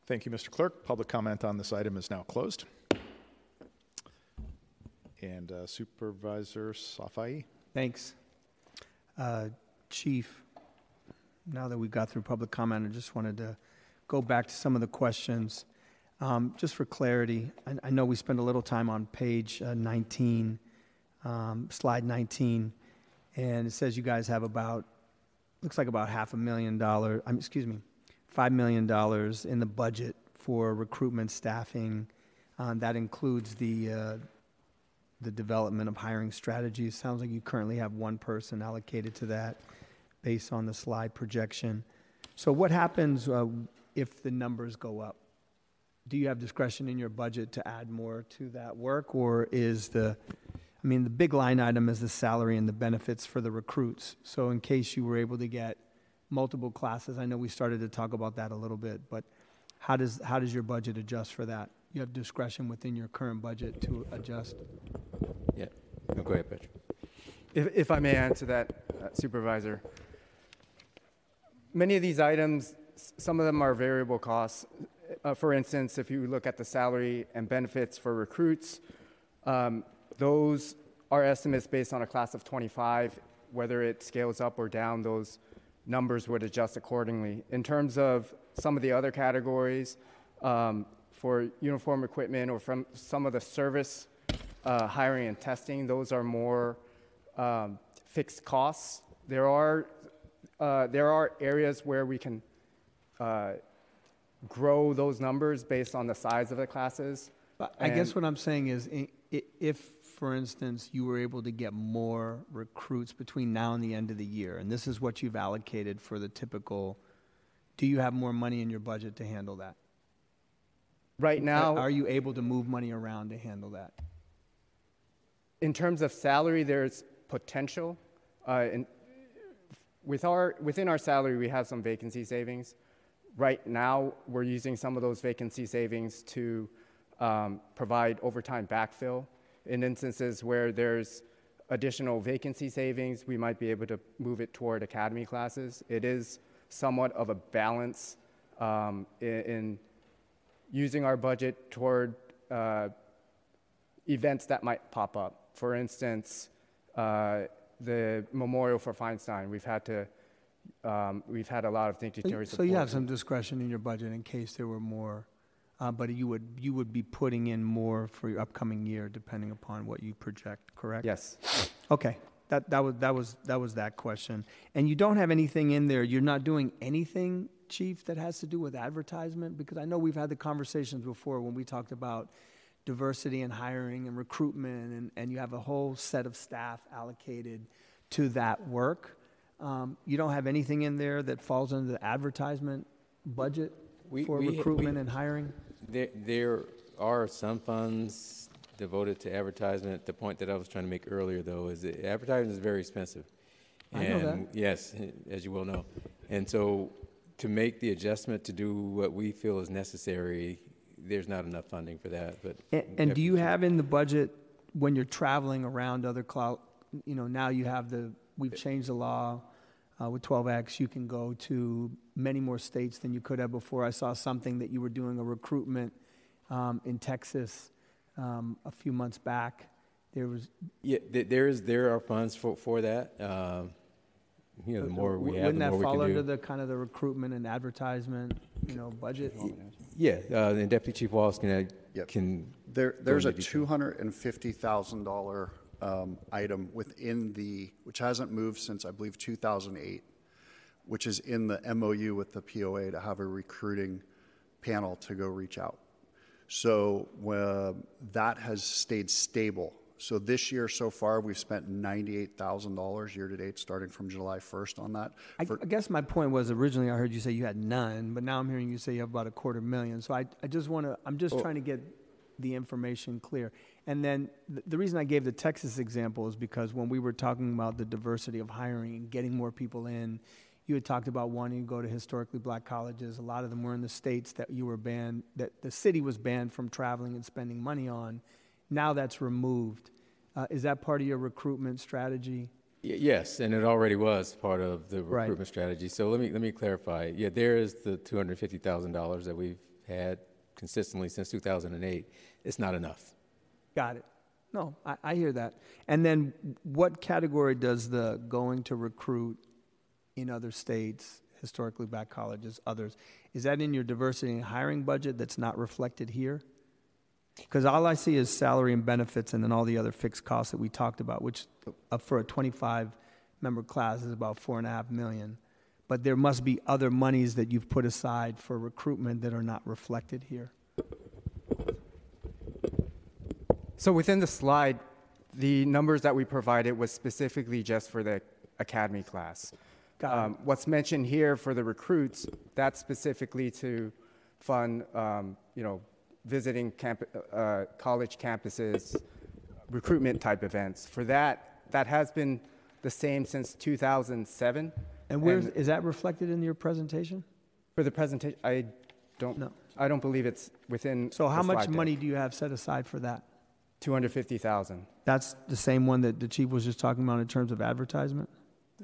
Speaker 2: Thank you, Mr. Clerk. Public comment on this item is now closed. And uh, Supervisor Safai.
Speaker 42: Thanks. Uh, Chief, now that we've got through public comment, I just wanted to go back to some of the questions. Um, just for clarity, I, I, know we spent a little time on page uh, 19, um, slide 19, and it says you guys have about, looks like about half a million dollars, um, excuse me, $5 million in the budget for recruitment staffing. Um, that includes the, uh, the development of hiring strategies. Sounds like you currently have one person allocated to that based on the slide projection. So, what happens uh, if the numbers go up? Do you have discretion in your budget to add more to that work, or is the I mean, the big line item is the salary and the benefits for the recruits. So, in case you were able to get multiple classes, I know we started to talk about that a little bit, but how does, how does your budget adjust for that? You have discretion within your current budget to adjust?
Speaker 5: Yeah. No, go ahead, Patrick.
Speaker 43: If, if I may answer that, uh, Supervisor. Many of these items, some of them are variable costs. Uh, for instance, if you look at the salary and benefits for recruits, um, those are estimates based on a class of 25. Whether it scales up or down, those numbers would adjust accordingly. In terms of some of the other categories, um, for uniform equipment or from some of the service uh, hiring and testing, those are more um, fixed costs. There are, uh, there are areas where we can uh, grow those numbers based on the size of the classes.
Speaker 42: But I guess what I'm saying is if, for instance, you were able to get more recruits between now and the end of the year, and this is what you've allocated for the typical, do you have more money in your budget to handle that?
Speaker 43: Right now,
Speaker 42: are you able to move money around to handle that?
Speaker 43: In terms of salary, there's potential. Uh, in, with our, within our salary, we have some vacancy savings. Right now, we're using some of those vacancy savings to um, provide overtime backfill. In instances where there's additional vacancy savings, we might be able to move it toward academy classes. It is somewhat of a balance um, in, in using our budget toward uh, events that might pop up. For instance, uh, the memorial for Feinstein, we've had to, um, we've had a lot of dignitary
Speaker 42: so,
Speaker 43: support.
Speaker 42: So you have some discretion in your budget in case there were more, uh, but you would you would be putting in more for your upcoming year depending upon what you project, correct?
Speaker 43: Yes.
Speaker 42: Okay. That, that was that was that was that question. And you don't have anything in there. You're not doing anything Chief, that has to do with advertisement? Because I know we've had the conversations before when we talked about diversity and hiring and recruitment, and, and you have a whole set of staff allocated to that work. Um, you don't have anything in there that falls under the advertisement budget we, for we, recruitment we, and hiring?
Speaker 5: There, there are some funds devoted to advertisement. The point that I was trying to make earlier, though, is that advertising is very expensive.
Speaker 42: I know that.
Speaker 5: Yes, as you well know. And so to make the adjustment to do what we feel is necessary, there's not enough funding for that. But
Speaker 42: and, and do you have in the budget when you're traveling around other cloud? You know, now you have the we've changed the law uh, with 12x. You can go to many more states than you could have before. I saw something that you were doing a recruitment um, in Texas um, a few months back. There was
Speaker 5: yeah, there is there are funds for for that. Uh, you know, the more we have,
Speaker 42: Wouldn't
Speaker 5: the
Speaker 42: that
Speaker 5: more we
Speaker 42: fall
Speaker 5: can
Speaker 42: under
Speaker 5: do.
Speaker 42: the kind of the recruitment and advertisement, you know, budget?
Speaker 5: Yeah, uh, and Deputy Chief Wallace can, uh,
Speaker 12: Yep.
Speaker 5: can.
Speaker 12: There, there's a $250,000 um, item within the, which hasn't moved since, I believe, 2008, which is in the MOU with the POA to have a recruiting panel to go reach out. So uh, that has stayed stable so this year so far, we've spent ninety-eight thousand dollars year-to-date, starting from July first on that.
Speaker 42: I,
Speaker 12: For-
Speaker 42: I guess my point was originally I heard you say you had none, but now I'm hearing you say you have about a quarter million. So I, I just want to, I'm just
Speaker 12: Well-
Speaker 42: trying to get the information clear. And then the, the reason I gave the Texas example is because when we were talking about the diversity of hiring and getting more people in, you had talked about wanting to go to historically black colleges. A lot of them were in the states that you were banned, that the city was banned from traveling and spending money on. Now that's removed. Uh, is that part of your recruitment strategy?
Speaker 5: Y- Yes, and it already was part of the
Speaker 42: Right.
Speaker 5: recruitment strategy. So let me, let me clarify. Yeah, there is the $250,000 that we've had consistently since 2008. It's not enough.
Speaker 42: Got it. No, I, I hear that. And then what category does the going to recruit in other states, historically black colleges, others, is that in your diversity and hiring budget that's not reflected here? Because all I see is salary and benefits and then all the other fixed costs that we talked about, which uh, for a 25 member class is about four and a half million. But there must be other monies that you've put aside for recruitment that are not reflected here.
Speaker 43: So within the slide, the numbers that we provided was specifically just for the academy class. Um, what's mentioned here for the recruits, that's specifically to fund, um, you know, visiting camp- uh, college campuses, recruitment type events. For that, that has been the same since 2007.
Speaker 42: And where is that reflected in your presentation?
Speaker 43: For the presentation, I don't.
Speaker 42: No.
Speaker 43: I don't believe it's within.
Speaker 42: So how much
Speaker 43: deck.
Speaker 42: money do you have set aside for that?
Speaker 43: Two hundred fifty thousand.
Speaker 42: That's the same one that the chief was just talking about in terms of advertisement?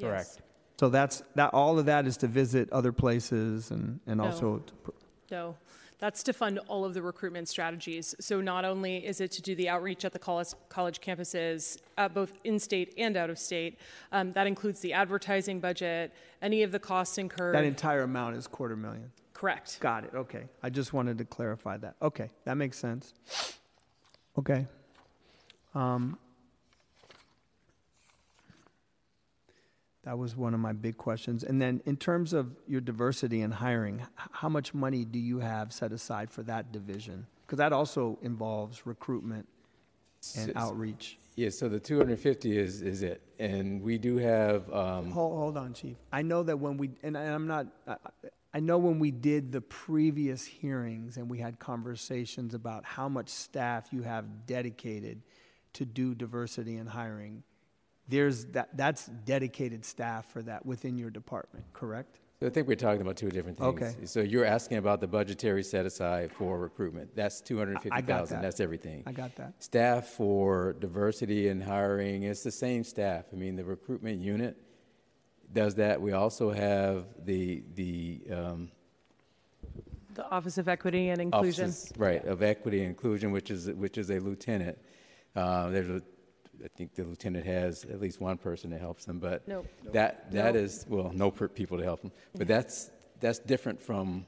Speaker 43: Correct.
Speaker 42: So that's, that, all of that is to visit other places and, and
Speaker 11: No.
Speaker 42: also, to pr-
Speaker 11: No, that's to fund all of the recruitment strategies. So not only is it to do the outreach at the college, college campuses, uh, both in-state and out of state, um, that includes the advertising budget, any of the costs incurred.
Speaker 42: that entire amount is quarter million?
Speaker 11: Correct.
Speaker 42: Got it, okay. I just wanted to clarify that. Okay, that makes sense. Okay. Um, That was one of my big questions. And then in terms of your diversity in hiring, how much money do you have set aside for that division? Because that also involves recruitment and
Speaker 5: S-
Speaker 42: outreach.
Speaker 5: Yeah, so the 250 is, is it. And we do have, um,
Speaker 42: Hold, hold on, Chief. I know that when we, and I- I'm not, I- I know when we did the previous hearings and we had conversations about how much staff you have dedicated to do diversity in hiring, there's that, that's dedicated staff for that within your department, correct?
Speaker 5: I think we're talking about two different things.
Speaker 42: Okay.
Speaker 5: So you're asking about the budgetary set aside for recruitment. That's 250,000.
Speaker 42: that.
Speaker 5: That's everything.
Speaker 42: I got that.
Speaker 5: Staff for diversity and hiring, it's the same staff. I mean, the recruitment unit does that. We also have the, the, um,
Speaker 11: The Office of Equity and Inclusion.
Speaker 5: offices, right, of equity and inclusion, which is, which is a lieutenant. Uh, there's a, I think the lieutenant has at least one person that helps them, but
Speaker 11: Nope.
Speaker 5: that, that
Speaker 11: Nope.
Speaker 5: is, well, no per- people to help them. But that's, that's different from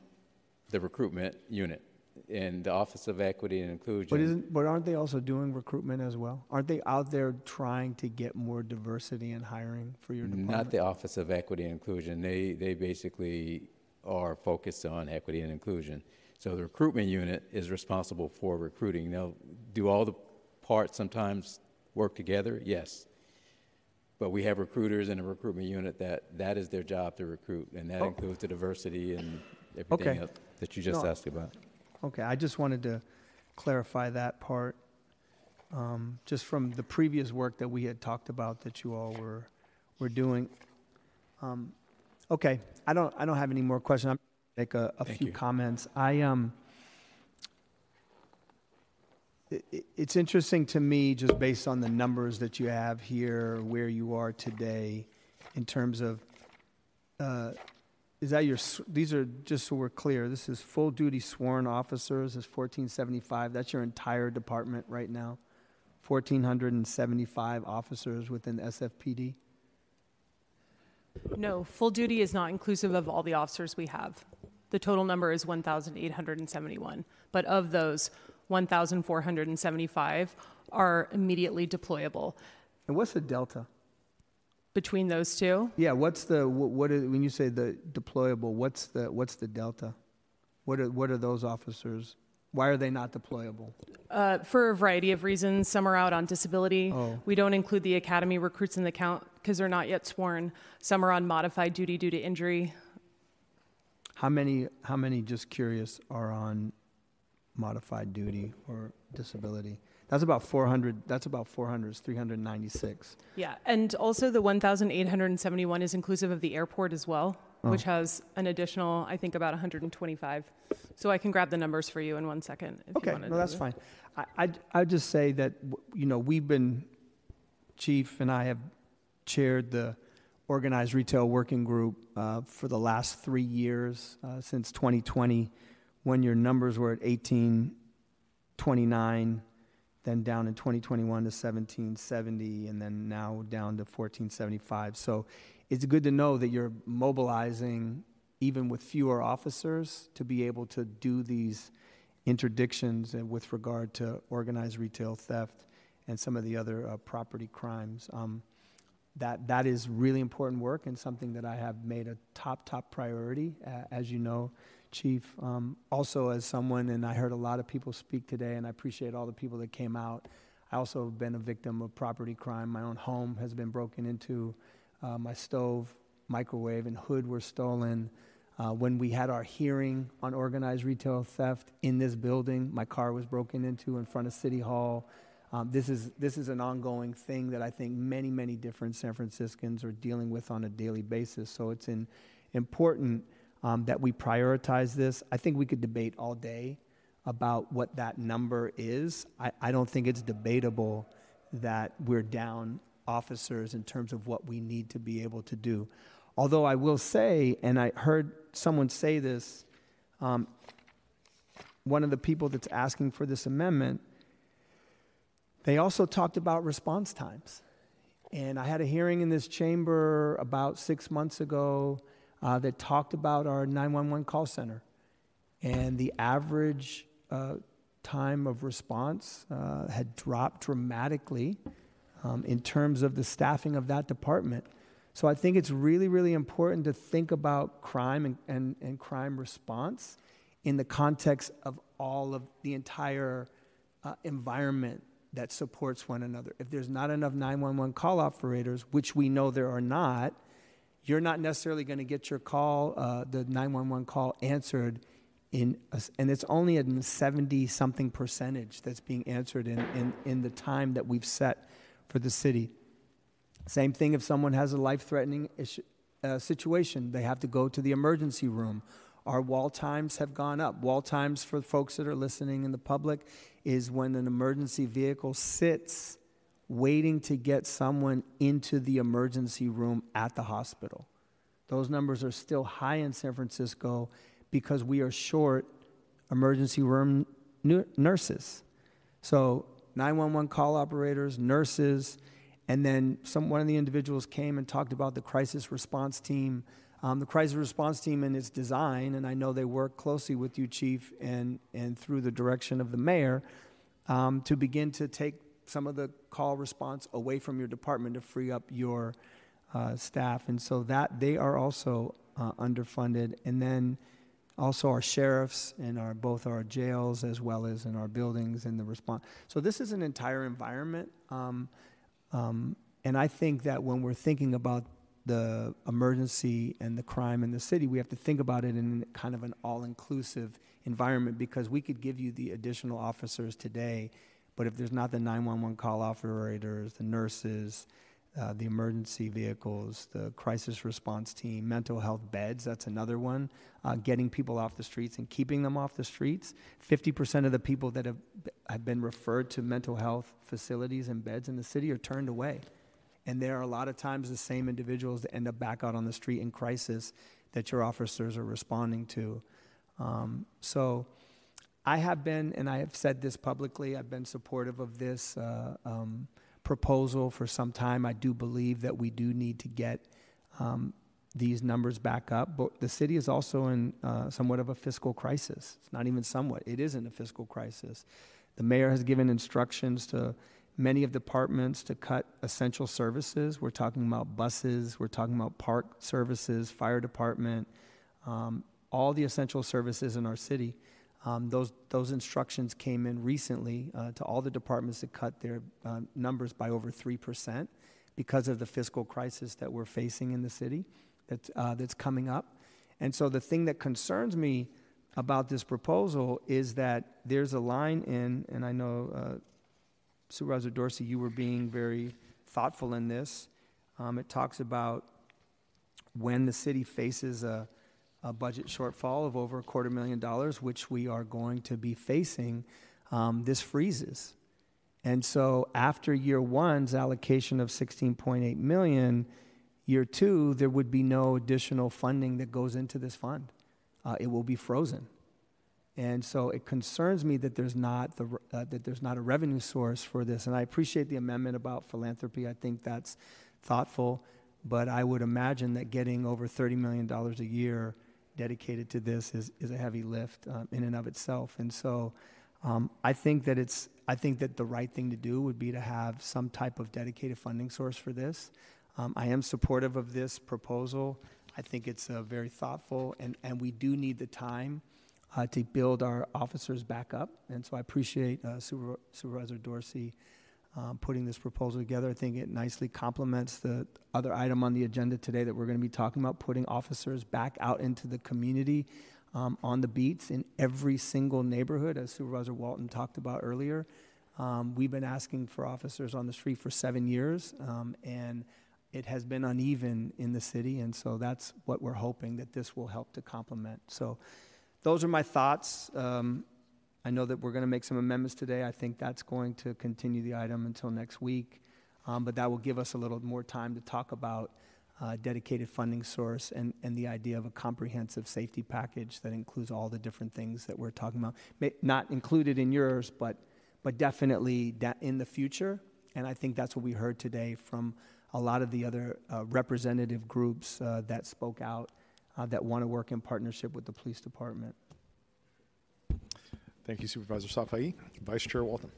Speaker 5: the recruitment unit and the Office of Equity and Inclusion.
Speaker 42: But isn't, but aren't they also doing recruitment as well? Aren't they out there trying to get more diversity in hiring for your department?
Speaker 5: Not the Office of Equity and Inclusion. They, they basically are focused on equity and inclusion. So the recruitment unit is responsible for recruiting. They'll do all the parts sometimes work together, yes. But we have recruiters in the recruitment unit that, that is their job to recruit, and that
Speaker 42: Oh.
Speaker 5: includes the diversity and everything
Speaker 42: Okay.
Speaker 5: else that you just
Speaker 42: No.
Speaker 5: asked about.
Speaker 42: Okay, I just wanted to clarify that part, um, just from the previous work that we had talked about that you all were, were doing. Um, Okay, I don't, I don't have any more questions. I'm make a, a few
Speaker 5: you.
Speaker 42: comments. I, um, it's interesting to me, just based on the numbers that you have here, where you are today, in terms of, uh, is that your, these are, just so we're clear, this is full-duty sworn officers, is 1475, that's your entire department right now? 1,475 officers within SFPD?
Speaker 11: No, full duty is not inclusive of all the officers we have. The total number is 1,871. But of those, 1,475 are immediately deployable.
Speaker 42: And what's the delta?
Speaker 11: Between those two?
Speaker 42: Yeah, what's the, wh- what is, when you say the deployable, what's the, what's the delta? What are, what are those officers Why are they not deployable?
Speaker 44: Uh, for a variety of reasons. Some are out on disability.
Speaker 42: Oh.
Speaker 44: We don't include the academy recruits in the count because they're not yet sworn. Some are on modified duty due to injury.
Speaker 42: How many, how many, just curious, are on modified duty or disability? That's about 400, that's about 400, it's 396.
Speaker 44: Yeah, and also the 1,871 is inclusive of the airport as well,
Speaker 42: Oh.
Speaker 44: which has an additional, I think, about 125. So I can grab the numbers for you in one second if
Speaker 42: Okay,
Speaker 44: you want to.
Speaker 42: no, that's fine. I, I'd, I'd just say that, you know, we've been, Chief and I have chaired the Organized Retail Working Group uh, for the last three years, uh, since 2020, when your numbers were at 1829, then down in 2021 to 1770, and then now down to 1475. So it's good to know that you're mobilizing, even with fewer officers, to be able to do these interdictions with regard to organized retail theft and some of the other uh, property crimes. Um, that, that is really important work and something that I have made a top, top priority, uh, as you know, Chief. Um, also, as someone, and I heard a lot of people speak today, and I appreciate all the people that came out. I also have been a victim of property crime. My own home has been broken into. Uh, my stove, microwave, and hood were stolen. Uh, when we had our hearing on organized retail theft in this building, my car was broken into in front of City Hall. Um, this is this is an ongoing thing that I think many many different San Franciscans are dealing with on a daily basis. So it's in, important um, that we prioritize this. I think we could debate all day about what that number is. I, I don't think it's debatable that we're down officers in terms of what we need to be able to do. Although I will say, and I heard someone say this, um, one of the people that's asking for this amendment, they also talked about response times. And I had a hearing in this chamber about six months ago uh, that talked about our 911 call center. And the average uh, time of response uh, had dropped dramatically um, in terms of the staffing of that department. So I think it's really, really important to think about crime and, and, and crime response in the context of all of the entire uh, environment that supports one another. If there's not enough 911 call operators, which we know there are not, you're not necessarily going to get your call, uh, the 911 call answered in, a, and it's only a 70 something percentage that's being answered in, in, in the time that we've set for the city. Same thing if someone has a life threatening uh, situation, they have to go to the emergency room. Our wall times have gone up. Wall times for folks that are listening in the public is when an emergency vehicle sits waiting to get someone into the emergency room at the hospital. Those numbers are still high in San Francisco because we are short emergency room nurses. So 911 call operators, nurses, and then some, one of the individuals came and talked about the crisis response team. Um, the crisis response team and its design, and I know they work closely with you, Chief, and, and through the direction of the mayor, um, to begin to take some of the call response away from your department to free up your uh, staff. And so that they are also uh, underfunded. And then also our sheriffs and our both our jails as well as in our buildings and the response. So this is an entire environment. Um, um, and I think that when we're thinking about the emergency and the crime in the city, we have to think about it in kind of an all inclusive environment because we could give you the additional officers today, but if there's not the 911 call operators, the nurses, uh, the emergency vehicles, the crisis response team, mental health beds, that's another one. Uh, getting people off the streets and keeping them off the streets. 50% of the people that have, have been referred to mental health facilities and beds in the city are turned away. And there are a lot of times the same individuals that end up back out on the street in crisis that your officers are responding to. Um, so I have been, and I have said this publicly, I've been supportive of this uh, um, proposal for some time. I do believe that we do need to get um, these numbers back up. But the city is also in uh, somewhat of a fiscal crisis. It's not even somewhat, it is in a fiscal crisis. The mayor has given instructions to many of the departments to cut essential services. We're talking about buses, we're talking about park services, fire department, um, all the essential services in our city. Um, those, those instructions came in recently uh, to all the departments that cut their uh, numbers by over 3% because of the fiscal crisis that we're facing in the city that's, uh, that's coming up. And so the thing that concerns me about this proposal is that there's a line in, and I know uh, Supervisor Dorsey, you were being very thoughtful in this. Um, it talks about when the city faces a, a budget shortfall of over a quarter million dollars, which we are going to be facing, um, this freezes. And so after year one's allocation of 16.8 million, year two, there would be no additional funding that goes into this fund. Uh, it will be frozen. And so it concerns me that there's not the uh, that there's not a revenue source for this. And I appreciate the amendment about philanthropy. I think that's thoughtful, but I would imagine that getting over $30 million a year dedicated to this is, is a heavy lift uh, in and of itself. And so um, I think that it's I think that the right thing to do would be to have some type of dedicated funding source for this. Um, I am supportive of this proposal. I think it's uh, very thoughtful, and, and we do need the time uh, to build our officers back up. And so I appreciate uh, Super, Supervisor Dorsey um, putting this proposal together. I think it nicely complements the other item on the agenda today that we're going to be talking about putting officers back out into the community um, on the beats in every single neighborhood, as Supervisor Walton talked about earlier. Um, we've been asking for officers on the street for seven years, um, and it has been uneven in the city, and so that's what we're hoping that this will help to complement. So those are my thoughts. Um, I know that we're going to make some amendments today. I think that's going to continue the item until next week, um, but that will give us a little more time to talk about uh, dedicated funding source and, and the idea of a comprehensive safety package that includes all the different things that we're talking about. May, not included in yours, but, but definitely da- in the future. And I think that's what we heard today from a lot of the other uh, representative groups uh, that spoke out uh, that want to work in partnership with the police department.
Speaker 2: Thank you, Supervisor Safai. Vice Chair Walton.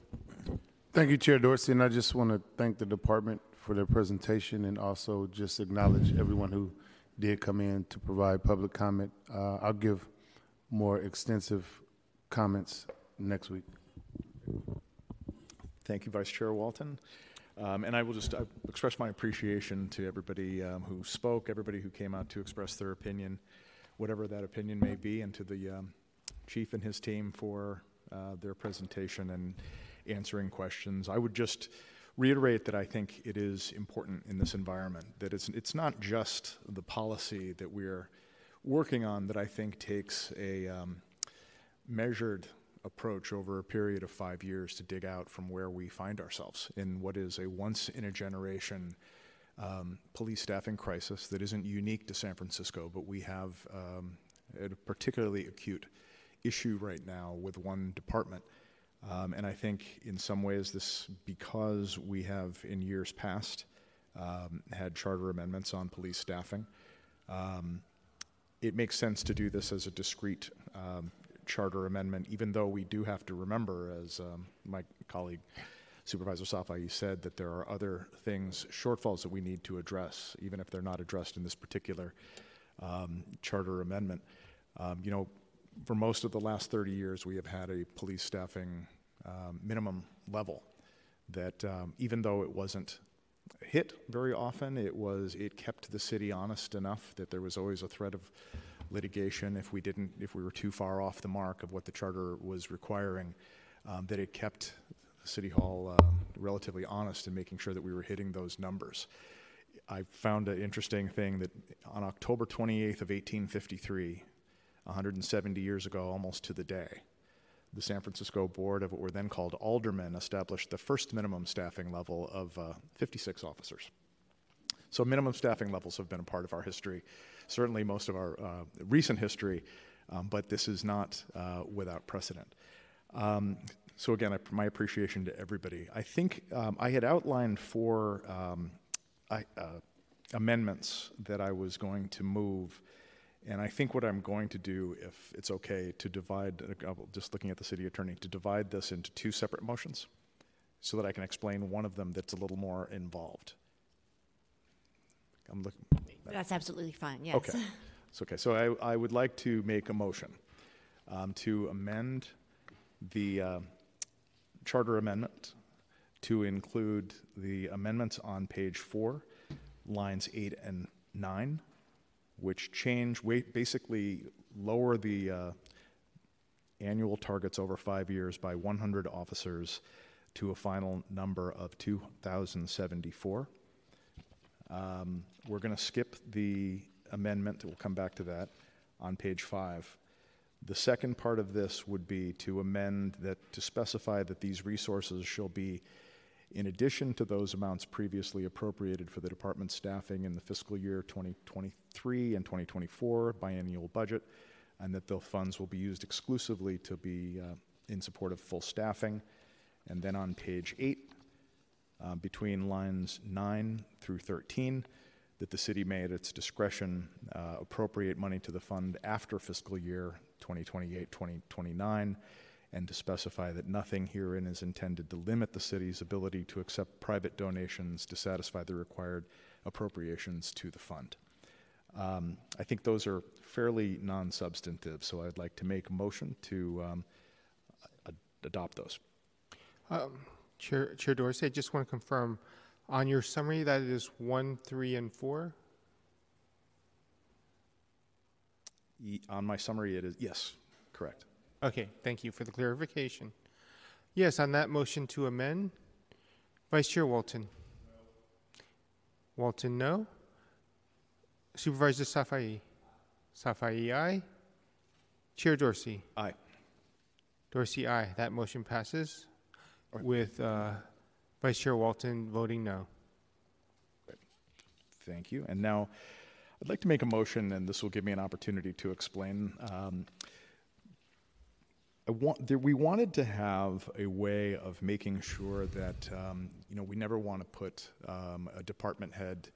Speaker 45: Thank you, Chair Dorsey, and I just want to thank the department for their presentation and also just acknowledge everyone who did come in to provide public comment. Uh, I'll give more extensive comments next week.
Speaker 2: Thank you, Vice Chair Walton. Um, and I will just uh, express my appreciation to everybody um, who spoke, everybody who came out to express their opinion, whatever that opinion may be, and to the um, chief and his team for uh, their presentation and answering questions. I would just reiterate that I think it is important in this environment that it's, it's not just the policy that we're working on that I think takes a um, measured approach over a period of five years to dig out from where we find ourselves in what is a once in a generation um, police staffing crisis that isn't unique to San Francisco, but we have um, a particularly acute issue right now with one department. Um, and I think in some ways this, because we have in years past um, had charter amendments on police staffing, um, it makes sense to do this as a discrete um, charter amendment, even though we do have to remember, as um, my colleague Supervisor Safai said, that there are other things, shortfalls that we need to address, even if they're not addressed in this particular um, charter amendment. You know, for most of the last 30 years, we have had a police staffing um, minimum level that, um, even though it wasn't hit very often, it was it kept the city honest enough that there was always a threat of litigation if we didn't, if we were too far off the mark of what the charter was requiring, um, that it kept City Hall uh, relatively honest in making sure that we were hitting those numbers. I found an interesting thing that on October 28th of 1853, 170 years ago, almost to the day, the San Francisco Board of what were then called aldermen established the first minimum staffing level of uh, 56 officers. So minimum staffing levels have been a part of our history certainly most of our uh, recent history, um, but this is not uh, without precedent. Um, so again, I, my appreciation to everybody. I think um, I had outlined four um, I, uh, amendments that I was going to move, and I think what I'm going to do, if it's okay, to divide, uh, just looking at the city attorney, to divide this into two separate motions so that I can explain one of them that's a little more involved. I'm looking.
Speaker 46: That's absolutely fine, yes.
Speaker 2: Okay. It's okay. So I, I would like to make a motion um, to amend the uh, charter amendment to include the amendments on page four, lines eight and nine, which change, basically lower the uh, annual targets over five years by 100 officers to a final number of 2,074. Um, we're going to skip the amendment, we'll come back to that on page five. The second part of this would be to amend that to specify that these resources shall be in addition to those amounts previously appropriated for the department's staffing in the fiscal year 2023 and 2024 biennial budget, and that the funds will be used exclusively to be uh, in support of full staffing. And then on page eight, uh, between lines 9 through 13, that the city may at its discretion uh, appropriate money to the fund after fiscal year 2028 2029 and to specify that nothing herein is intended to limit the city's ability to accept private donations to satisfy the required appropriations to the fund. Um, I think those are fairly non substantive, so I'd like to make a motion to um, a- adopt those.
Speaker 1: Um, Chair, Chair Dorsey, I just want to confirm on your summary that it is one, three, and four.
Speaker 2: On my summary, it is yes, correct.
Speaker 1: Okay, thank you for the clarification. Yes, on that motion to amend, Vice Chair Walton. Walton, no. Supervisor Safai. Safai, aye. Chair Dorsey.
Speaker 2: Aye.
Speaker 1: Dorsey, aye. That motion passes with uh, Vice Chair Walton voting no.
Speaker 2: Thank you. And now, I'd like to make a motion, and this will give me an opportunity to explain. Um, want, there, we wanted to have a way of making sure that um, you know we never want to put um, a department head,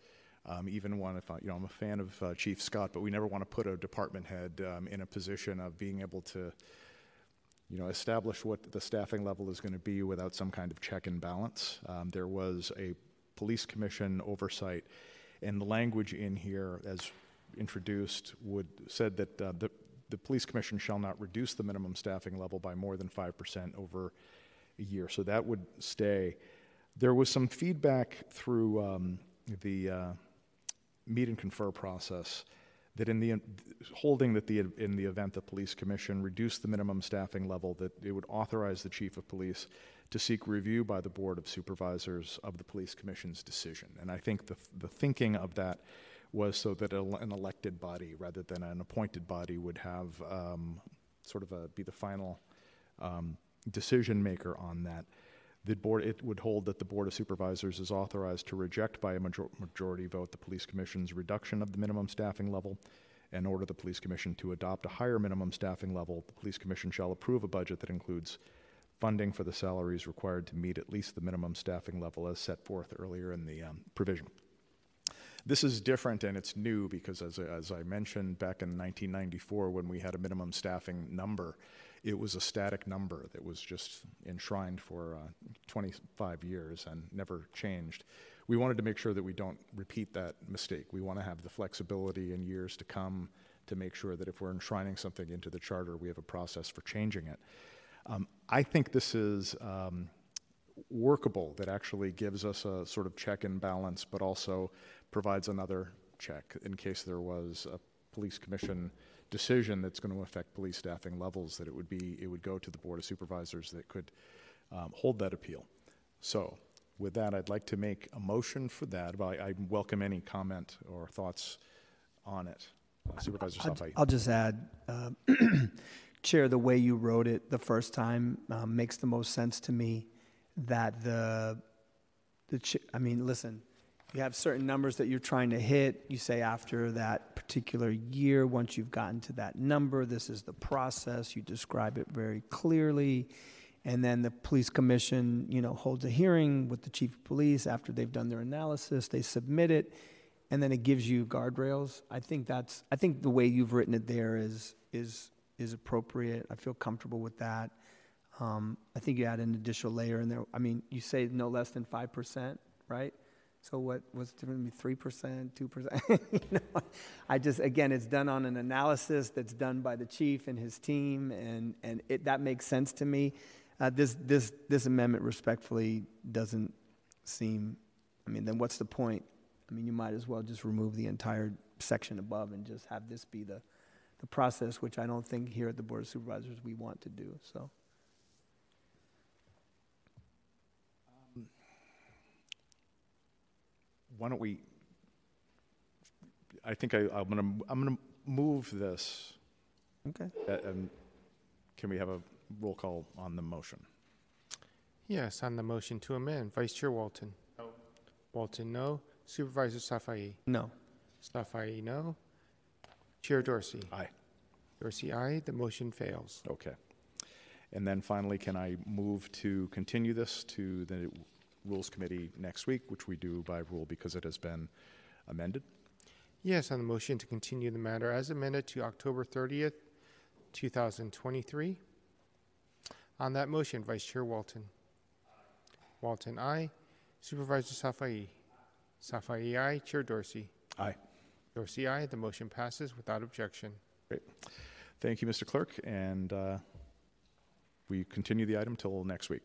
Speaker 2: um, even one if I, you know I'm a fan of uh, Chief Scott, but we never want to put a department head um, in a position of being able to you know, establish what the staffing level is going to be without some kind of check and balance. Um, there was a police commission oversight, and the language in here, as introduced, would said that uh, the the police commission shall not reduce the minimum staffing level by more than five percent over a year. So that would stay. There was some feedback through um, the uh, meet and confer process that in the holding that the in the event the police commission reduced the minimum staffing level that it would authorize the chief of police to seek review by the board of supervisors of the police commission's decision and i think the the thinking of that was so that an elected body rather than an appointed body would have um, sort of a, be the final um, decision maker on that. The board it would hold that the board of supervisors is authorized to reject by a major- majority vote the police commission's reduction of the minimum staffing level and order the police commission to adopt a higher minimum staffing level. The police commission shall approve a budget that includes funding for the salaries required to meet at least the minimum staffing level as set forth earlier in the um, provision this is different and it's new because as, as i mentioned back in 1994 when we had a minimum staffing number it was a static number that was just enshrined for uh, 25 years and never changed. We wanted to make sure that we don't repeat that mistake. We want to have the flexibility in years to come to make sure that if we're enshrining something into the charter, we have a process for changing it. Um, I think this is um, workable, that actually gives us a sort of check and balance, but also provides another check in case there was a police commission decision that's going to affect police staffing levels, that it would be, it would go to the Board of Supervisors that could um, hold that appeal. So with that, I'd like to make a motion for that. I, I welcome any comment or thoughts on it. Uh, Supervisor
Speaker 42: I'll,
Speaker 2: Safai.
Speaker 42: I'll just add, uh, Chair, the way you wrote it the first time um, makes the most sense to me. That the, the, ch- I mean, listen, you have certain numbers that you're trying to hit. You say after that particular year, once you've gotten to that number, this is the process. You describe it very clearly. And then the police commission, you know, holds a hearing with the chief of police after they've done their analysis. They submit it, and then it gives you guardrails. I think that's. I think the way you've written it there is is is appropriate. I feel comfortable with that. Um, I think you add an additional layer in there. I mean, you say no less than five percent, right? So what, what's different? 3%, 2%? you know, I just, again, it's done on an analysis that's done by the chief and his team, and, and it, that makes sense to me. Uh, this, this, this amendment respectfully doesn't seem, I mean, then what's the point? I mean, you might as well just remove the entire section above and just have this be the, the process, which I don't think here at the Board of Supervisors we want to do, so.
Speaker 2: Why don't we, I think I, I'm gonna, I'm gonna move this.
Speaker 42: Okay.
Speaker 2: Uh, And can we have a roll call on the motion?
Speaker 1: Yes, on the motion to amend, Vice Chair Walton. No. Walton, no. Supervisor Safai.
Speaker 42: No.
Speaker 1: Safai, no. Chair Dorsey.
Speaker 2: Aye.
Speaker 1: Dorsey, aye. The motion fails.
Speaker 2: Okay. And then finally, can I move to continue this to the Rules Committee next week, which we do by rule because it has been amended?
Speaker 1: Yes, on the motion to continue the matter as amended to October 30th, 2023. On that motion, Vice Chair Walton. Walton, aye. Supervisor Safai. Safai, aye. Chair Dorsey.
Speaker 2: Aye.
Speaker 1: Dorsey, aye. The motion passes without objection.
Speaker 2: Great. Thank you, Mr. Clerk, and uh, we continue the item till next week.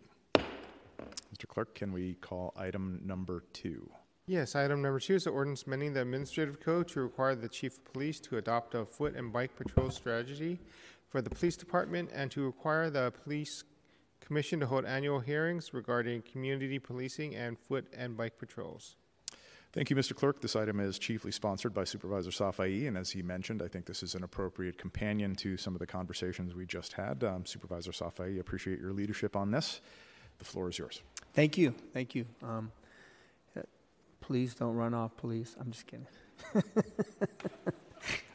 Speaker 2: Mr. Clerk, can we call item number two?
Speaker 1: Yes, item number two is the ordinance amending the administrative code to require the chief of police to adopt a foot and bike patrol strategy for the police department and to require the police commission to hold annual hearings regarding community policing and foot and bike patrols.
Speaker 2: Thank you, Mr. Clerk. This item is chiefly sponsored by Supervisor Safai, and as he mentioned, I think this is an appropriate companion to some of the conversations we just had. Um, Supervisor Safai, appreciate your leadership on this. The floor is yours.
Speaker 42: Thank you, thank you. Um, uh, please don't run off, police. I'm just kidding.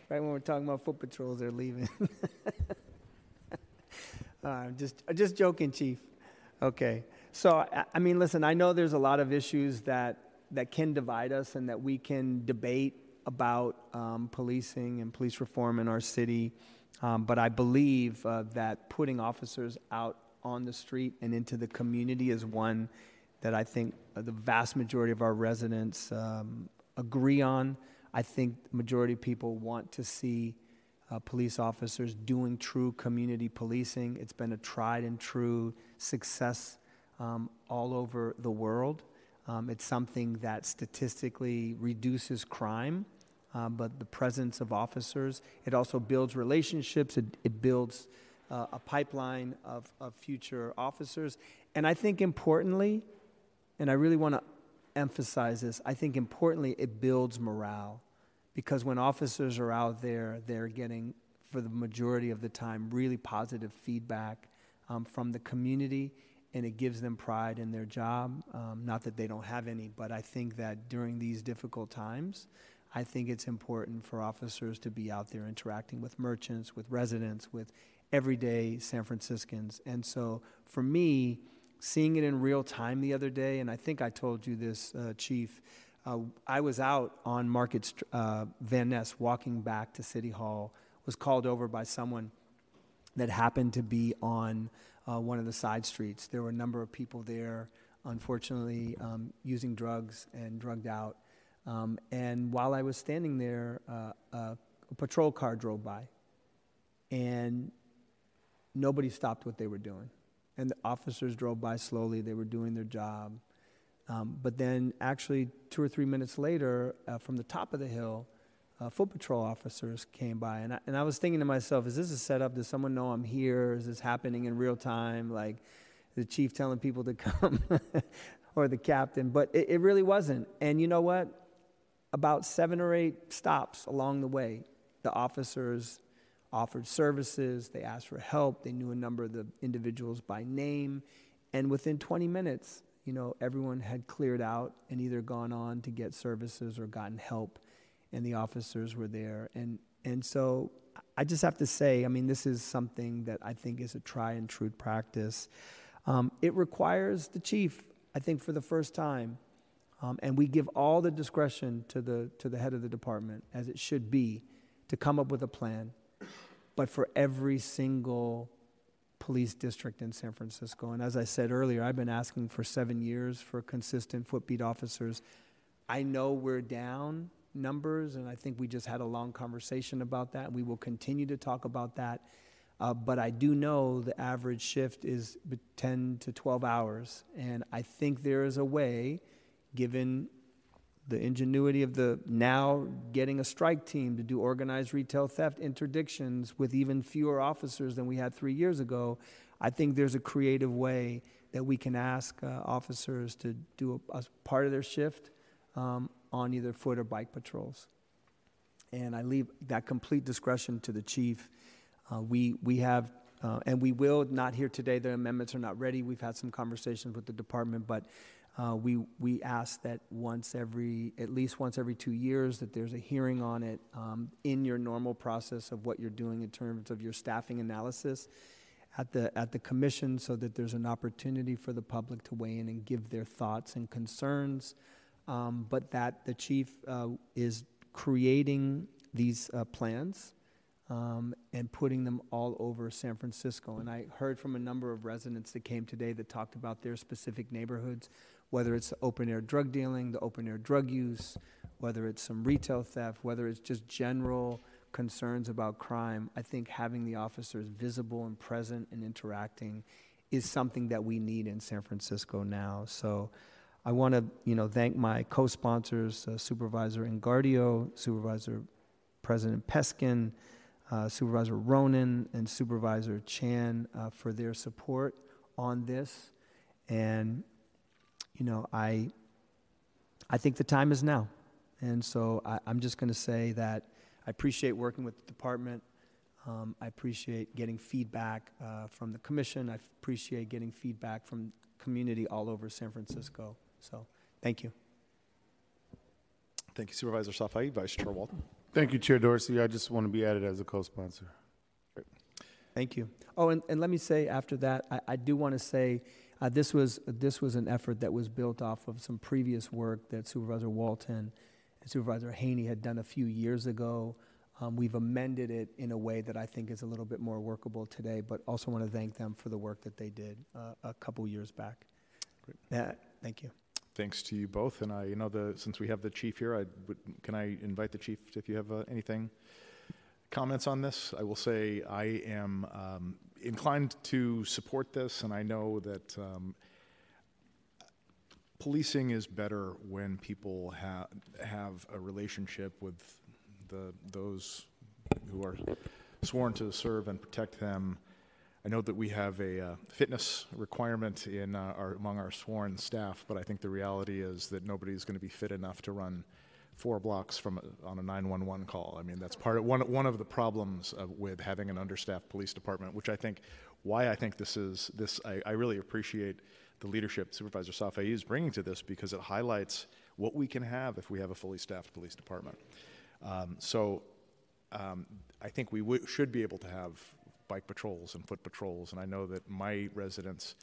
Speaker 42: right when we're talking about foot patrols, they're leaving. uh, just, just joking, Chief. Okay. So, I, I mean, listen, I know there's a lot of issues that, that can divide us and that we can debate about um, policing and police reform in our city. Um, but I believe uh, that putting officers out on the street and into the community is one that I think the vast majority of our residents um, agree on. I think the majority of people want to see uh, police officers doing true community policing. It's been a tried and true success um, all over the world. Um, it's something that statistically reduces crime, uh, but the presence of officers, it also builds relationships, it, it builds uh, a pipeline of, of future officers. And I think importantly, and I really want to emphasize this, I think importantly, it builds morale. Because when officers are out there, they're getting, for the majority of the time, really positive feedback um, from the community, and it gives them pride in their job. Um, not that they don't have any, but I think that during these difficult times, I think it's important for officers to be out there interacting with merchants, with residents, with everyday San Franciscans. And so for me, seeing it in real time the other day, and I think I told you this, uh, Chief, uh, I was out on Market uh, Van Ness walking back to City Hall, was called over by someone that happened to be on uh, one of the side streets. There were a number of people there, unfortunately, um, using drugs and drugged out. Um, and while I was standing there, uh, a patrol car drove by. And nobody stopped what they were doing. And the officers drove by slowly, they were doing their job. Um, but then, actually, two or three minutes later, uh, from the top of the hill, uh, foot patrol officers came by. And I, and I was thinking to myself, is this a setup? Does someone know I'm here? Is this happening in real time? Like the chief telling people to come or the captain? But it, it really wasn't. And you know what? About seven or eight stops along the way, the officers offered services, they asked for help, they knew a number of the individuals by name, and within 20 minutes, you know, everyone had cleared out and either gone on to get services or gotten help, and the officers were there. And, and so I just have to say, I mean, this is something that I think is a try and true practice. Um, it requires the chief, I think, for the first time, um, and we give all the discretion to the, to the head of the department, as it should be, to come up with a plan but for every single police district in San Francisco. And as I said earlier, I've been asking for seven years for consistent footbeat officers I know we're down numbers, and I think we just had a long conversation about that. We will continue to talk about that. Uh, but I do know the average shift is 10 to 12 hours. And I think there is a way, given the ingenuity of the now getting a strike team to do organized retail theft interdictions with even fewer officers than we had three years ago, I think there's a creative way that we can ask uh, officers to do a, a part of their shift um, on either foot or bike patrols. And I leave that complete discretion to the chief. Uh, we, we have, uh, and we will, not here today, the amendments are not ready. We've had some conversations with the department, but uh, we, we ask that once every, at least once every two years, that there's a hearing on it um, in your normal process of what you're doing in terms of your staffing analysis at the, at the commission so that there's an opportunity for the public to weigh in and give their thoughts and concerns. Um, but that the chief uh, is creating these uh, plans um, and putting them all over San Francisco. And I heard from a number of residents that came today that talked about their specific neighborhoods, whether it's open air drug dealing, the open air drug use, whether it's some retail theft, whether it's just general concerns about crime. I think having the officers visible and present and interacting is something that we need in San Francisco now. So I want to, you know, thank my co-sponsors, uh, Supervisor Engardio, Supervisor President Peskin, uh, Supervisor Ronan, and Supervisor Chan uh, for their support on this. And, you know, I, I think the time is now. And so I, I'm just going to say that I appreciate working with the department. Um, I appreciate getting feedback uh, from the commission. I appreciate getting feedback from community all over San Francisco. So, thank you.
Speaker 2: Thank you, Supervisor Safai. Vice Chair Walton.
Speaker 13: Thank you, Chair Dorsey. I just want to be added as a co-sponsor.
Speaker 42: Thank you. Oh, and, and let me say after that, I, I do want to say uh, this was this was an effort that was built off of some previous work that Supervisor Walton and Supervisor Haney had done a few years ago. Um, we've amended it in a way that I think is a little bit more workable today, but also want to thank them for the work that they did uh, a couple years back.
Speaker 2: Great.
Speaker 42: Yeah, thank you.
Speaker 2: Thanks to you both. And I, you know, the since we have the chief here, I would, can I invite the chief if you have uh, anything comments on this? I will say I am um, inclined to support this, and I know that. Um, policing is better when people ha- have a relationship with the those who are sworn to serve and protect them. I know that we have a uh, fitness requirement in uh, our, among our sworn staff, but I think the reality is that nobody's going to be fit enough to run four blocks from on a 911 call. I mean, that's part of one one of the problems uh, with having an understaffed police department, which I think why I think this is this I, I really appreciate the leadership Supervisor Safai is bringing to this because it highlights what we can have if we have a fully staffed police department. Um, so um, I think we w- should be able to have bike patrols and foot patrols, and I know that my residents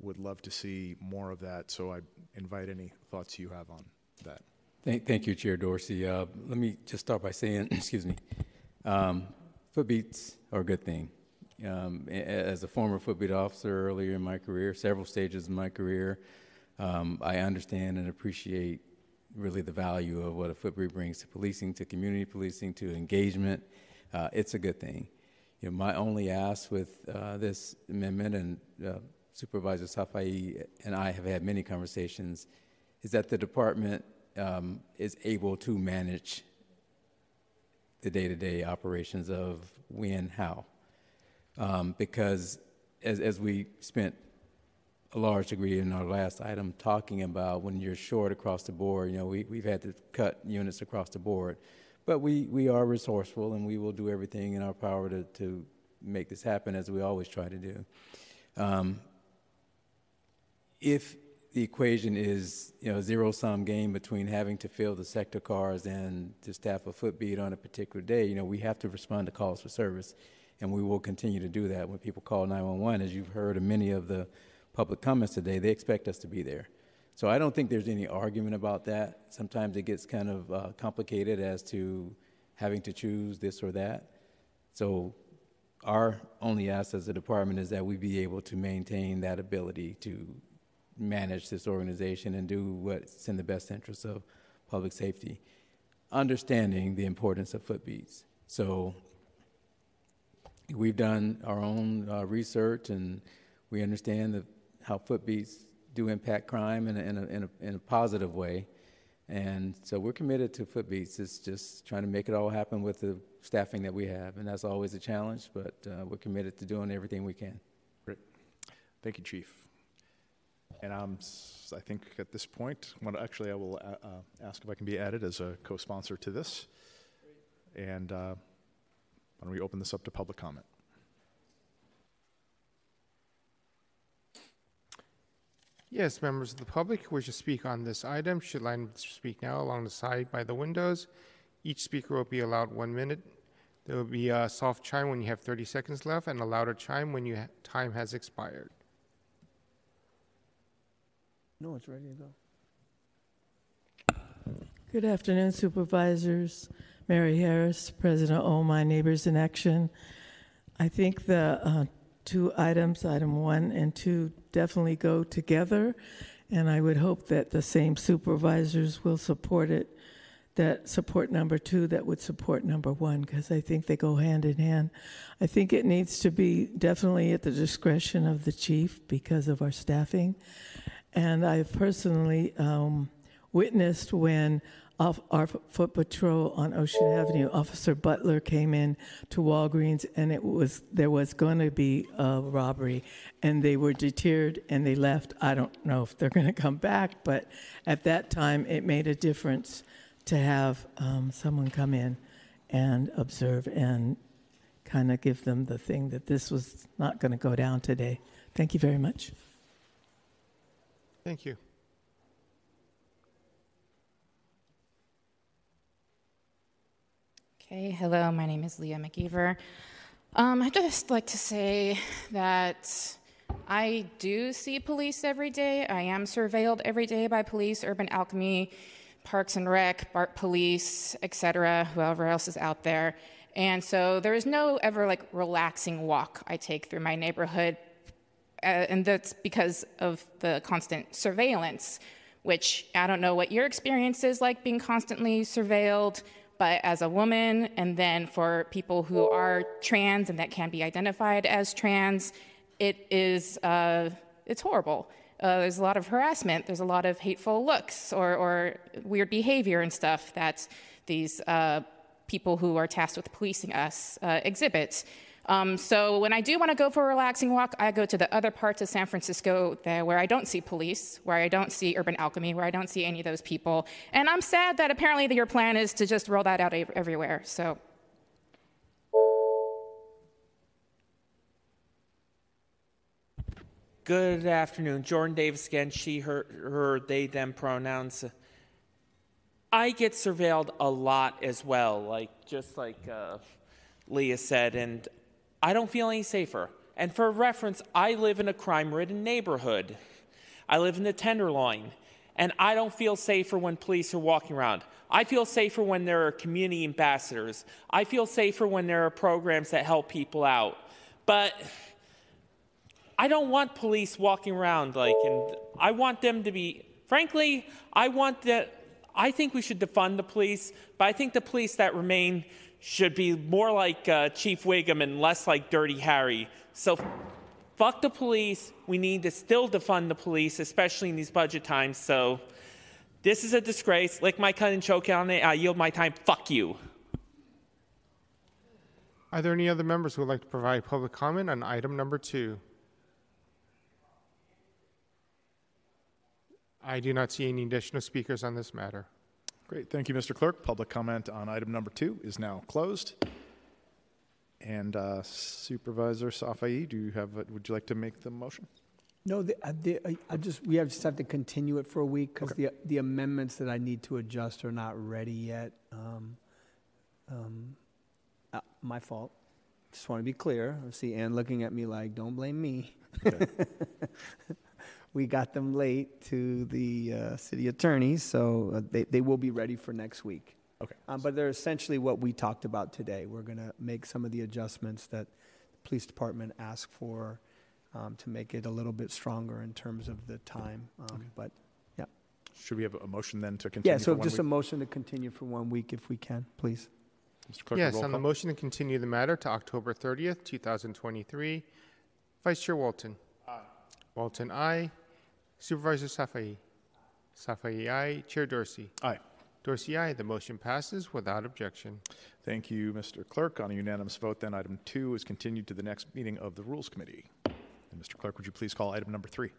Speaker 2: would love to see more of that. So I invite any thoughts you have on that.
Speaker 5: Thank, thank you, Chair Dorsey. Uh, let me just start by saying, excuse me, um, foot beats are a good thing. Um, as a former footbeat officer earlier in my career, several stages of my career, um, I understand and appreciate really the value of what a footbeat brings to policing, to community policing, to engagement. Uh, it's a good thing. You know, my only ask with uh, this amendment, and uh, Supervisor Safai and I have had many conversations, is that the department um, is able to manage the day-to-day operations of when, how um, because as, as we spent a large degree in our last item talking about when you're short across the board, you know, we, we've had to cut units across the board. But we, we are resourceful and we will do everything in our power to, to make this happen as we always try to do. Um, if the equation is you know zero sum game between having to fill the sector cars and to staff a footbeat on a particular day, you know we have to respond to calls for service and we will continue to do that when people call 911. As you've heard in many of the public comments today, they expect us to be there. So I don't think there's any argument about that. Sometimes it gets kind of uh, complicated as to having to choose this or that. So our only ask as a department is that we be able to maintain that ability to manage this organization and do what's in the best interest of public safety, understanding the importance of footbeats. So we've done our own uh, research and we understand the, how footbeats do impact crime in a, in, a, in, a, in a positive way. And so we're committed to footbeats. It's just trying to make it all happen with the staffing that we have. And that's always a challenge, but uh, we're committed to doing everything we can.
Speaker 2: Great. Thank you, Chief. And s- I think at this point, well, actually, I will uh, uh, ask if I can be added as a co-sponsor to this. And uh, why don't we open this up to public comment?
Speaker 1: Yes, members of the public who wish to speak on this item should line up to speak now along the side by the windows. Each speaker will be allowed one minute. There will be a soft chime when you have 30 seconds left and a louder chime when your time has expired.
Speaker 42: No, it's ready to go.
Speaker 16: Good afternoon, supervisors. Mary Harris, President All My Neighbors in Action. I think the uh, two items, item one and two, definitely go together, and I would hope that the same supervisors will support it, that support number two, that would support number one, because I think they go hand in hand. I think it needs to be definitely at the discretion of the chief because of our staffing. And I've personally um, witnessed when off our foot patrol on Ocean Avenue, Officer Butler came in to Walgreens, and it was there was going to be a robbery, and they were deterred and they left. I don't know if they're going to come back, but at that time, it made a difference to have um, someone come in and observe and kind of give them the thing that this was not going to go down today. Thank you very much.
Speaker 1: Thank you.
Speaker 35: Okay, hello, my name is Leah McGeever. Um, I'd just like to say that I do see police every day. I am surveilled every day by police, Urban Alchemy, Parks and Rec, BART Police, etc., whoever else is out there. And so there is no ever like relaxing walk I take through my neighborhood. Uh, and that's because of the constant surveillance, which I don't know what your experience is like being constantly surveilled, but as a woman, and then for people who are trans and that can be identified as trans, it is uh, it's horrible. Uh, there's a lot of harassment. There's a lot of hateful looks or, or weird behavior and stuff that these uh, people who are tasked with policing us uh, exhibit. Um, so when I do want to go for a relaxing walk, I go to the other parts of San Francisco where I don't see police, where I don't see urban alchemy, where I don't see any of those people. And I'm sad that apparently your plan is to just roll that out ev- everywhere. So
Speaker 47: Good afternoon. Jordan Davis again, she, her, her, they, them pronouns. I get surveilled a lot as well, like just like uh, Leah said, and I don't feel any safer. And for reference, I live in a crime ridden neighborhood. I live in the Tenderloin, and I don't feel safer when police are walking around. I feel safer when there are community ambassadors. I feel safer when there are programs that help people out. But I don't want police walking around like, and I want them to be, frankly, I want that, I think we should defund the police, but I think the police that remain should be more like uh, Chief Wiggum and less like Dirty Harry. So fuck the police. We need to still defund the police, especially in these budget times. So this is a disgrace. Lick my cut and choke on it. I yield my time. Fuck you.
Speaker 1: Are there any other members who would like to provide public comment on item number two? I do not see any additional speakers on this matter.
Speaker 2: Great. Thank you, Mr. Clerk. Public comment on item number two is now closed. And uh, Supervisor Safai, do you have? A, would you like to make the motion?
Speaker 42: No, the, uh, the, I, I just we have just have to continue it for a week because the the amendments that I need to adjust are not ready yet. Um, um, uh, my fault. Just want to be clear. I see Ann looking at me like, "Don't blame me." we got them late to the uh, city attorney, so uh, they they will be ready for next week.
Speaker 2: Okay.
Speaker 42: Um, but they're essentially what we talked about today. We're going to make some of the adjustments that the police department asked for um, to make it a little bit stronger in terms of the time. Um, But yeah.
Speaker 2: Should we have a motion then to continue
Speaker 42: Yeah, so
Speaker 2: for one
Speaker 42: just a motion to continue for one week if we can, please.
Speaker 2: Mr. Clerk,
Speaker 1: Yes,
Speaker 2: roll
Speaker 1: on the motion to continue the matter to October 30th, 2023, Vice Chair Walton. Aye. Walton, aye. Supervisor Safai. Safai, aye. Chair Dorsey.
Speaker 2: Aye.
Speaker 1: Dorsey, aye. The motion passes without objection.
Speaker 2: Thank you, Mr. Clerk. On a unanimous vote, then item two is continued to the next meeting of the Rules Committee. And Mr. Clerk, would you please call item number three?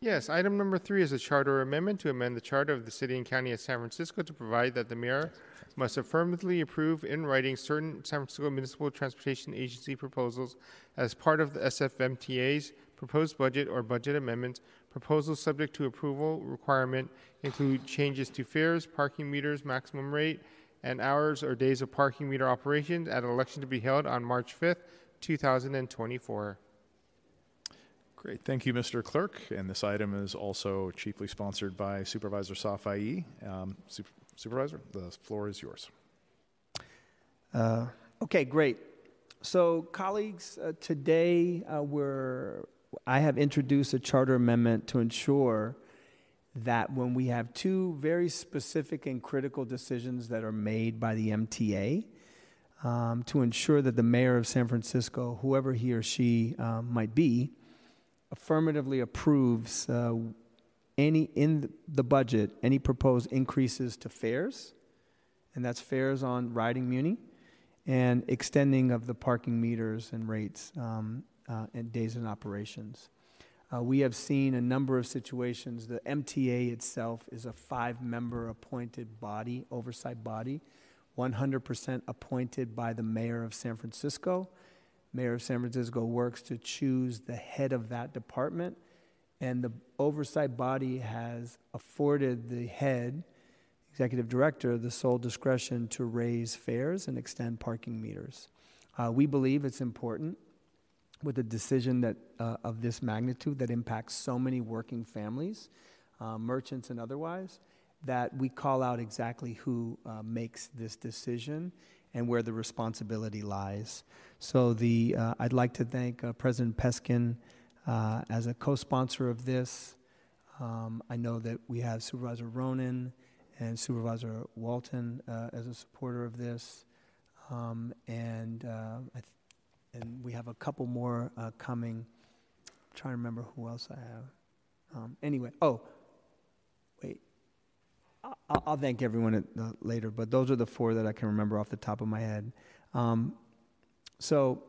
Speaker 1: Yes, item number three is a charter amendment to amend the charter of the city and county of San Francisco to provide that the mayor must affirmatively approve in writing certain San Francisco Municipal Transportation Agency proposals as part of the SFMTA's proposed budget or budget amendments. Proposals subject to approval requirement include changes to fares, parking meters, maximum rate, and hours or days of parking meter operations at an election to be held on March 5th, 2024.
Speaker 2: Great, thank you, Mr. Clerk. And this item is also chiefly sponsored by Supervisor Safai. Um, Sup- Supervisor, the floor is yours.
Speaker 42: Uh, Okay, great. So, colleagues, uh, today uh, we're, I have introduced a charter amendment to ensure that when we have two very specific and critical decisions that are made by the MTA, um, to ensure that the mayor of San Francisco, whoever he or she um, might be, affirmatively approves uh, any in the budget any proposed increases to fares, and that's fares on riding muni, and extending of the parking meters and rates um, uh, and days in operations. Uh, we have seen a number of situations. The MTA itself is a five-member appointed body, oversight body, 100% appointed by the mayor of San Francisco. Mayor of San Francisco works to choose the head of that department, and the oversight body has afforded the head, executive director, the sole discretion to raise fares and extend parking meters. Uh, we believe it's important with a decision that uh, of this magnitude that impacts so many working families, uh, merchants and otherwise, that we call out exactly who uh, makes this decision and where the responsibility lies. So the uh, I'd like to thank uh, President Peskin uh, as a co-sponsor of this. Um, I know that we have Supervisor Ronan and Supervisor Walton as a supporter of this, um, and I th- and we have a couple more uh, coming. I'm trying to remember who else I have. Um, anyway, oh, wait. I'll, I'll thank everyone at, later, but those are the four that I can remember off the top of my head. Um, so,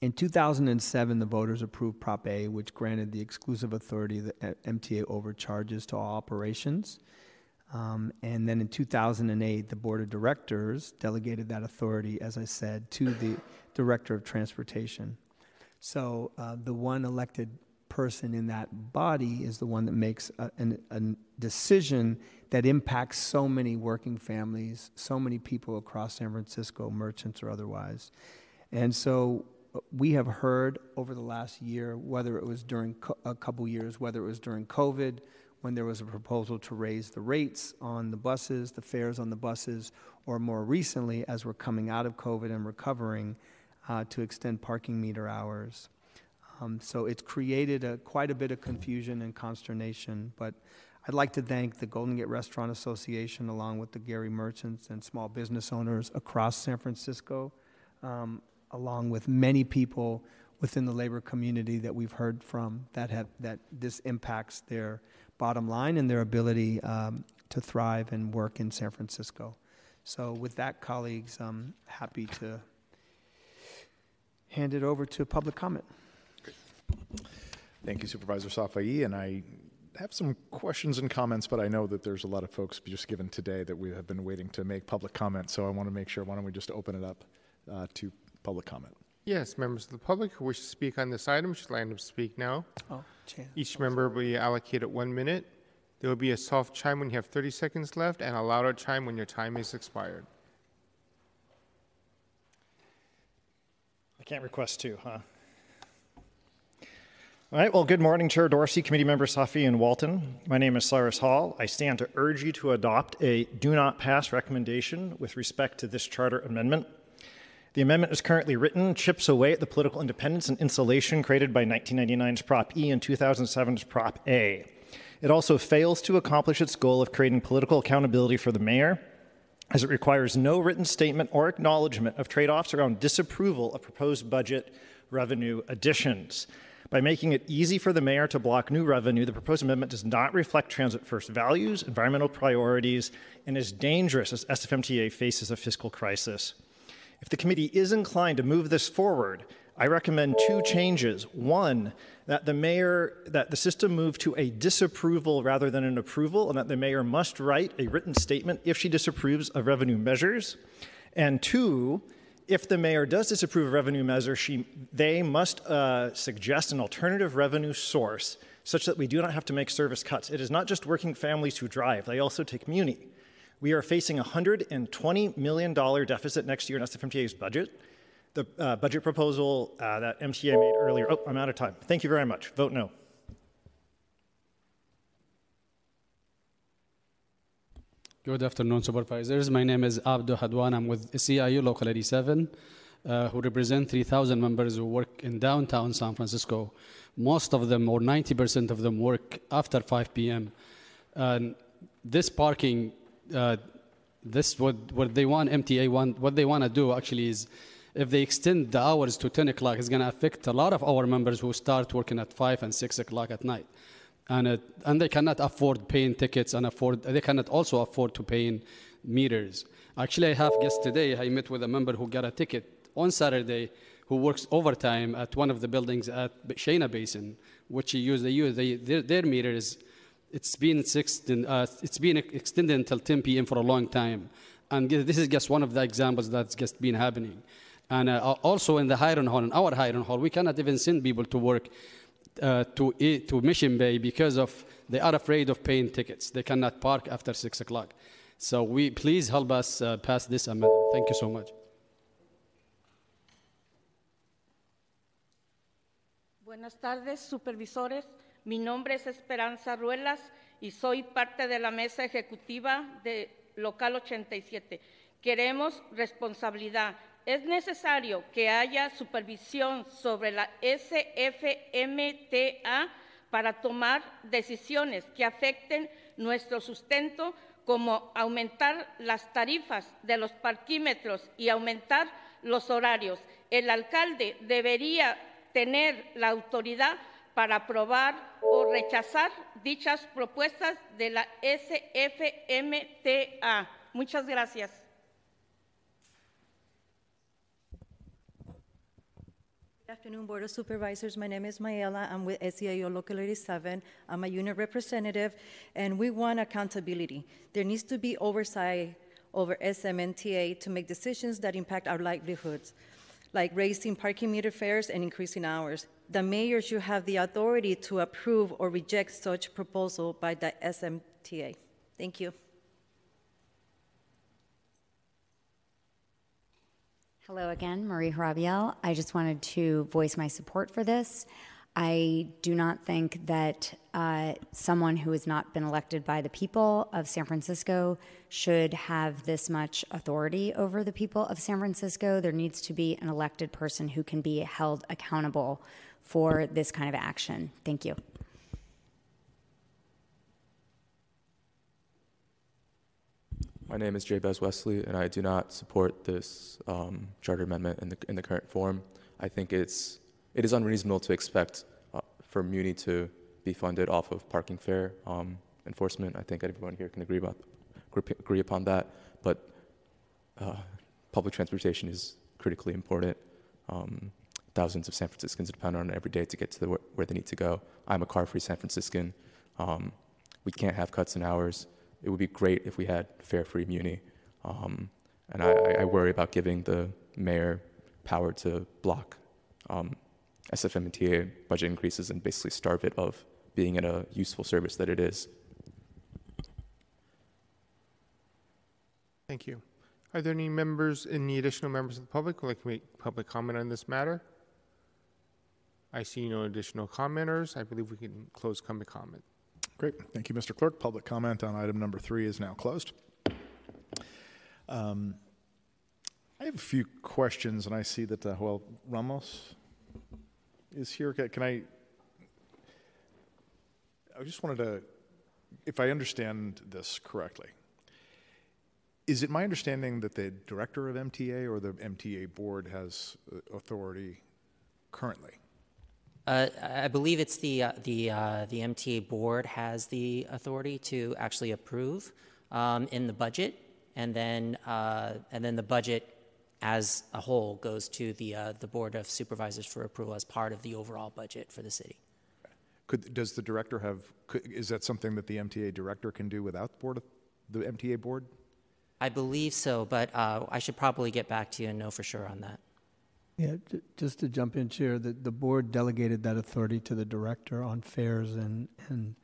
Speaker 42: in 2007, the voters approved Prop A, which granted the exclusive authority that MTA overcharges to all operations. Um, and then in 2008, the board of directors delegated that authority, as I said, to the director of transportation. So uh, the one elected person in that body is the one that makes a, an, a decision that impacts so many working families, so many people across San Francisco, merchants or otherwise. And so uh, we have heard over the last year, whether it was during co- a couple years, whether it was during COVID, when there was a proposal to raise the rates on the buses, the fares on the buses, or more recently, as we're coming out of COVID and recovering, uh, to extend parking meter hours. Um, so it's created a, quite a bit of confusion and consternation. But I'd like to thank the Golden Gate Restaurant Association, along with the Geary merchants and small business owners across San Francisco, um, along with many people within the labor community that we've heard from that have that this impacts their bottom line and their ability um, to thrive and work in San Francisco. So, with that, colleagues, I'm happy to hand it over to public comment.
Speaker 2: Thank you, Supervisor Safai. And I have some questions and comments, but I know that there's a lot of folks just given today that we have been waiting to make public comment. So I want to make sure, why don't we just open it up uh, to public comment?
Speaker 1: Yes, members of the public who wish to speak on this item should line up to speak now.
Speaker 42: Oh, Chan.
Speaker 1: Each member will be allocated one minute. There will be a soft chime when you have 30 seconds left and a louder chime when your time is expired.
Speaker 48: I can't request two, huh? All right, well, good morning, Chair Dorsey, Committee Members Safai and Walton. My name is Cyrus Hall. I stand to urge you to adopt a do not pass recommendation with respect to this charter amendment. The amendment is currently written, chips away at the political independence and insulation created by 1999's Prop E and 2007's Prop A. It also fails to accomplish its goal of creating political accountability for the mayor, as it requires no written statement or acknowledgement of trade offs around disapproval of proposed budget revenue additions. By making it easy for the mayor to block new revenue, the proposed amendment does not reflect transit first values, environmental priorities, and is dangerous as SFMTA faces a fiscal crisis. If the committee is inclined to move this forward, I recommend two changes. One, that the mayor, that the system move to a disapproval rather than an approval, and that the mayor must write a written statement if she disapproves of revenue measures. And two, if the mayor does disapprove of revenue measures, she, they must uh, suggest an alternative revenue source such that we do not have to make service cuts. It is not just working families who drive, they also take Muni. We are facing a $120 million deficit next year in SFMTA's budget. The uh, budget proposal uh, that MTA made earlier, oh, I'm out of time. Thank you very much. Vote no.
Speaker 49: Good afternoon, supervisors. My name is Abdu Hadwan. I'm with SEIU Local 87, uh, who represent 3,000 members who work in downtown San Francisco. Most of them, or 90% of them, work after 5 p.m. And this parking, uh, this what what they want MTA want what they want to do actually is, if they extend the hours to 10 o'clock, it's going to affect a lot of our members who start working at 5 and 6 o'clock at night and it, and they cannot afford paying tickets and afford they cannot also afford to paying meters. Actually, I have guests today. I met with a member who got a ticket on Saturday who works overtime at one of the buildings at China Basin, which he used. They use they, their, their meters. It's been extended, uh, it's been extended until 10 p.m. for a long time, and this is just one of the examples that's just been happening. And uh, also in the hiring hall, in our hiring hall, we cannot even send people to work uh, to, to Mission Bay because of they are afraid of paying tickets. They cannot park after 6 o'clock. So we please help us uh, pass this amendment. Thank you so much.
Speaker 47: Buenas tardes, supervisores. Mi nombre es Esperanza Ruelas y soy parte de la mesa ejecutiva de Local 87. Queremos responsabilidad es necesario que haya supervisión sobre la SFMTA para tomar decisiones que afecten nuestro sustento, como aumentar las tarifas de los parquímetros y aumentar los horarios. El alcalde debería tener la autoridad para aprobar o rechazar dichas propuestas de la SFMTA. Muchas gracias.
Speaker 30: Good afternoon, Board of Supervisors. My name is Mayela. I'm with SEIU Local 87. I'm a unit representative, and we want accountability. There needs to be oversight over SFMTA to make decisions that impact our livelihoods, like raising parking meter fares and increasing hours. The mayor should have the authority to approve or reject such proposal by the SMTA. Thank you.
Speaker 50: Hello again, Marie Hurabiell. I just wanted to voice my support for this. I do not think that uh, someone who has not been elected by the people of San Francisco should have this much authority over the people of San Francisco. There needs to be an elected person who can be held accountable for this kind of action. Thank you.
Speaker 36: My name is Jabez Wesley, and I do not support this um, charter amendment in the, in the current form. I think it's, it is unreasonable to expect uh, for Muni to be funded off of parking fare um, enforcement. I think everyone here can agree, about, agree upon that. But uh, public transportation is critically important. Um, thousands of San Franciscans depend on it every day to get to the, where they need to go. I'm a car-free San Franciscan. Um, we can't have cuts in hours it would be great if we had fare-free muni. Um, and I, I, worry about giving the mayor power to block um, SFM and TA budget increases and basically starve it of being in a useful service that it is.
Speaker 1: Thank you. Are there any members, any additional members of the public who would like to make public comment on this matter? I see no additional commenters. I believe we can close public comment.
Speaker 2: Great. Thank you, Mr. Clerk. Public comment on item number three is now closed. Um, I have a few questions, and I see that, uh, well, Ramos is here. Can I? I just wanted to if I understand this correctly, is it my understanding that the director of MTA or the MTA board has uh, authority currently?
Speaker 24: Uh, I believe it's the uh, the uh, the MTA board has the authority to actually approve um, in the budget, and then uh, and then the budget as a whole goes to the uh, the board of supervisors for approval as part of the overall budget for the city.
Speaker 2: Could, does the director have, could, is that something that the MTA director can do without the board, of, the MTA board?
Speaker 24: I believe so, but uh, I should probably get back to you and know for sure on that.
Speaker 42: Yeah, j- just to jump in, Chair, the, the board delegated that authority to the director on fares and, and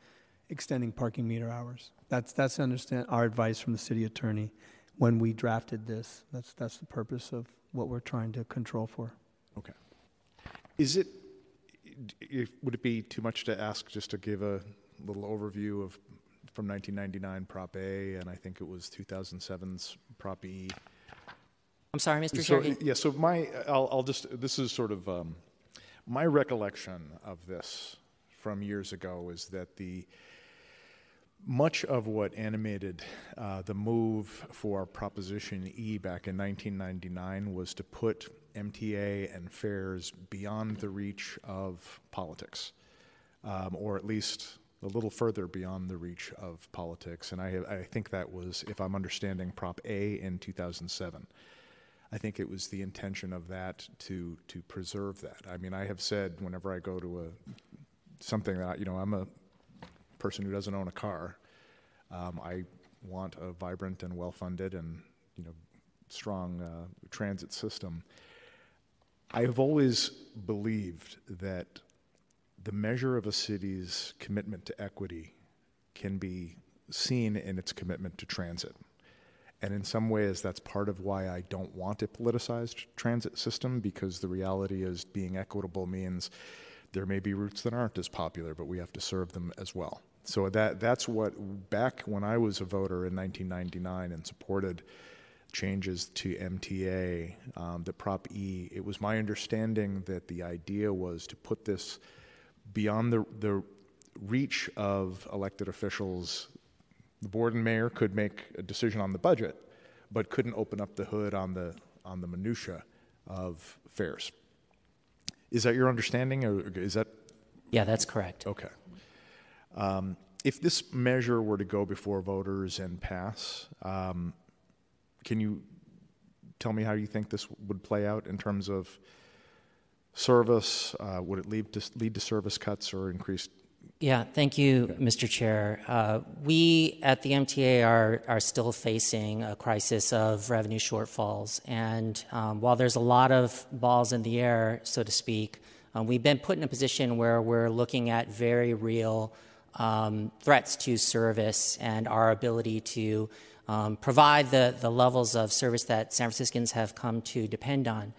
Speaker 42: extending parking meter hours. That's, that's understand, our advice from the city attorney when we drafted this. That's, that's the purpose of what we're trying to control for.
Speaker 2: Okay. Is it, if, would it be too much to ask just to give a little overview of from 1999 Prop A and I think it was 2007's Prop E?
Speaker 24: I'm sorry, Mr.
Speaker 2: So,
Speaker 24: Chair.
Speaker 2: yeah, so my, I'll, I'll just, this is sort of, um, my recollection of this from years ago is that the, much of what animated uh, the move for Proposition E back in 1999 was to put MTA and fares beyond the reach of politics, um, or at least a little further beyond the reach of politics. And I, I think that was, if I'm understanding Prop A in 2007. I think it was the intention of that to to preserve that. I mean, I have said whenever I go to a something that you know I'm a person who doesn't own a car. Um, I want a vibrant and well-funded and you know strong uh, transit system. I have always believed that the measure of a city's commitment to equity can be seen in its commitment to transit. And in some ways, that's part of why I don't want a politicized transit system because the reality is being equitable means there may be routes that aren't as popular, but we have to serve them as well. So that that's what back when I was a voter in 1999 and supported changes to MTA, um, the Prop E. It was my understanding that the idea was to put this beyond the the reach of elected officials the board and mayor could make a decision on the budget, but couldn't open up the hood on the on the minutia of fares. Is that your understanding, or is that?
Speaker 24: Yeah, that's correct.
Speaker 2: Okay. Um, if this measure were to go before voters and pass, um, can you tell me how you think this would play out in terms of service? Uh, would it lead to lead to service cuts or increased
Speaker 24: Yeah, thank you, Mr. Chair. Uh, we at the MTA are, are still facing a crisis of revenue shortfalls. And um, while there's a lot of balls in the air, so to speak, um, we've been put in a position where we're looking at very real um, threats to service and our ability to um, provide the, the levels of service that San Franciscans have come to depend on.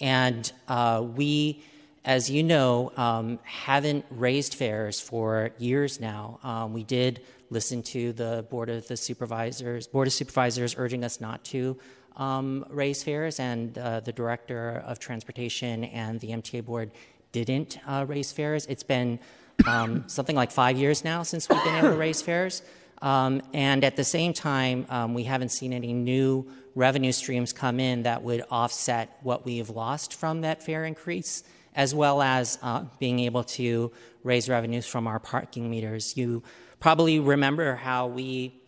Speaker 24: And uh, we as you know, um, haven't raised fares for years now. Um, we did listen to the board of the supervisors, board of supervisors urging us not to um, raise fares, and uh, the director of transportation and the MTA board didn't uh, raise fares. It's been um, something like five years now since we've been able to raise fares. Um, and at the same time, um, we haven't seen any new revenue streams come in that would offset what we've lost from that fare increase as well as uh, being able to raise revenues from our parking meters. You probably remember how we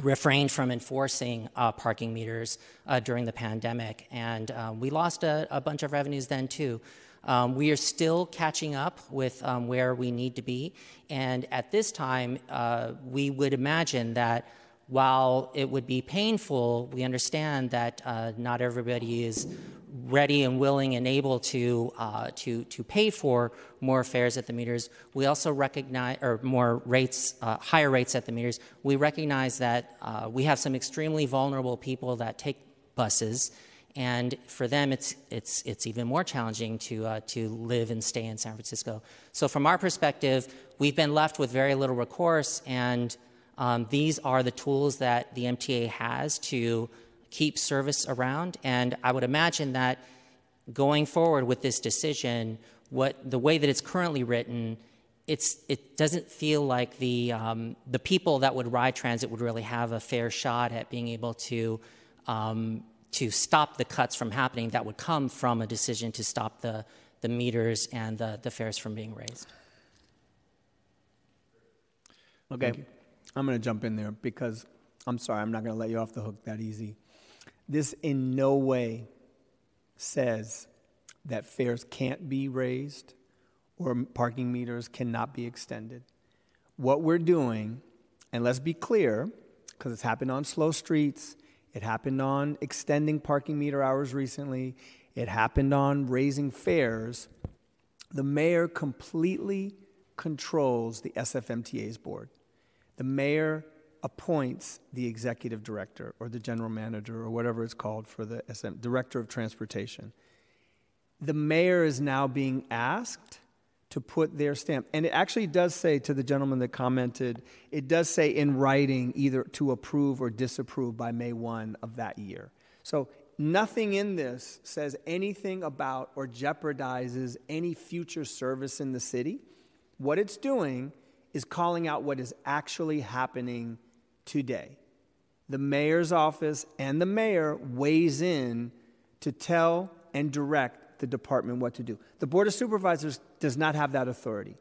Speaker 24: refrained from enforcing uh, parking meters uh, during the pandemic, and um, we lost a, a, bunch of revenues then too. Um, we are still catching up with um, where we need to be, and at this time, uh, we would imagine that while it would be painful, we understand that uh, not everybody is ready and willing and able to uh, to to pay for more fares at the meters. We also recognize or more rates, uh, higher rates at the meters. We recognize that uh, we have some extremely vulnerable people that take buses, and for them, it's it's it's even more challenging to uh, to live and stay in San Francisco. So, from our perspective, we've been left with very little recourse, and um, these are the tools that the MTA has to keep service around. And I would imagine that going forward with this decision, what the way that it's currently written, it's it doesn't feel like the um, the people that would ride transit would really have a fair shot at being able to um, to stop the cuts from happening that would come from a decision to stop the the meters and the, the fares from being raised.
Speaker 42: Okay. I'm going to jump in there because I'm sorry, I'm not going to let you off the hook that easy. This in no way says that fares can't be raised or parking meters cannot be extended. What we're doing, and let's be clear, because it's happened on slow streets, it happened on extending parking meter hours recently, it happened on raising fares. The mayor completely controls the SFMTA's board. The mayor appoints the executive director or the general manager or whatever it's called for the SM, director of transportation. The mayor is now being asked to put their stamp. And it actually does say to the gentleman that commented, it does say in writing either to approve or disapprove by May 1 of that year. So nothing in this says anything about or jeopardizes any future service in the city. What it's doing is calling out what is actually happening today. The mayor's office and the mayor weighs in to tell and direct the department what to do. The Board of Supervisors does not have that authority.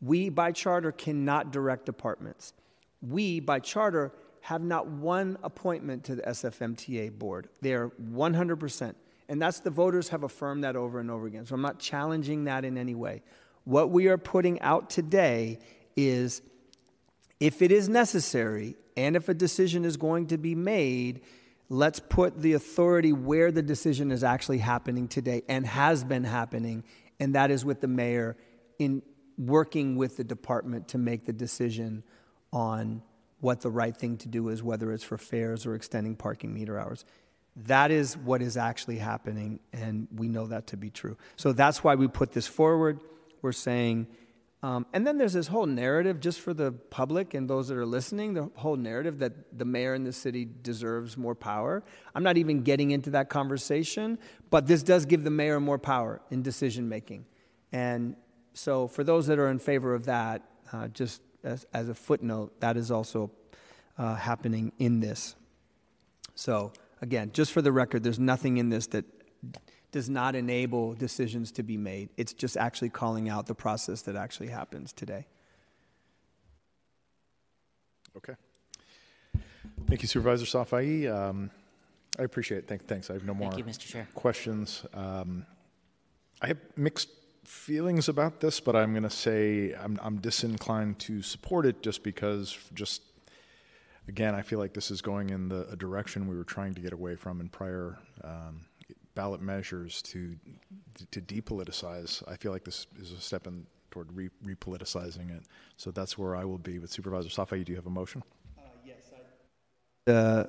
Speaker 42: We, by charter, cannot direct departments. We, by charter, have not one appointment to the SFMTA board. They are 100%. And that's the voters have affirmed that over and over again. So I'm not challenging that in any way. What we are putting out today is if it is necessary and if a decision is going to be made, let's put the authority where the decision is actually happening today and has been happening, and that is with the mayor in working with the department to make the decision on what the right thing to do is, whether it's for fares or extending parking meter hours. That is what is actually happening, and we know that to be true. So that's why we put this forward. We're saying, um, and then there's this whole narrative, just for the public and those that are listening, the whole narrative that the mayor in the city deserves more power. I'm not even getting into that conversation, but this does give the mayor more power in decision making. And so, for those that are in favor of that, uh, just as, as, a footnote, that is also uh, happening in this. So, again, just for the record, there's nothing in this that does not enable decisions to be made. It's just actually calling out the process that actually happens today.
Speaker 2: Okay. Thank you, Supervisor Safai. Um, I appreciate it. Thank, thanks. I have no more Thank
Speaker 24: you, Mr. Chair.
Speaker 2: questions. Um, I have mixed feelings about this, but I'm going to say I'm, I'm disinclined to support it just because, just again, I feel like this is going in the a direction we were trying to get away from in prior um, ballot measures to to depoliticize. I feel like this is a step in toward re, repoliticizing it. So that's where I will be with Supervisor Safai. Do you have a motion?
Speaker 42: Uh, yes. I... Uh,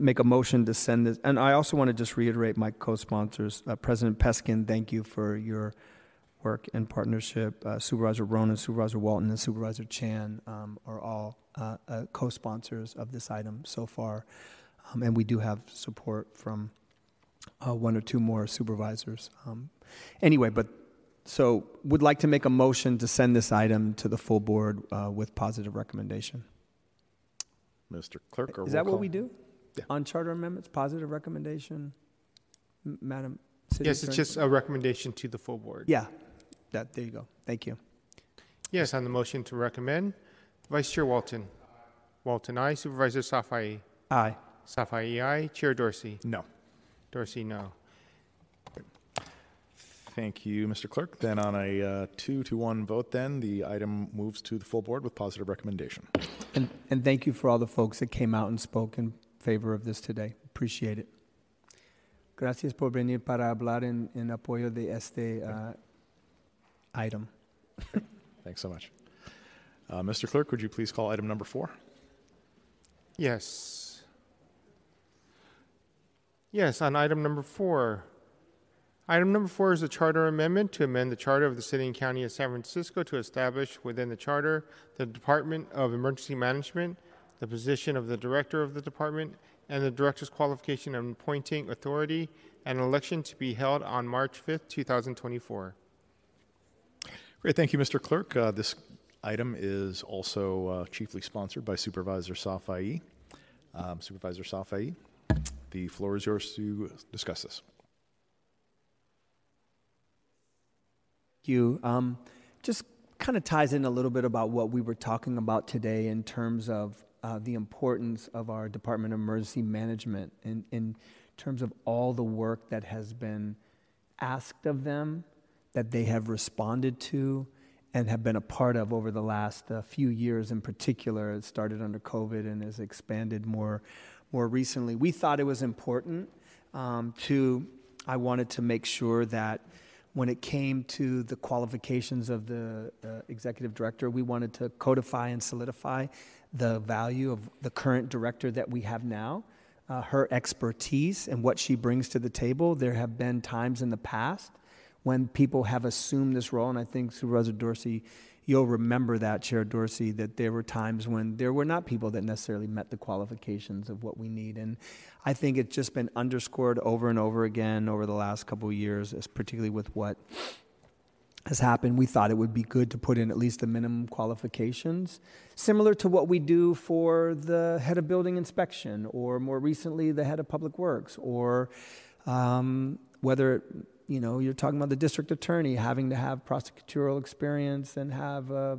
Speaker 42: make a motion to send this, and I also want to just reiterate my co-sponsors, uh, President Peskin. Thank you for your work and partnership. Uh, Supervisor Ronan, Supervisor Walton, and Supervisor Chan um, are all uh, uh, co-sponsors of this item so far, um, and we do have support from uh, one or two more supervisors. Um, anyway, but so would like to make a motion to send this item to the full board uh, with positive recommendation.
Speaker 2: Mr. Clerk,
Speaker 42: is that
Speaker 2: call?
Speaker 42: what we do
Speaker 2: yeah.
Speaker 42: on charter amendments? Positive recommendation, M- Madam. City
Speaker 1: yes,
Speaker 42: Attorney?
Speaker 1: it's just a recommendation to the full board.
Speaker 42: Yeah, that there you go. Thank you.
Speaker 1: Yes, on the motion to recommend, Vice Chair Walton. Walton, aye. Supervisor Safai.
Speaker 42: Aye.
Speaker 1: Safai, aye. Chair Dorsey.
Speaker 2: No.
Speaker 1: Dorsey, no.
Speaker 2: Thank you, Mr. Clerk. Then on a uh, two to one vote, then the item moves to the full board with positive recommendation.
Speaker 42: And, and thank you for all the folks that came out and spoke in favor of this today. Appreciate it. Gracias por venir para hablar en, en apoyo de este uh, item.
Speaker 2: Thanks so much. Uh, Mr. Clerk, would you please call item number four?
Speaker 1: Yes. Yes, on item number four. Item number four is a charter amendment to amend the charter of the City and County of San Francisco to establish within the charter the Department of Emergency Management, the position of the director of the department, and the director's qualification and appointing authority, and an election to be held on March 5th, 2024.
Speaker 2: Great, thank you, Mr. Clerk. Uh, This item is also uh, chiefly sponsored by Supervisor Safai. Um, Supervisor Safai, the floor is yours to discuss this.
Speaker 42: Thank you. Um, just kind of ties in a little bit about what we were talking about today in terms of uh, the importance of our Department of Emergency Management in, in terms of all the work that has been asked of them, that they have responded to, and have been a part of over the last uh, few years in particular. It started under COVID and has expanded more, more recently. We thought it was important um, to, I wanted to make sure that when it came to the qualifications of the uh, executive director, we wanted to codify and solidify the value of the current director that we have now, uh, her expertise and what she brings to the table. There have been times in the past when people have assumed this role, and I think Supervisor Dorsey, you'll remember that, Chair Dorsey, that there were times when there were not people that necessarily met the qualifications of what we need. And I think it's just been underscored over and over again over the last couple of years, particularly with what has happened. We thought it would be good to put in at least the minimum qualifications, similar to what we do for the head of building inspection, or more recently, the head of public works, or um, whether you know you're talking about the district attorney having to have prosecutorial experience and have a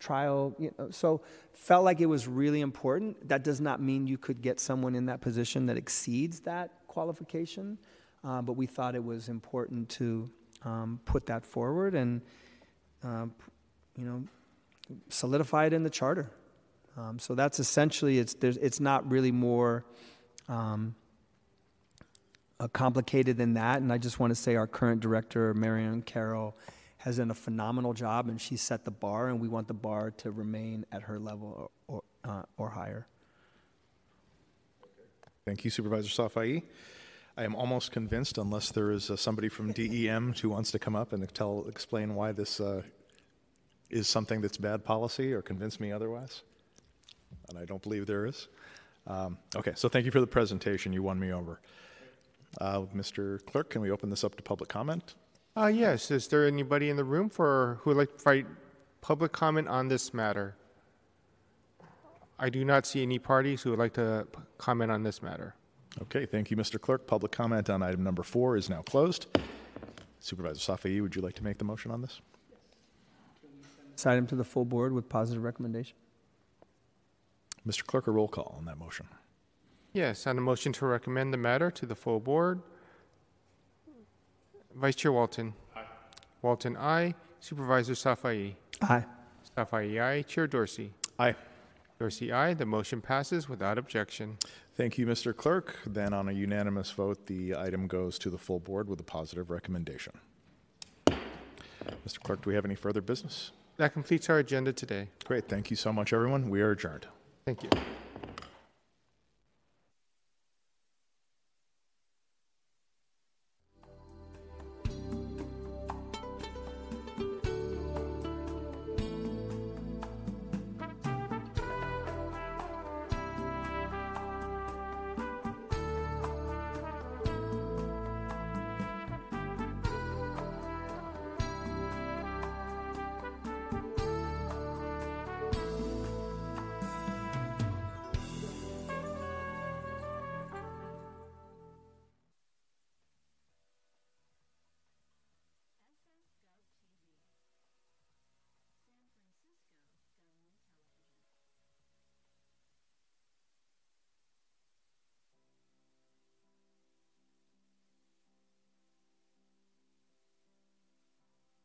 Speaker 42: trial you know, so felt like it was really important. That does not mean you could get someone in that position that exceeds that qualification uh, but we thought it was important to um, put that forward and uh, you know solidify it in the charter. Um, so that's essentially it's there's it's not really more um, uh, complicated than that. And I just want to say our current director, Mary Ellen Carroll, has done a phenomenal job, and she set the bar, and we want the bar to remain at her level or, or, uh, or higher.
Speaker 2: Thank you, Supervisor Safai. I am almost convinced, unless there is uh, somebody from DEM who wants to come up and tell, explain why this uh, is something that's bad policy or convince me otherwise. And I don't believe there is. Um, okay, so thank you for the presentation. You won me over. Uh, Mr. Clerk, can we open this up to public comment?
Speaker 1: Uh, yes. Is there anybody in the room for who would like to provide public comment on this matter? I do not see any parties who would like to p- comment on this matter.
Speaker 2: Okay, thank you, Mr. Clerk. Public comment on item number four is now closed. Supervisor Safai, would you like to make the motion on this?
Speaker 42: This item to the full board with positive recommendation.
Speaker 2: Mr. Clerk, a roll call on that motion.
Speaker 1: Yes, on the motion to recommend the matter to the full board. Vice Chair Walton. Aye. Walton, aye. Supervisor Safai.
Speaker 42: Aye.
Speaker 1: Safai, aye. Chair Dorsey.
Speaker 2: Aye.
Speaker 1: Dorsey, aye. The motion passes without objection.
Speaker 2: Thank you, Mr. Clerk. Then, on a unanimous vote, the item goes to the full board with a positive recommendation. Mr. Clerk, do we have any further business?
Speaker 1: That completes our agenda today.
Speaker 2: Great. Thank you so much, everyone. We are adjourned.
Speaker 1: Thank you.